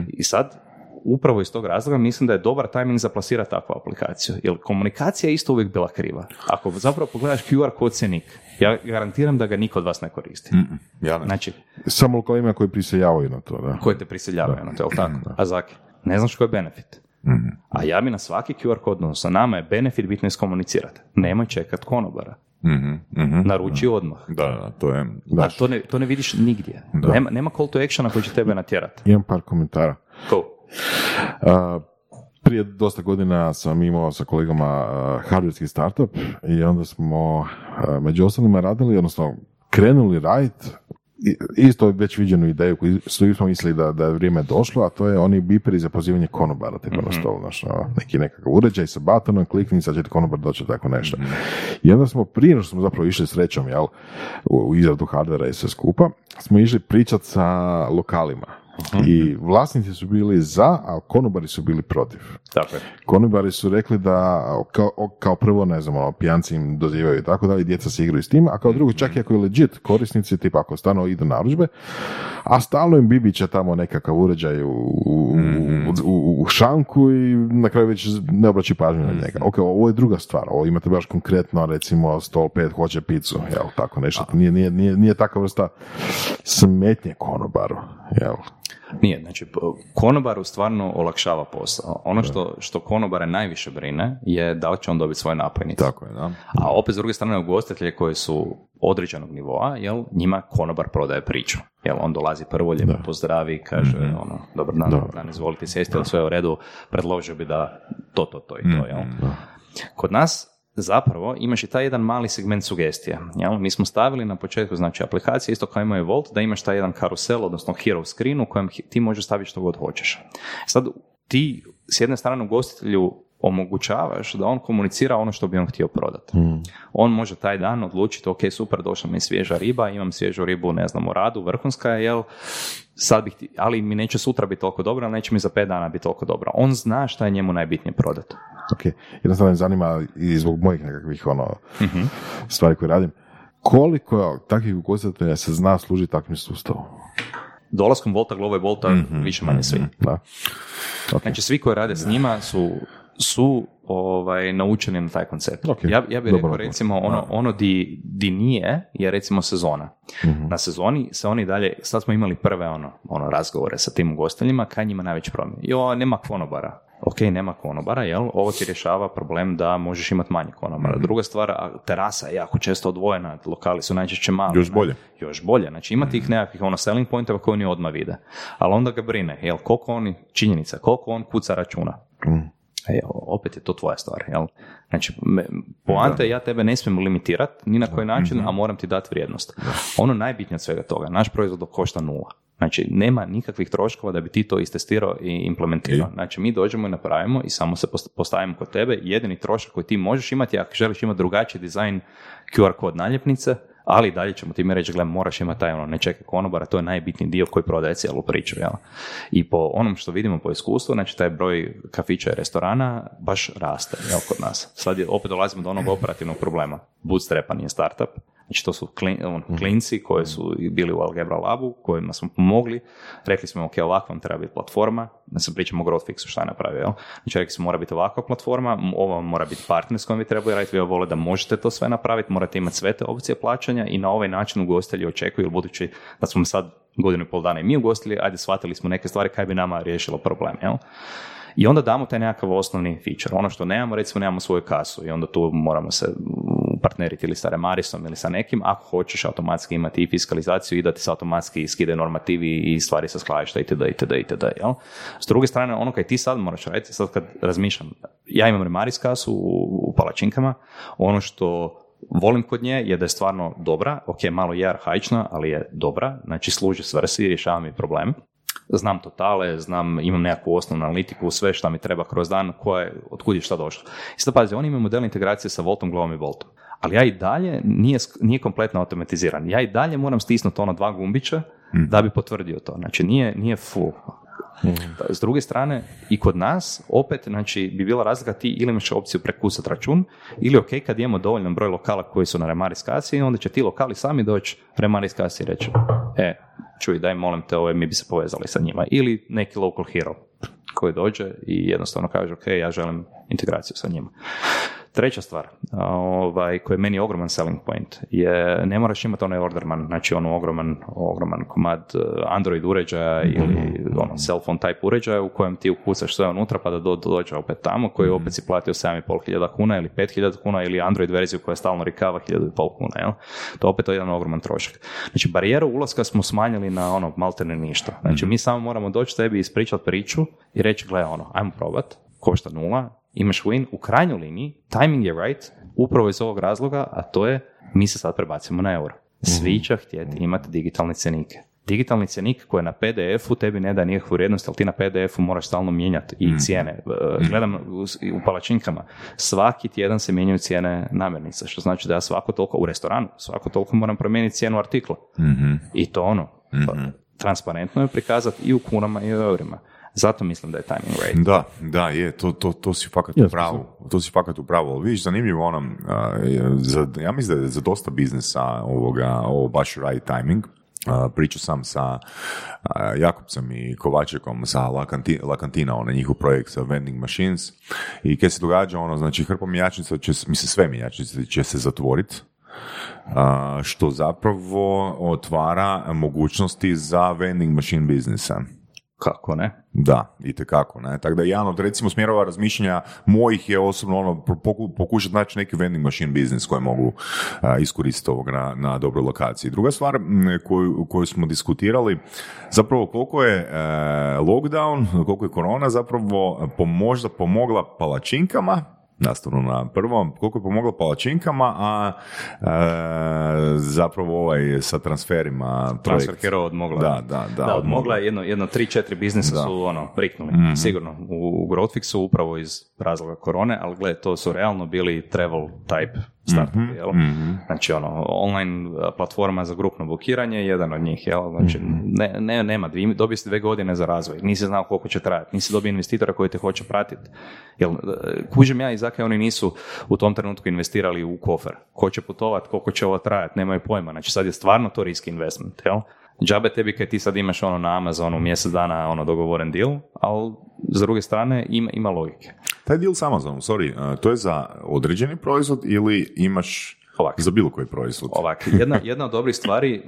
I sad, upravo iz tog razloga mislim da je dobar timing za plasirati takvu aplikaciju. Jer komunikacija je isto uvijek bila kriva. Ako zapravo pogledaš QR kod cjenik, ja garantiram da ga niko od vas ne koristi. Ja ne. Znači, Samo lokalima koji priseljavaju na to, da. koje te prisiljavaju na to, jel tako? A zaki, ne znaš koji je benefit. A ja bi na svaki QR kod, odnosno nama je benefit bitno iskomunicirati. Nemoj čekat konobara. Mhm, mhm. Naruči odmah. Da, da, to je... Da. A to ne, to ne vidiš nigdje. Nema, nema call to actiona koji će tebe natjerati. Imam par komentara. Cool. Prije dosta godina sam imao sa kolegama hardwareski startup i onda smo među ostalima radili, odnosno krenuli raditi i- isto već viđenu ideju koju smo mislili da, da je vrijeme došlo, a to je oni biperi za pozivanje konobara tipa na stolu, znaš, ono, neki nekakav uređaj sa batonom, klikni, sad će konobar doći, tako nešto. I onda smo, prije što smo zapravo išli srećom, jel, u, u izradu hardvera i sve skupa, smo išli pričat sa lokalima. I vlasnici su bili za, a konobari su bili protiv. Tako je. Konobari su rekli da kao, kao prvo, ne znam, ono, pijanci im dozivaju i tako dalje, djeca se igraju s tim, a kao drugo, čak i ako je legit korisnici, tipa ako stvarno idu narudžbe, a stalno im Bibi će tamo nekakav uređaj u, u, u, u šanku i na kraju već ne obraći pažnju na njega. Ok, ovo je druga stvar, ovo imate baš konkretno, recimo, stol pet hoće picu, jel, tako nešto, nije, nije, nije, nije takva vrsta smetnje konobaru, jel. Nije, znači konobaru stvarno olakšava posao. Ono što, što konobare najviše brine je da li će on dobiti svoje napojnice. Tako je, da. A opet s druge strane ugostitelje koji su određenog nivoa, jel, njima konobar prodaje priču. Jel, on dolazi prvo, lijepo pozdravi, kaže, ono, dobar dan, dobar dan, izvolite sjesti, jel sve je u redu, predložio bi da to, to, to i to, jel. Kod nas zapravo imaš i taj jedan mali segment sugestija. Jel? Mi smo stavili na početku znači aplikacije, isto kao imaju Volt, da imaš taj jedan karusel, odnosno hero screen u kojem ti možeš staviti što god hoćeš. Sad ti s jedne strane ugostitelju omogućavaš da on komunicira ono što bi on htio prodati. On može taj dan odlučiti, ok, super, došla mi je svježa riba, imam svježu ribu, ne znam, u radu, vrhunska je, jel, sad bih, ti- ali mi neće sutra biti toliko dobro, ali neće mi za pet dana biti toliko dobro. On zna šta je njemu najbitnije prodati. Ok, jednostavno me zanima i zbog mojih nekakvih ono, Mhm. stvari koje radim, koliko takvih ugostitelja se zna služiti takvim sustavom? Dolaskom Volta, Glovo i Bolta, više manje svi. Da. Ok. Znači, svi koji rade s njima su, su ovaj, naučeni na taj koncept. Ok, Ja, ja bih rekao, recimo, ono, ono di, di nije je recimo sezona. Mhm. Na sezoni se oni dalje, sad smo imali prve ono, ono razgovore sa tim ugostiteljima, kaj njima najveći problem? Jo, nema konobara. Ok, nema konobara, jel? Ovo ti rješava problem da možeš imati manje konobara. Mhm. Druga stvar, terasa je jako često odvojena, lokali su najčešće mali. Još ne? bolje. još bolje. Znači ima tih nekakvih ono selling pointova koje oni odmah vide. Ali onda ga brine, jel, koliko oni, činjenica, koliko on kuca računa. E, opet je to tvoja stvar, jel? Znači, me, poanta je ja tebe ne smijem limitirati ni na koji način, a moram ti dati vrijednost. Ono najbitnije od svega toga, naš proizvod košta nula. Znači, nema nikakvih troškova da bi ti to istestirao i implementirao. Znači, mi dođemo i napravimo i samo se post- postavimo kod tebe. Jedini trošak koji ti možeš imati, ako želiš imati drugačiji dizajn QR kod naljepnice, ali dalje ćemo ti mi reći, gle, moraš imati taj ono, ne čekaj konobara, to je najbitniji dio koji prodaje cijelu priču, jel? I po onom što vidimo po iskustvu, znači taj broj kafića i restorana baš raste, jel, kod nas. Sad je, opet dolazimo do onog operativnog problema. Bootstrapa nije startup, znači to su klin, on, klinci koji su bili u Algebra Labu, kojima smo pomogli, rekli smo, ok, ovakva vam treba biti platforma, da se pričamo o Growthfixu šta je napravio? Znači rekli smo, mora biti ovakva platforma, ovo vam mora biti partner s kojim vi trebali raditi, vi vole da možete to sve napraviti, morate imati sve te opcije plaćanja i na ovaj način ugostitelji očekuju, budući da smo sad godinu i pol dana i mi ugostili, ajde shvatili smo neke stvari kaj bi nama riješilo problem, jel? I onda damo taj nekakav osnovni feature. Ono što nemamo, recimo nemamo svoju kasu i onda tu moramo se partneriti ili sa Remarisom ili sa nekim, ako hoćeš automatski imati i fiskalizaciju i da ti se automatski skide normativi i stvari sa skladišta itd. itd. itd. Jel? S druge strane, ono kaj ti sad moraš raditi, sad kad razmišljam, ja imam Remaris kasu u, u palačinkama, ono što volim kod nje je da je stvarno dobra, ok, malo je arhaična, ali je dobra, znači služi svrsi, rješava mi problem znam totale, znam, imam nekakvu osnovnu analitiku, sve šta mi treba kroz dan, koje, otkud je šta došlo. I sad pazi, oni imaju model integracije sa Voltom, Glovom i Voltom. Ali ja i dalje nije, nije kompletno automatiziran. Ja i dalje moram stisnuti ono dva gumbića da bi potvrdio to. Znači nije, nije full. S druge strane, i kod nas, opet, znači, bi bila razlika ti ili imaš opciju prekusati račun, ili ok, kad imamo dovoljan broj lokala koji su na Remaris kasi, onda će ti lokali sami doći Remaris kasi i reći, e, čuj, daj molim te, ove, mi bi se povezali sa njima. Ili neki local hero koji dođe i jednostavno kaže, ok, ja želim integraciju sa njima. Treća stvar, ovaj, koji je meni ogroman selling point, je ne moraš imati onaj orderman, znači ono ogroman, ogroman komad eh, Android uređaja ili ono cell phone type uređaja u kojem ti ukucaš sve unutra pa da do, dođe opet tamo, koji opet si platio 7.500 kuna ili 5.000 kuna ili Android verziju koja stalno rikava 1.500 kuna, jel? To opet je jedan ogroman trošak. Znači, barijeru ulaska smo smanjili na ono maltene ništa. Znači, mi samo moramo doći tebi ispričati priču i reći, gle, ono, ajmo probat, košta nula, imaš win, u krajnjoj liniji, timing je right, upravo iz ovog razloga, a to je, mi se sad prebacimo na euro. Svi će htjeti imati digitalne cjenike. Digitalni cjenik koji je na PDF-u tebi ne da nikakvu vrijednost, ali ti na PDF-u moraš stalno mijenjati i cijene. E, Gledam u, palačinkama, svaki tjedan se mijenjaju cijene namirnica, što znači da ja svako toliko, u restoranu, svako toliko moram promijeniti cijenu artikla. I to ono, pa, transparentno je prikazati i u kunama i u eurima. Zato mislim da je timing right. Da, da, je, to, to, to si fakat u pravu. To si fakat u pravu. Ali vidiš, zanimljivo ono, za, ja mislim da je za dosta biznesa ovoga, ovo baš right timing. A, pričao sam sa Jakobcem i Kovačekom sa La, Canti- La Cantina, onaj njihov projekt sa vending machines i kaj se događa, ono, znači hrpa mjenjačnica će, se- mislim sve mjenjačnice će se zatvoriti, a, što zapravo otvara mogućnosti za vending machine biznisa. Kako ne? Da, itekako, ne. Tako da jedan od recimo smjerova razmišljanja mojih je osobno ono poku- pokušati naći neki vending machine biznis koji mogu iskoristiti ovog na, na dobroj lokaciji. Druga stvar koju, koju smo diskutirali, zapravo koliko je e, lockdown, koliko je korona zapravo pomožda pomogla palačinkama nastavno na prvom, koliko je pomoglo palačinkama, a e, zapravo ovaj sa transferima Transfer projekt. Hero odmogla. Da, da, da, da odmogla. je jedno, jedno tri, četiri biznisa Da. su ono, priknuli, Mhm. sigurno, u, u Growthfixu upravo iz razloga korone, ali gle, to su realno bili travel type startupi, Mhm, jel? mhm. Znači, ono, online a, platforma za grupno blokiranje je jedan od njih, jel? Znači, Mhm. ne, ne, nema, dvije, dobio si dve godine za razvoj, nisi znao koliko će trajati, nisi dobio investitora koji te hoće pratiti. Jel, e, kužim ja i zakaj oni nisu u tom trenutku investirali u kofer. Ko će putovat, koliko će ovo trajati, nemaju pojma. Znači, sad je stvarno to risk investment, jel? Džabe tebi kad ti sad imaš ono na Amazonu mjesec dana ono dogovoren deal, ali s druge strane ima, ima logike. Taj deal s Amazonom, sorry, to je za određeni proizvod ili imaš Ovako. za bilo koji proizvod? Ovak, jedna, jedna od dobrih stvari e,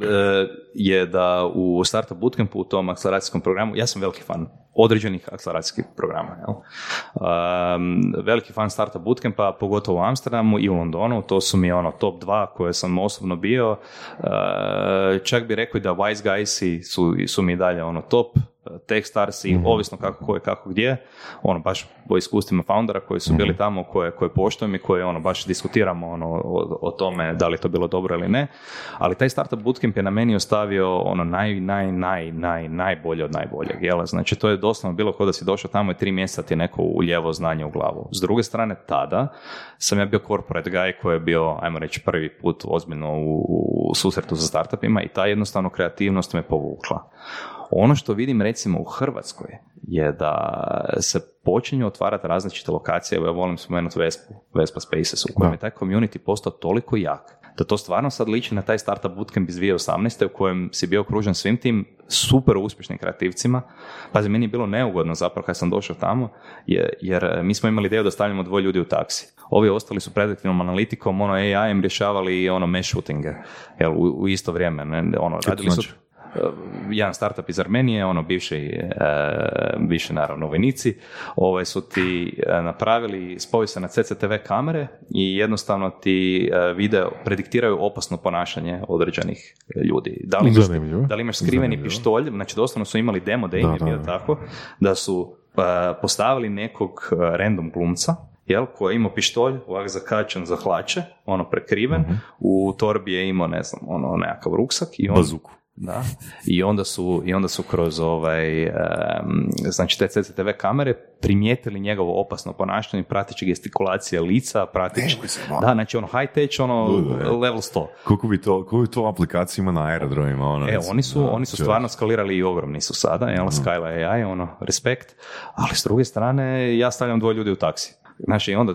je da u Startup Bootcampu, u tom akceleracijskom programu, ja sam veliki fan određenih akceleracijskih programa. Jel? Um, veliki fan Startup Bootcampa, pogotovo u Amsterdamu i u Londonu, to su mi ono top dva koje sam osobno bio. E, čak bi rekao da Wise Guysi su, su mi dalje ono top, Techstarsi, ovisno kako ko je kako gdje, ono baš po iskustvima foundera koji su bili tamo, koje, koje poštujem i koje ono baš diskutiramo ono, o, o tome da li je to bilo dobro ili ne, ali taj startup bootcamp je na meni ostavio ono naj, naj, naj, naj, najbolje od najboljeg, jel? Znači to je doslovno bilo kao da si došao tamo i tri mjeseca ti neko uljevo znanje u glavu. S druge strane, tada sam ja bio corporate guy koji je bio, ajmo reći, prvi put ozbiljno u, u susretu sa startupima i ta jednostavno kreativnost me povukla. Ono što vidim recimo u Hrvatskoj je da se počinju otvarati različite lokacije, evo ja volim spomenuti Vespu, Vespa Spaces, u kojem Da. je taj community postao toliko jak, da to stvarno sad liči na taj startup bootcamp iz 2018. u kojem si bio okružen svim tim super uspješnim kreativcima. Pazi, meni je bilo neugodno zapravo kad sam došao tamo, jer, jer mi smo imali ideju da stavljamo dvoje ljudi u taksi. Ovi ostali su prediktivnom analitikom, ono AI-em rješavali ono mesh shootinge, jel, u, u isto vrijeme. Ne, ono, radili su, jedan startup iz Armenije, ono bivši, uh, bivši naravno vojnici, ovaj su ti uh, napravili, spoju se na CCTV kamere i jednostavno ti video prediktiraju opasno ponašanje određenih ljudi. Da li imaš, da li imaš skriveni Zanimljivo. pištolj, znači doslovno su imali demo da im je bio tako, da su postavili nekog random glumca, jel, koji je imao pištolj, ovak zakačen za hlače, ono prekriven, Mhm. u torbi je imao, ne znam, ono, nekakav ruksak i on, Bazuku. Da. I onda su, i onda su kroz ovaj, em, znači te CCTV kamere primijetili njegovo opasno ponašanje, prateći gestikulacije lica, prateći, se da, znači ono high tech, ono level 100. Koliko bi to, koliko bi to aplikacija ima na aerodromima? Ono, E, oni su, da, oni su stvarno skalirali i ogromni su sada, jel, Skyla AI, ono, respekt, ali s druge strane, ja stavljam dvoje ljudi u taksi. Znači, i onda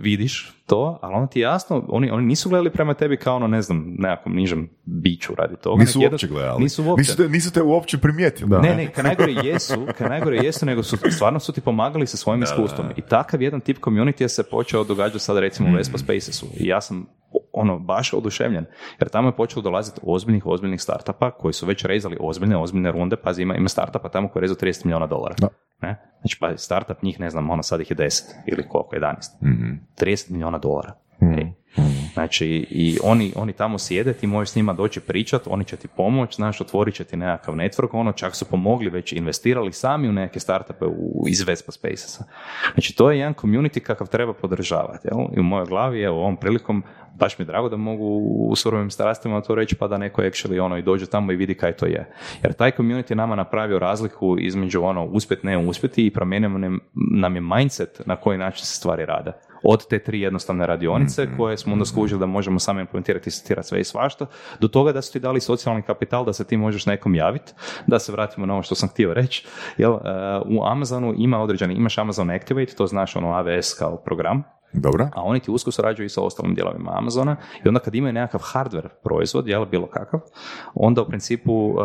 vidiš to, ali onda ti jasno, oni, oni nisu gledali prema tebi kao ono, ne znam, nekakvom nižem biću radi toga. Nisu uopće jedno- gledali. Nisu uopće. Nisu te, nisu te uopće primijetili. Da. Ne, ne, kad najgore jesu, kad najgore jesu, nego su stvarno su ti pomagali sa svojim iskustvom. I takav jedan tip community se počeo događati sad recimo u Vespa Spacesu. I ja sam ono baš oduševljen. Jer tamo je počelo dolaziti ozbiljnih, ozbiljnih startupa koji su već rezali ozbiljne, ozbiljne runde. Pazi, ima, ima startupa tamo koji je rezao 30 milijuna dolara. Da. Ne? Znači, pa startup njih, ne znam, ono sad ih je 10 ili koliko, 11. Mhm. 30 milijuna dolara. Mhm. Ej. Znači, i oni, oni tamo sjede, ti možeš s njima doći pričat, oni će ti pomoći, znaš, otvorit će ti nekakav network, ono, čak su pomogli, već investirali sami u neke startupe u, iz Vespa Spacesa. Znači, to je jedan community kakav treba podržavati, jel? I u mojoj glavi, evo, ovom prilikom, baš mi je drago da mogu u surovim strastima to reći, pa da neko actually ono, i dođe tamo i vidi kaj to je. Jer taj community nama napravio razliku između ono, uspjet, ne uspjeti i promijenio nam- nam je mindset na koji način se stvari rade od te tri jednostavne radionice koje smo onda skužili da možemo sami implementirati i testirati sve i svašta, do toga da su ti dali socijalni kapital da se ti možeš nekom javiti, da se vratimo na ovo što sam htio reći. Jel, uh, u Amazonu ima određeni, imaš Amazon Activate, to znaš ono AWS kao program, Dobro. a oni ti usko surađuju i sa ostalim dijelovima Amazona i onda kad imaju nekakav hardware proizvod, jel, bilo kakav, onda u principu uh,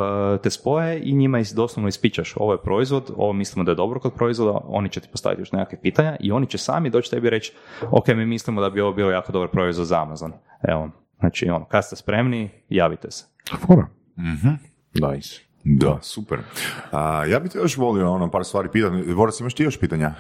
te spoje i njima is, doslovno ispičaš ovo je proizvod, ovo mislimo da je dobro kod proizvoda, oni će ti postaviti još nekakve pitanja i oni će sami doći tebi reći ok, mi mislimo da bi ovo bio jako dobar proizvod za Amazon. Evo, znači ono, kad ste spremni, javite se. Fora. Mhm. Nice. Da, super. A, ja bih te još volio ono par stvari pitati. Boris, imaš ti još pitanja?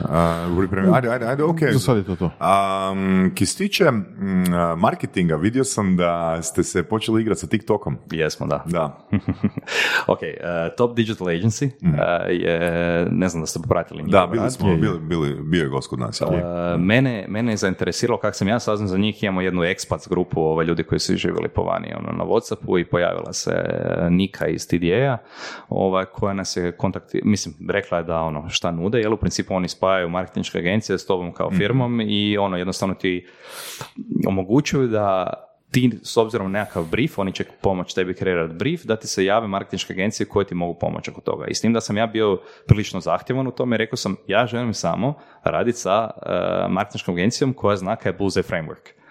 A, u pripremi- ajde, ajde, ajde, ok. Za sad je to to. Um, ki se tiče mm, a, marketinga, vidio sam da ste se počeli igrati sa TikTokom. Jesmo, da. Da. [laughs] ok, uh, Top Digital Agency uh, je, ne znam da ste popratili Da, bili smo, bili, bili, bio je gost kod nas. Uh, mene, mene je zainteresiralo kako sam ja saznao za njih, imamo jednu expats grupu ovaj, ljudi koji su živjeli po vani ono, na Whatsappu i pojavila se uh, Nika iz TDA-a ovaj, koja nas je kontaktirala, mislim, rekla je da ono šta nude, jer u principu oni spajaju marketinške agencije s tobom kao firmom i ono jednostavno ti omogućuju da ti s obzirom na nekakav brief, oni će pomoći tebi kreirati brief, da ti se jave marketinške agencije koje ti mogu pomoći oko toga. I s tim da sam ja bio prilično zahtjevan u tome, rekao sam ja želim samo raditi sa uh, marketinškom agencijom koja zna kaj je Bullseye Framework.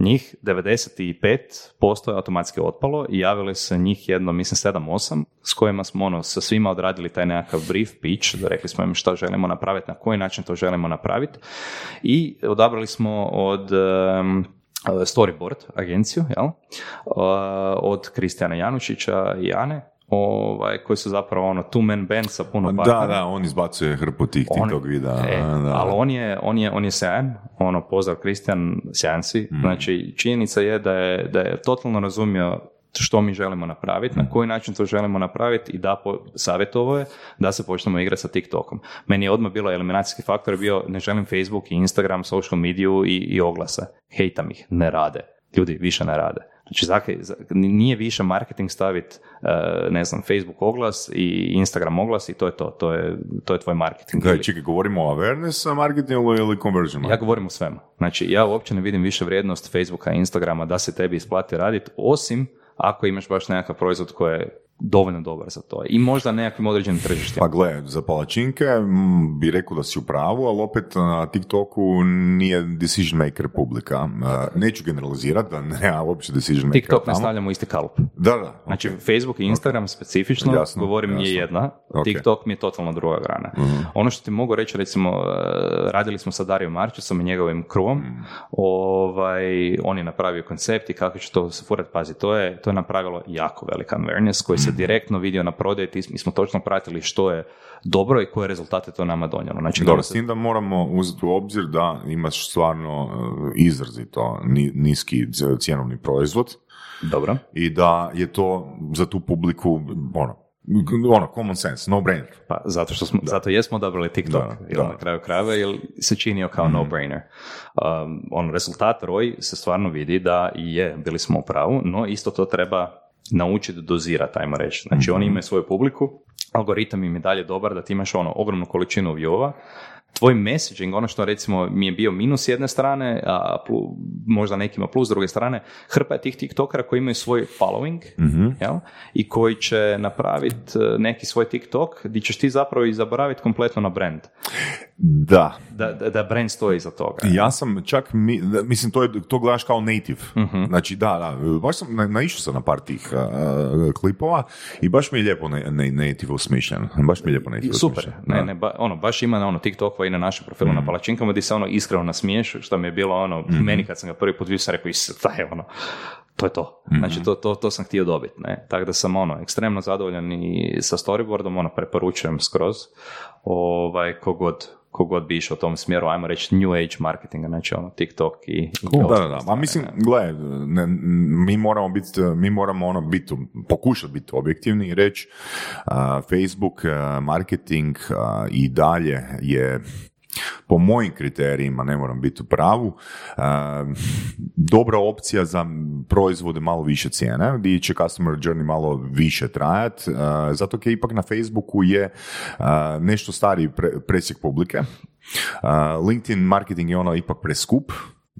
Njih 95% je automatski otpalo i javili se njih jedno, mislim 7-8, s kojima smo ono, sa svima odradili taj nekakav brief, pitch, da rekli smo im šta želimo napraviti, na koji način to želimo napraviti i odabrali smo od um, Storyboard agenciju, jel? Od Kristijana Janušića i Ane, ovaj, koji su zapravo ono two man band sa puno Da, partnera. da, on izbacuje hrpu tih On- TikTok videa. E, da. ali on je, on, je, on je sjajan, ono, pozdrav Kristijan, sjajan si. Mhm. Znači, činjenica je da je, da je totalno razumio što mi želimo napraviti, na koji način to želimo napraviti i da po, savjetovo je da se počnemo igrati sa TikTokom. Meni je odmah bilo eliminacijski faktor bio ne želim Facebook i Instagram, social mediju i, i oglase. Hejtam ih, ne rade. Ljudi više ne rade. Znači, zakaj, za- nije više marketing staviti, ne znam, Facebook oglas i Instagram oglas i to je to. To je, to je tvoj marketing. Gledaj, čekaj, govorimo o awareness marketingu ili conversion ja govorim o svemu. Znači, ja uopće ne vidim više vrijednost Facebooka i Instagrama da se tebi isplati raditi, osim ako imaš baš nekakav proizvod koji je dovoljno dobar za to. I možda nekakvim određenim tržištima. Pa gle, za palačinke mm, bi rekao da si u pravu, ali opet na TikToku nije decision maker publika. Neću generalizirati, da nema uopće decision maker TikTok ne stavljamo u isti kalup. Da, da. Znači, ok. Facebook i Instagram specifično, Jasno, govorim je jasno. jedna, Ok. TikTok mi je totalno druga grana. Ono što ti mogu reći, recimo, eh, radili smo sa Dario Marčusom i njegovim kruvom, ovaj, on je napravio koncept i kako će to se furat, pazi, to je, to je napravilo jako velik awareness koji se direktno vidio na prodaji, mi smo točno pratili što je dobro i koje rezultate to nama donijelo. Znači, Dobro, dobro s tim da moramo uzeti u obzir da imaš stvarno uh, izrazito ni- niski cjenovni proizvod dobro. i da je to za tu publiku ono, ono common sense, no brainer. Pa zato što smo, zato jesmo odabrali TikTok, Da, jer da. Na kraju krajeva, jer se činio kao no-brainer. Um, on rezultat ROI se stvarno vidi da je, bili smo u pravu, no isto to treba naučiti dozirati, ajmo reći. Znači Mhm. oni imaju svoju publiku, algoritam im je dalje dobar da ti imaš ono ogromnu količinu viewova, tvoj messaging, ono što recimo mi je bio minus s jedne strane, a plu- možda nekima plus s druge strane, hrpa je tih tiktokera koji imaju svoj following, Mhm. jel? i koji će napraviti neki svoj TikTok gdje ćeš ti zapravo i zaboraviti kompletno na brand. Da, Da, da, da brand stoji iza toga. Ja sam čak, mi, mislim, to, je, to gledaš kao native. Mhm. Znači, da, da, baš sam, na, naišao sam na par tih uh, klipova i baš mi je lijepo na, na, native osmišljen. Baš mi je lijepo native Super, osmišljen. ne, ne, ba, ono, baš ima na ono TikTokova i na našem profilu Mm. na palačinkama gdje se ono iskreno nasmiješ, što mi je bilo ono, Mhm. meni kad sam ga prvi put vidio sam rekao, "Is, šta je ono, to je to. Mhm. Znači, to, to, to sam htio dobiti, ne. Tako da sam ono, ekstremno zadovoljan i sa storyboardom, ono, preporučujem skroz, ovaj, kogod, kogod bi išao u tom smjeru, ajmo reći new age marketinga, znači ono, TikTok i... i Da, da, da. Ma mislim, gle, ne, mi moramo biti, mi moramo ono biti, pokušati biti objektivni i reći a, Facebook, a, marketing a, i dalje je po mojim kriterijima, ne moram biti u pravu, a, dobra opcija za proizvode malo više cijene, gdje će customer journey malo više trajat, a, zato je ipak na Facebooku je a, nešto stariji pre- presjek publike. LinkedIn marketing je ono ipak preskup,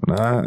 ne,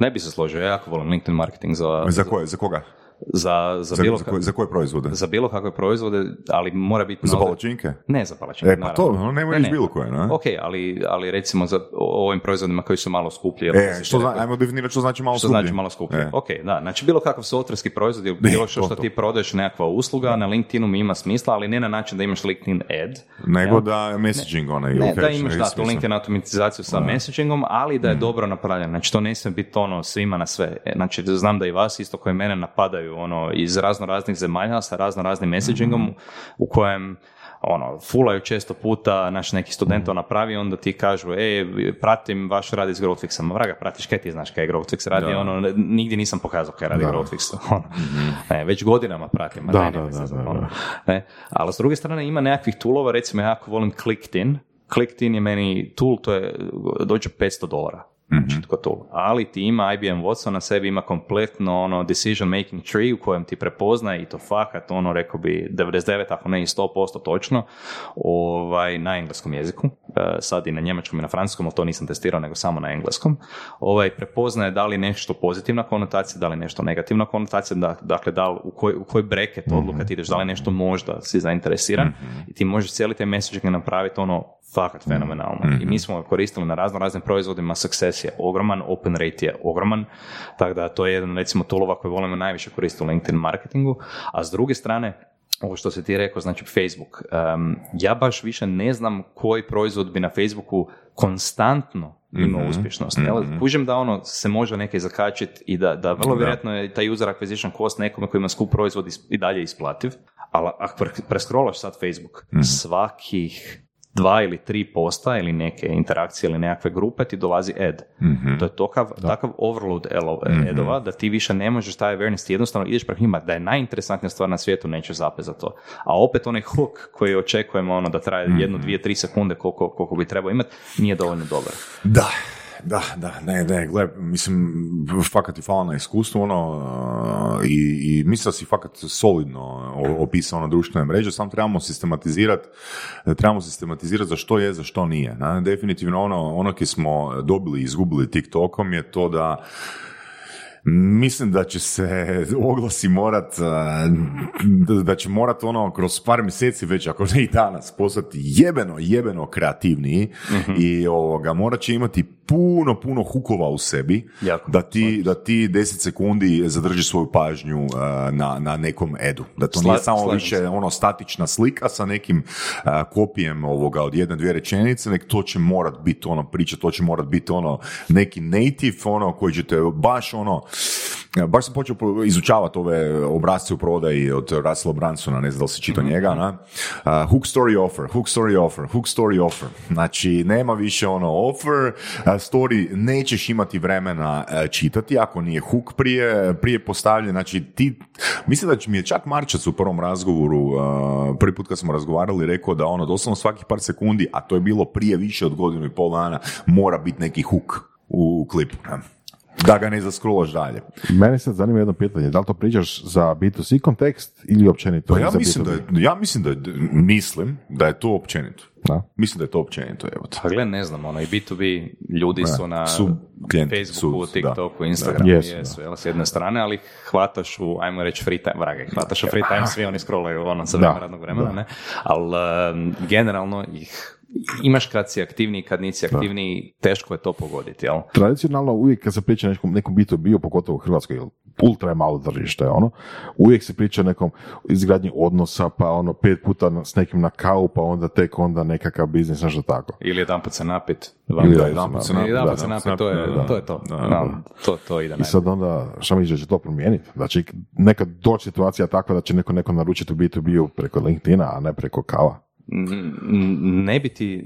Ne bi se složio, ja jako volim LinkedIn marketing za, za, koje, za koga? Za, za, Za, bilo, za, koje, za koje proizvode? za bilo kakve proizvode, ali mora biti... Za palačinke? Ne za palačinke, E, pa to, ono, nemoj Ne, ne. bilo koje, ne? Ok, ali, ali recimo za ovim proizvodima koji su malo skuplji. E, što zna, ajmo definirati što znači malo što skuplje. znači malo skuplje. E. Ok, da, znači bilo kakav softverski proizvod ili bilo što to, što to. ti prodaješ nekakva usluga na LinkedInu mi ima smisla, ali ne na način da imaš LinkedIn ad, Nego jel? da messaging onaj. Ne, da imaš što da, tu. LinkedIn automatizaciju sa messagingom, ali da je Mm. dobro napravljeno. Znači to ne smije biti ono svima na sve. E, Znači znam da i vas isto koji mene napadaju ono iz razno raznih zemalja sa razno raznim messagingom Mm-hmm. u kojem ono, fulaju često puta, naš neki student to napravi, onda ti kažu, e, pratim vaš rad iz Growthfixa, ma vraga, pratiš, kaj ti znaš kaj je Growthfix? Radi, ono, nigdje nisam pokazao kaj radi Growthfix, ono, ne, već godinama pratim, Da, daj, da, nemoj da, da, ono, da. ne, ali s druge strane ima nekakvih toolova, recimo ja jako volim ClickTin, ClickTin je meni tool, to je, dođe 500 dolara, znači tko tool. Ali ti ima IBM Watson na sebi, ima kompletno ono decision making tree u kojem ti prepoznaje i to fakat, ono rekao bi 99, ako ne i 100% točno, ovaj, na engleskom jeziku, E, sad i na njemačkom i na francuskom, ali to nisam testirao nego samo na engleskom, ovaj, prepoznaje da li nešto pozitivna konotacija, da li nešto negativna konotacija, da, dakle da li, u koji, u koji breket odluka ti ideš, da li nešto možda si zainteresiran i ti možeš cijeli taj messaging napraviti ono fakat fenomenalno. I mi smo ga koristili na razno raznim proizvodima, success je ogroman, open rate je ogroman, tako da to je jedan recimo toolova koji volimo najviše koristiti u LinkedIn marketingu, a s druge strane, ovo što si ti rekao, znači Facebook, em, ja baš više ne znam koji proizvod bi na Facebooku konstantno imao uspješnost. jel? Kužim da ono se može neke zakačiti i da, da vrlo vjerojatno je taj user acquisition cost nekome koji ima skup proizvod i dalje isplativ, ali ako pre- preskrolaš sad Facebook, svakih dva ili tri posta ili neke interakcije ili nekakve grupe ti dolazi ad. To je tokav, takav overload elo- edova da ti više ne možeš taj awareness, ti jednostavno ideš preko njima, da je najinteresantnija stvar na svijetu, nećeš zapet za to. A opet onaj hook koji očekujemo ono da traje jednu, dvije, tri sekunde koliko, koliko bi trebao imati, nije dovoljno dobar. Da, da, da, ne, ne, gle, mislim, fakat ti hvala na iskustvu, ono, i, i mislim da si fakat solidno opisao na društvene mreže, samo trebamo sistematizirati, trebamo sistematizirati za što je, za što nije. Na, definitivno ono, ono ki smo dobili i izgubili TikTokom je to da Mislim da će se [laughs] oglasi morat, da- će morat ono kroz par mjeseci već, ako ne i danas, postati jebeno, jebeno kreativniji i ovoga, morat će imati puno, puno hukova u sebi Jako. da ti, da ti 10 sekundi zadrži svoju pažnju uh, na, na nekom edu. Da to nije Sla- samo slažem više se. ono statična slika sa nekim uh, kopijem ovoga od jedne, dvije rečenice, nek to će morat biti ono priča, to će morat biti ono neki native, ono koji ćete baš ono Baš sam počeo po- izučavati ove obrazce u prodaji od Russella Bransona, ne znam da li si čitao njega, na? Uh, hook story offer, hook story offer, hook story offer. Znači, nema više ono offer, uh, story nećeš imati vremena uh, čitati ako nije hook prije, prije postavljen. Znači, ti, mislim da mi je čak Marčac u prvom razgovoru, uh, prvi put kad smo razgovarali, rekao da ono, doslovno svakih par sekundi, a to je bilo prije više od godinu i pol dana, mora biti neki hook u klipu. ne? Da ga ne zaskrolaš dalje. Mene sad zanima jedno pitanje, da li to pričaš za B2C kontekst ili općenito? Pa ja mislim da, B2B? je, ja mislim da je, mislim da je to općenito. Da. Mislim da je to općenito, evo. Pa gle, ne znam, ono, i B2B ljudi su na su klijenti, Facebooku, su, TikToku, da. Instagramu, Da. jesu, Jesu, jel, s jedne strane, ali hvataš u, ajmo reći, free time, vrage, hvataš u free time, svi oni scrollaju ono sa radnog vremena, ne? Ali um, generalno ih imaš kad si aktivniji, kad nisi aktivniji, teško je to pogoditi, jel? Tradicionalno uvijek kad se priča nekom, nekom B2B, pogotovo u Hrvatskoj, jer ultra je malo tržište, ono, uvijek se priča o nekom izgradnji odnosa, pa ono, pet puta s nekim na kavu, pa onda tek onda nekakav biznis, nešto tako. Ili jedanput se napit, Ili Da, da, jedanput se napit, da, se napit, to je, to je to. da, Da, da. to, to ide I sad onda, šta da će to promijeniti? Će neka doći situacija takva da će neko neko naručiti u B2B-u preko LinkedIna, a ne preko kava? Ne bi ti,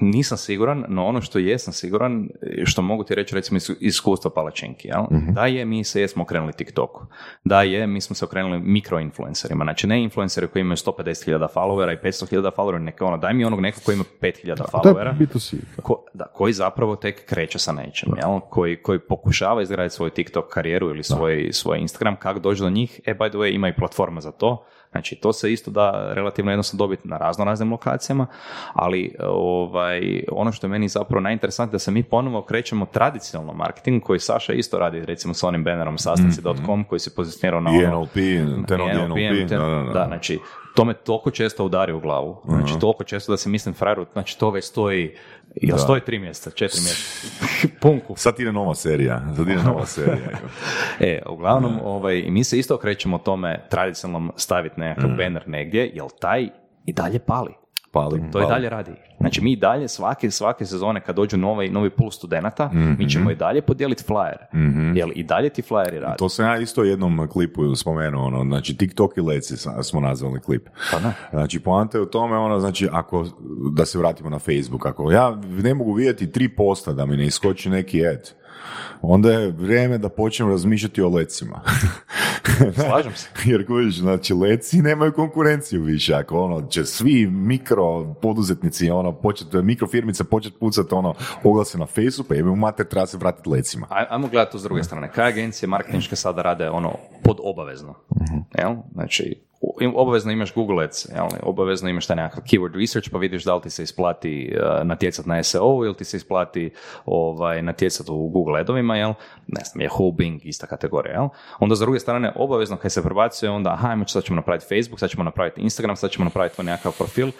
nisam siguran, no ono što jesam siguran, što mogu ti reći recimo iz iskustva palačinki, jel? da je, mi se jesmo okrenuli TikToku, da je, mi smo se okrenuli mikroinfluencerima, znači ne influenceri koji imaju 150.000 followera i 500.000 followera, neka ono, daj mi onog nekog koji ima 5.000 To je followera, B2C. ko, da, koji zapravo tek kreće sa nečim, jel? Koji, koji pokušava izgraditi svoju TikTok karijeru ili svoj, svoj Instagram, kako doći do njih, e by the way ima i platforma za to, znači to se isto da relativno jednostavno dobiti na razno raznim lokacijama, ali ovaj, ono što je meni zapravo najinteresantnije da se mi ponovo krećemo tradicionalnom marketingu koji Saša isto radi recimo s onim bannerom sastanci.com koji se pozicionirao na ono, NLP, NLP, NLP, da, da, da. da, znači, to me toliko često udari u glavu. Znači, toliko često da se mislim, frajeru, znači, to već stoji, jel stoji tri mjeseca, četiri mjeseca, [laughs] punku. Sad ide nova serija, sad ide nova serija. [laughs] E, uglavnom, ovaj, i mi se isto okrećemo tome tradicionalnom staviti nekakav banner negdje, jel taj i dalje pali. Pali, To i dalje radi. Znači mi i dalje svake, svake sezone kad dođu novi, novi pool studenata, Mhm. mi ćemo i dalje podijeliti flyer. Jel i dalje ti flyeri rade. To sam ja isto u jednom klipu spomenuo, ono, znači TikTok i leci smo nazvali klip. Pa da. Znači, poanta je u tome, ono, znači, ako, da se vratimo na Facebook, ako ja ne mogu vidjeti tri posta da mi ne iskoči neki ad, onda je vrijeme da počnem razmišljati o lecima. [laughs] Slažem se. [laughs] Jer kužiš, znači leci nemaju konkurenciju više, ako ono, će svi mikro poduzetnici, ono, počet, mikrofirmice počet pucati ono, oglase na Facebooku, pa jebim mater, treba se vratiti lecima. Aj- Ajmo gledati to s druge strane. Kaj agencije marketinške sada rade ono pod obavezno? Jel? Znači, obavezno imaš Google Ads, jel? obavezno imaš taj nekakav keyword research pa vidiš da li ti se isplati uh, natjecat na SEO ili ti se isplati ovaj, natjecat u Google Adovima, jel? Ne znam, je Bing ista kategorija, jel? Onda s druge strane, obavezno kad se prebacuje, onda aha, ajmo, sad ćemo napraviti Facebook, sad ćemo napraviti Instagram, sad ćemo napraviti tvoj nekakav profil.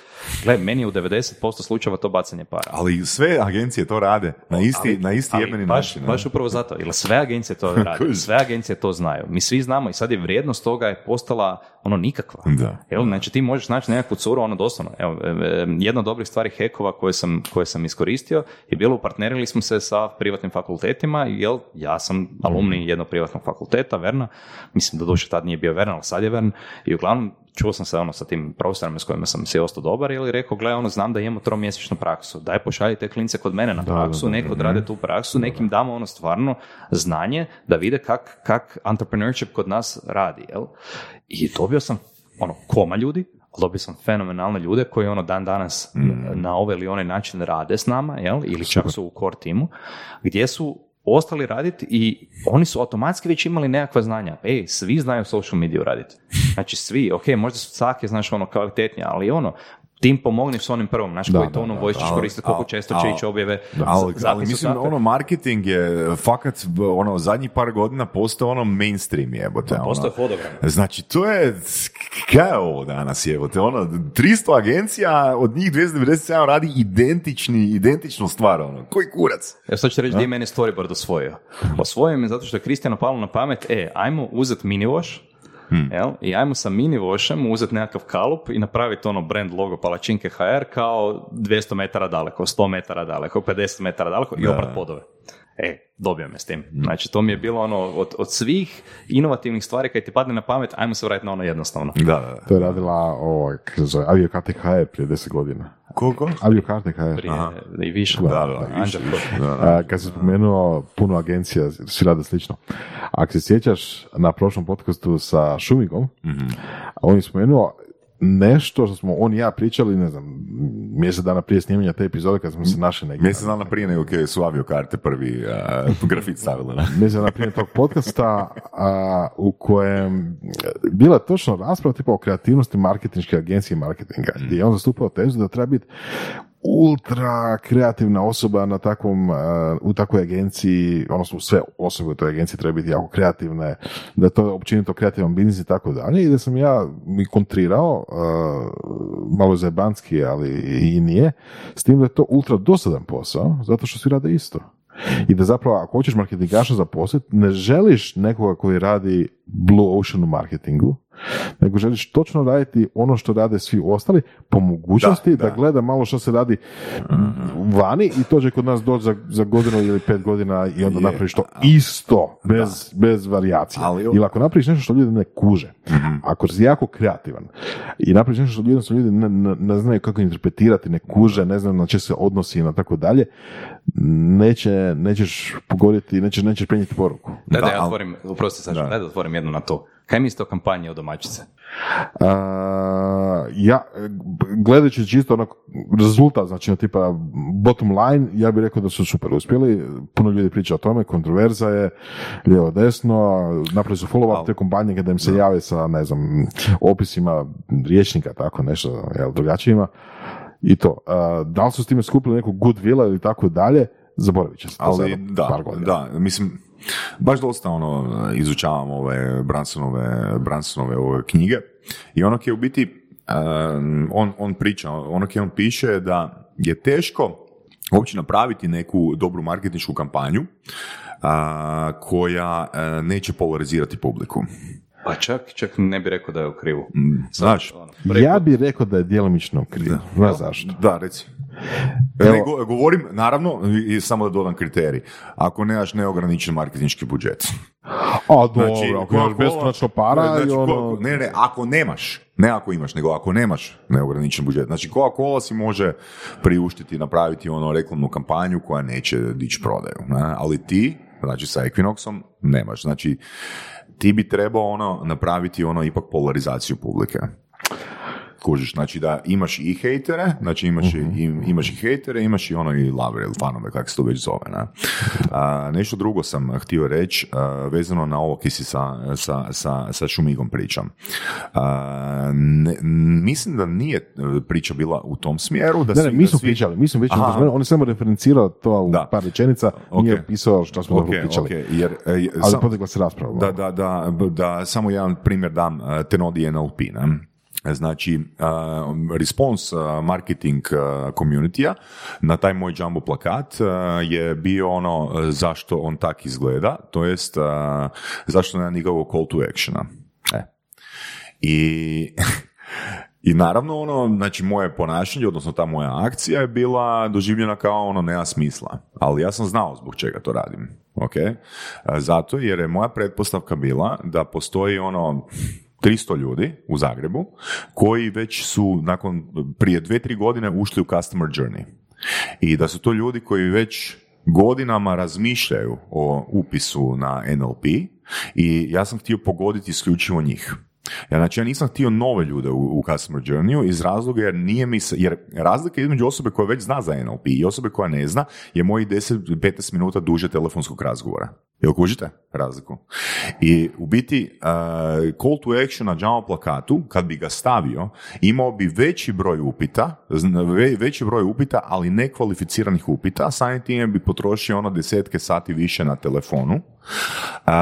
Gle, meni je u 90% slučajeva to bacanje para. Ali sve agencije to rade na isti, Ali- na isti ali jebeni baš, način. Baš upravo zato, jer sve agencije to [laughs] rade, sve agencije to znaju. Mi svi znamo i sad je vrijednost toga je postala ono nikakva. Da. Jel, znači ti možeš naći nekakvu curu, ono doslovno. Evo, e, e, jedna od dobrih stvari hekova koje sam, koje sam iskoristio je bilo, partnerili smo se sa privatnim fakultetima, jel, ja sam alumni jednog privatnog fakulteta, Verna, mislim da duše tad nije bio Verna, ali sad je Vern, i uglavnom čuo sam se ono sa tim profesorima s kojima sam se ostao dobar ili rekao, gle, ono, znam da imamo tromjesečnu praksu, daj pošalji te klince kod mene na praksu, neko odrade tu praksu, nekim damo ono stvarno znanje da vide kak, kak entrepreneurship kod nas radi, jel? I dobio sam ono, koma ljudi, ali dobio sam fenomenalne ljude koji ono dan danas na ovaj ili onaj način rade s nama, jel? Ili čak su u core timu, gdje su ostali raditi i oni su automatski već imali nekakva znanja. Ej, svi znaju social mediju raditi. Znači svi, ok, možda su svake, znaš, ono, kvalitetnije, ali ono, tim pomogni s onim prvom, znaš, Da, koji da, tono da, voice ćeš ali- koristiti, koliko često će ići objave. Ali, mislim, ono, marketing je fakat, ono, zadnjih par godina postao ono mainstream jebote. ono. Postoje hodogram. Znači, to je, kaj je ovo danas jebote, ono, 300 agencija, od njih 297 radi identični, identičnu stvar, ono, koji kurac? Ja sad ću reći gdje je mene storyboard osvojio. Osvojio me zato što je Kristijanu palo na pamet, e, ajmo uzeti mini wash, Jel? I ajmo sa mini washem uzeti nekakav kalup i napraviti ono brand logo palačinke HR kao 200 metara daleko, 100 metara daleko, 50 metara daleko i oprat podove. E, dobio me s tim. Znači, to mi je bilo ono, od, od svih inovativnih stvari kad ti padne na pamet, ajmo se vratiti na ono jednostavno. Da, da, da. To je radila ovo, kako se zove, aviokarte HR prije 10 godina. Koliko? Aviokarte HR. Prije, i više. Da, da, i više, Anđelko. A, kad si spomenuo puno agencija, svi rade slično. Ako se sjećaš na prošlom podcastu sa Šumigom, on je spomenuo nešto što smo on i ja pričali, ne znam, mjesec dana prije snimanja te epizode kad smo se našli negdje. Mjesec dana prije nego kad su aviokarte prvi uh, grafit stavili. Ne? mjesec dana prije tog podcasta a, u kojem bila je točno rasprava tipa o kreativnosti marketinške agencije marketinga, gdje je on zastupao tezu da treba biti ultra kreativna osoba na takvom, a, u takvoj agenciji, odnosno sve osobe u toj agenciji treba biti jako kreativne, da je to općenito kreativan biznis i tako dalje i da sam ja mi kontrirao, a, malo zajebanski, ali i nije, s tim da je to ultra dosadan posao, zato što svi rade isto. I da zapravo ako hoćeš marketingaša zaposliti, ne želiš nekoga koji radi blue ocean u marketingu, nego želiš točno raditi ono što rade svi ostali, po mogućnosti da, Da, da. gleda malo što se radi vani i to će kod nas doći za, za godinu ili pet godina i onda Je, napraviš to isto, bez, bez varijacije. Ali- Ili ako napraviš nešto što ljudi ne kuže, ako si jako kreativan i napraviš nešto što jednostavno ljudi ne, ne, ne znaju kako interpretirati, ne kuže, ne znaju na če se odnosi i na tako dalje, neće, nećeš pogoditi, nećeš, nećeš prenijeti poruku. Da, da, Da, ja otvorim, oprosti sad, Da. da otvorim jedno na to. Kaj mislite o kampanji od domaćice? A, ja, gledajući čisto onako rezultat, znači na tipa bottom line, ja bih rekao da su super uspjeli, puno ljudi priča o tome, kontroverza je, lijevo desno, napravili su follow up te kompanije kada im se jave sa, ne znam, opisima riječnika, tako nešto, jel, drugačijima, i to. A, da li su s time skupili neku goodwill ili tako dalje, zaboravit će se Ali da, par da, mislim, baš dosta ono, izučavam ove Bransonove, Bransonove ove knjige i ono je u biti, um, on, on priča, ono je on piše da je teško uopće napraviti neku dobru marketinšku kampanju a, koja e, neće polarizirati publiku. Pa čak, čak ne bi rekao da je u krivu. Znaš, Ono, Ja bih rekao da je djelomično kriv. Znaš zašto? Da, reci. Evo. Ne, go- govorim, naravno, i, samo da dodam kriterij. Ako nemaš neograničen marketinški budžet. A dobro, Znači, ako imaš beskonačno para znači, i ono... ne, ne, ako nemaš, ne ako imaš, nego ako nemaš neograničen budžet. Znači, Coca-Cola si može priuštiti, napraviti ono reklamnu kampanju koja neće dići prodaju. Ne? Ali ti, znači sa Equinoxom, nemaš. Znači, ti bi trebao ono napraviti ono ipak polarizaciju publike. Kužiš, znači da imaš i hejtere, znači imaš, i, im- imaš i hejtere, imaš i ono i lavre ili fanove, kako se to već zove. Ne? A, nešto drugo sam htio reći, a, vezano na ovo ki si sa, sa, sa, sa Šumigom pričam. A, ne- mislim da nije e, priča bila u tom smjeru. Da Ne, ne, mi smo svi- pričali, mi smo pričali, Aha. on- je samo referencirao to u Da. par rečenica, Ok. nije pisao što smo Ok, dobro pričali. ok, jer, e, Ali sam- se rasprava. da, da, da, da, samo jedan primjer dam, uh, Tenodi NLP, ne? Znači, response uh, marketing community na taj moj jumbo plakat je bio ono uh, zašto on tak izgleda, to jest zašto nema nikakvog call to actiona. E. I, [laughs] I naravno ono, znači moje ponašanje, odnosno ta moja akcija je bila doživljena kao ono nema smisla. Ali ja sam znao zbog čega to radim. Ok? E, Zato jer je moja pretpostavka bila da postoji ono 300 ljudi u Zagrebu koji već su nakon prije dve, tri godine ušli u customer journey. I da su to ljudi koji već godinama razmišljaju o upisu na NLP i ja sam htio pogoditi isključivo njih. Ja, znači, ja nisam htio nove ljude u, u customer journeyu iz razloga jer nije mi se, jer razlika između osobe koja već zna za NLP i osobe koja ne zna je mojih 10-15 minuta duže telefonskog razgovora. Jel kužite razliku? I u biti uh, call to action na Java plakatu, kad bi ga stavio, imao bi veći broj upita, ve- veći broj upita, ali nekvalificiranih upita, samim time bi potrošio ono desetke sati više na telefonu uh,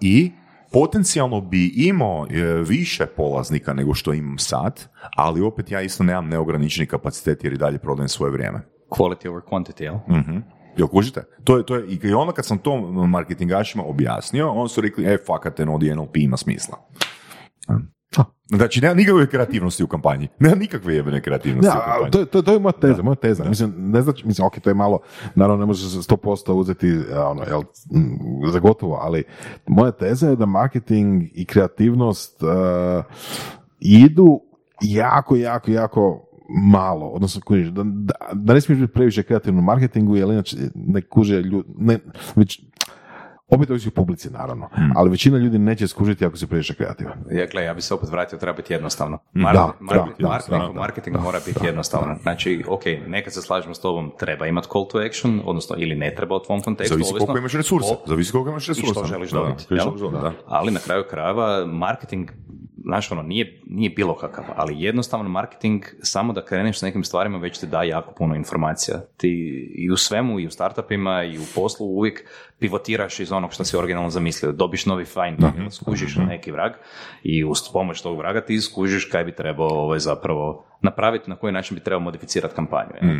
i potencijalno bi imao e, više polaznika nego što imam sad, ali opet ja isto nemam neograničeni kapacitet jer i dalje prodajem svoje vrijeme. Quality over quantity, jel? Mhm. Jel kužite? To je, to je, I onda kad sam to marketingašima objasnio, oni su rekli, e, fakat, NLP ima smisla. Znači, nema nikakve kreativnosti u kampanji. Nema nikakve jebene kreativnosti u kampanji. to, to, to je moja teza, moja teza. Mislim, ne znači, mislim, ok, to je malo, naravno ne može se 100% uzeti a, ono, jel, za gotovo, ali moja teza je da marketing i kreativnost uh, idu jako, jako, jako malo, odnosno kužiš, da, da, da ne smiješ biti previše kreativno u marketingu, jer inače ne kuže ljudi, ne, već, opet ovisi publici, naravno, ali većina ljudi neće skužiti ako si previše kreativan. Ja, gle, ja bi se opet vratio, treba biti jednostavno. Da, Mar- da, marketing, da, marketing, da, marketing mora biti jednostavan. Znači, ok, nekad se slažemo s tobom, treba imati call to action, odnosno ili ne treba u tvom kontekstu. Zavisi ovisno koliko imaš resursa. o- Zavisi koliko imaš i resursa. što želiš Da, dobiti. što jel? želiš dobiti, da. Ali na kraju krajeva marketing, znaš ono, nije, nije bilo kakav, ali jednostavno marketing, samo da kreneš s nekim stvarima, već ti da jako puno informacija. Ti i u svemu, i u startupima, i u poslu uvijek pivotiraš iz onog što si originalno zamislio. Dobiš novi find, skužiš neki vrag i uz pomoć tog vraga ti skužiš kaj bi trebao ovaj, zapravo napraviti, na koji način bi trebao modificirati kampanju. jel?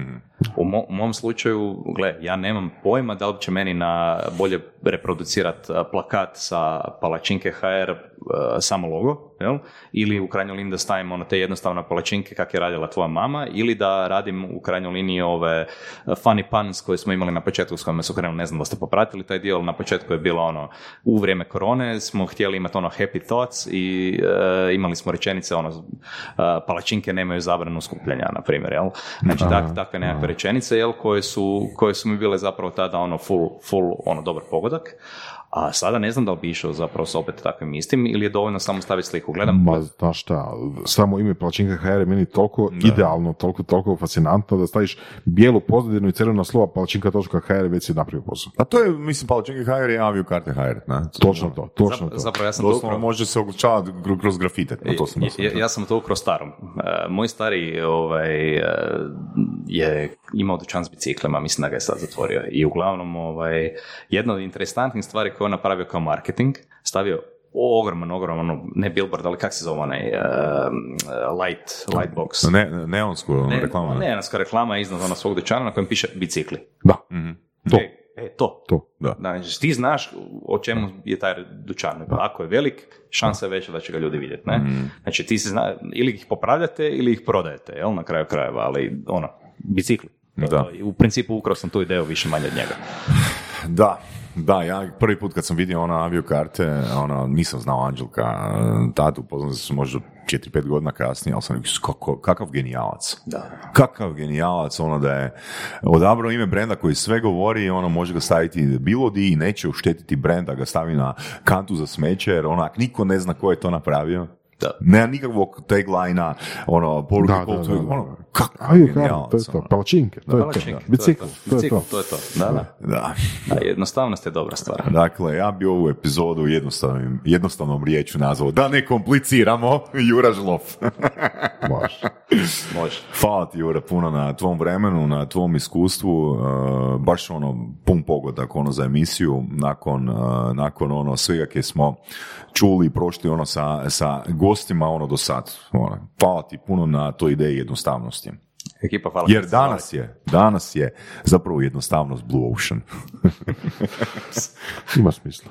U, mo- u mom slučaju, gle, ja nemam pojma da li će meni na bolje reproducirati plakat sa palačinke HR uh, samo logo, jel? ili u krajnjoj liniji da stavim ono te jednostavne palačinke kak je radila tvoja mama, ili da radim u krajnjoj liniji ove funny puns koje smo imali na početku s kojima su krenuli, ne znam da ste popratili taj dio, na početku je bilo ono, u vrijeme korone smo htjeli imati ono happy thoughts i uh, imali smo rečenice ono, uh, palačinke nemaju zabranu skupljanja, na primjer, jel? Znači, tak, takve nekakve rečenice, jel, koje su, koje su mi bile zapravo tada ono full, full ono, dobar pogodak. A sada ne znam da li bi išao zapravo s opet takvim istim ili je dovoljno samo staviti sliku. Gledam, Ma, znaš šta, samo ime Palačinka HR je meni toliko idealno, toliko, toliko fascinantno da staviš bijelu pozadinu i crvena slova palačinka.hr već si napravio posao. A to je, mislim, Palačinke HR je avio karte HR. Ne? Točno to, točno zap- to. zapravo ja sam to Doslovno upravo- može se oglučavati kroz grafite. Na to sam Ja, ja, ja sam to ukro starom. E, moj stari ovaj, e, je imao dućan s biciklima, mislim da ga je sad zatvorio. I uglavnom, ovaj, jedna od interesantnih stvari koje je on napravio kao marketing, stavio ogroman, ogroman, ono, ne billboard, ali kak se zove onaj, e, light, light box. Ne, neonsku Ne, reklama. ne, neonska reklama je iznad ono svog dućana na kojem piše bicikli. Da, to. E, e, to. To. Da. Da, znači, ti znaš o čemu je taj dućan. Ako je velik, šansa je veća da će ga ljudi vidjeti. Ne? Znači ti se zna, ili ih popravljate ili ih prodajete, jel, na kraju krajeva, ali ono, bicikli. Da. U principu ukrao sam tu ideju više manje od njega. Da, da, ja prvi put kad sam vidio ona aviokarte, ono, nisam znao Anđelka, tatu, poznam se možda 4-5 godina kasnije, ali sam rekao, kakav genijalac. Da. Kakav genijalac, ono da je odabrao ime brenda koji sve govori ono može ga staviti bilo di i neće uštetiti brenda, ga stavi na kantu za smeće, jer onak niko ne zna ko je to napravio. Da. Nema nikakvog taglina, ono, poruke, Da, da, da, da. ono, kakav A ju, genijalac, to je to. ono. Palačinke, to je to. Bicikl, to je to to. to je to. Da, da. Da. Da, jednostavnost je dobra stvar. Dakle, ja bi ovu epizodu jednostavnom, jednostavnom riječu nazvao da ne kompliciramo Jura Žlof. [laughs] Može. Može. Hvala ti Jura puno na tvom vremenu, na tvom iskustvu, uh, baš ono pun pogodak ono za emisiju, nakon, uh, nakon ono svega koje smo čuli i prošli ono sa, sa gostima ono do sad. Ono, hvala ti puno na toj ideji jednostavnosti. Ekipa, hvala. Jer danas je, danas je zapravo jednostavnost Blue Ocean. [laughs] [laughs] Ima smisla.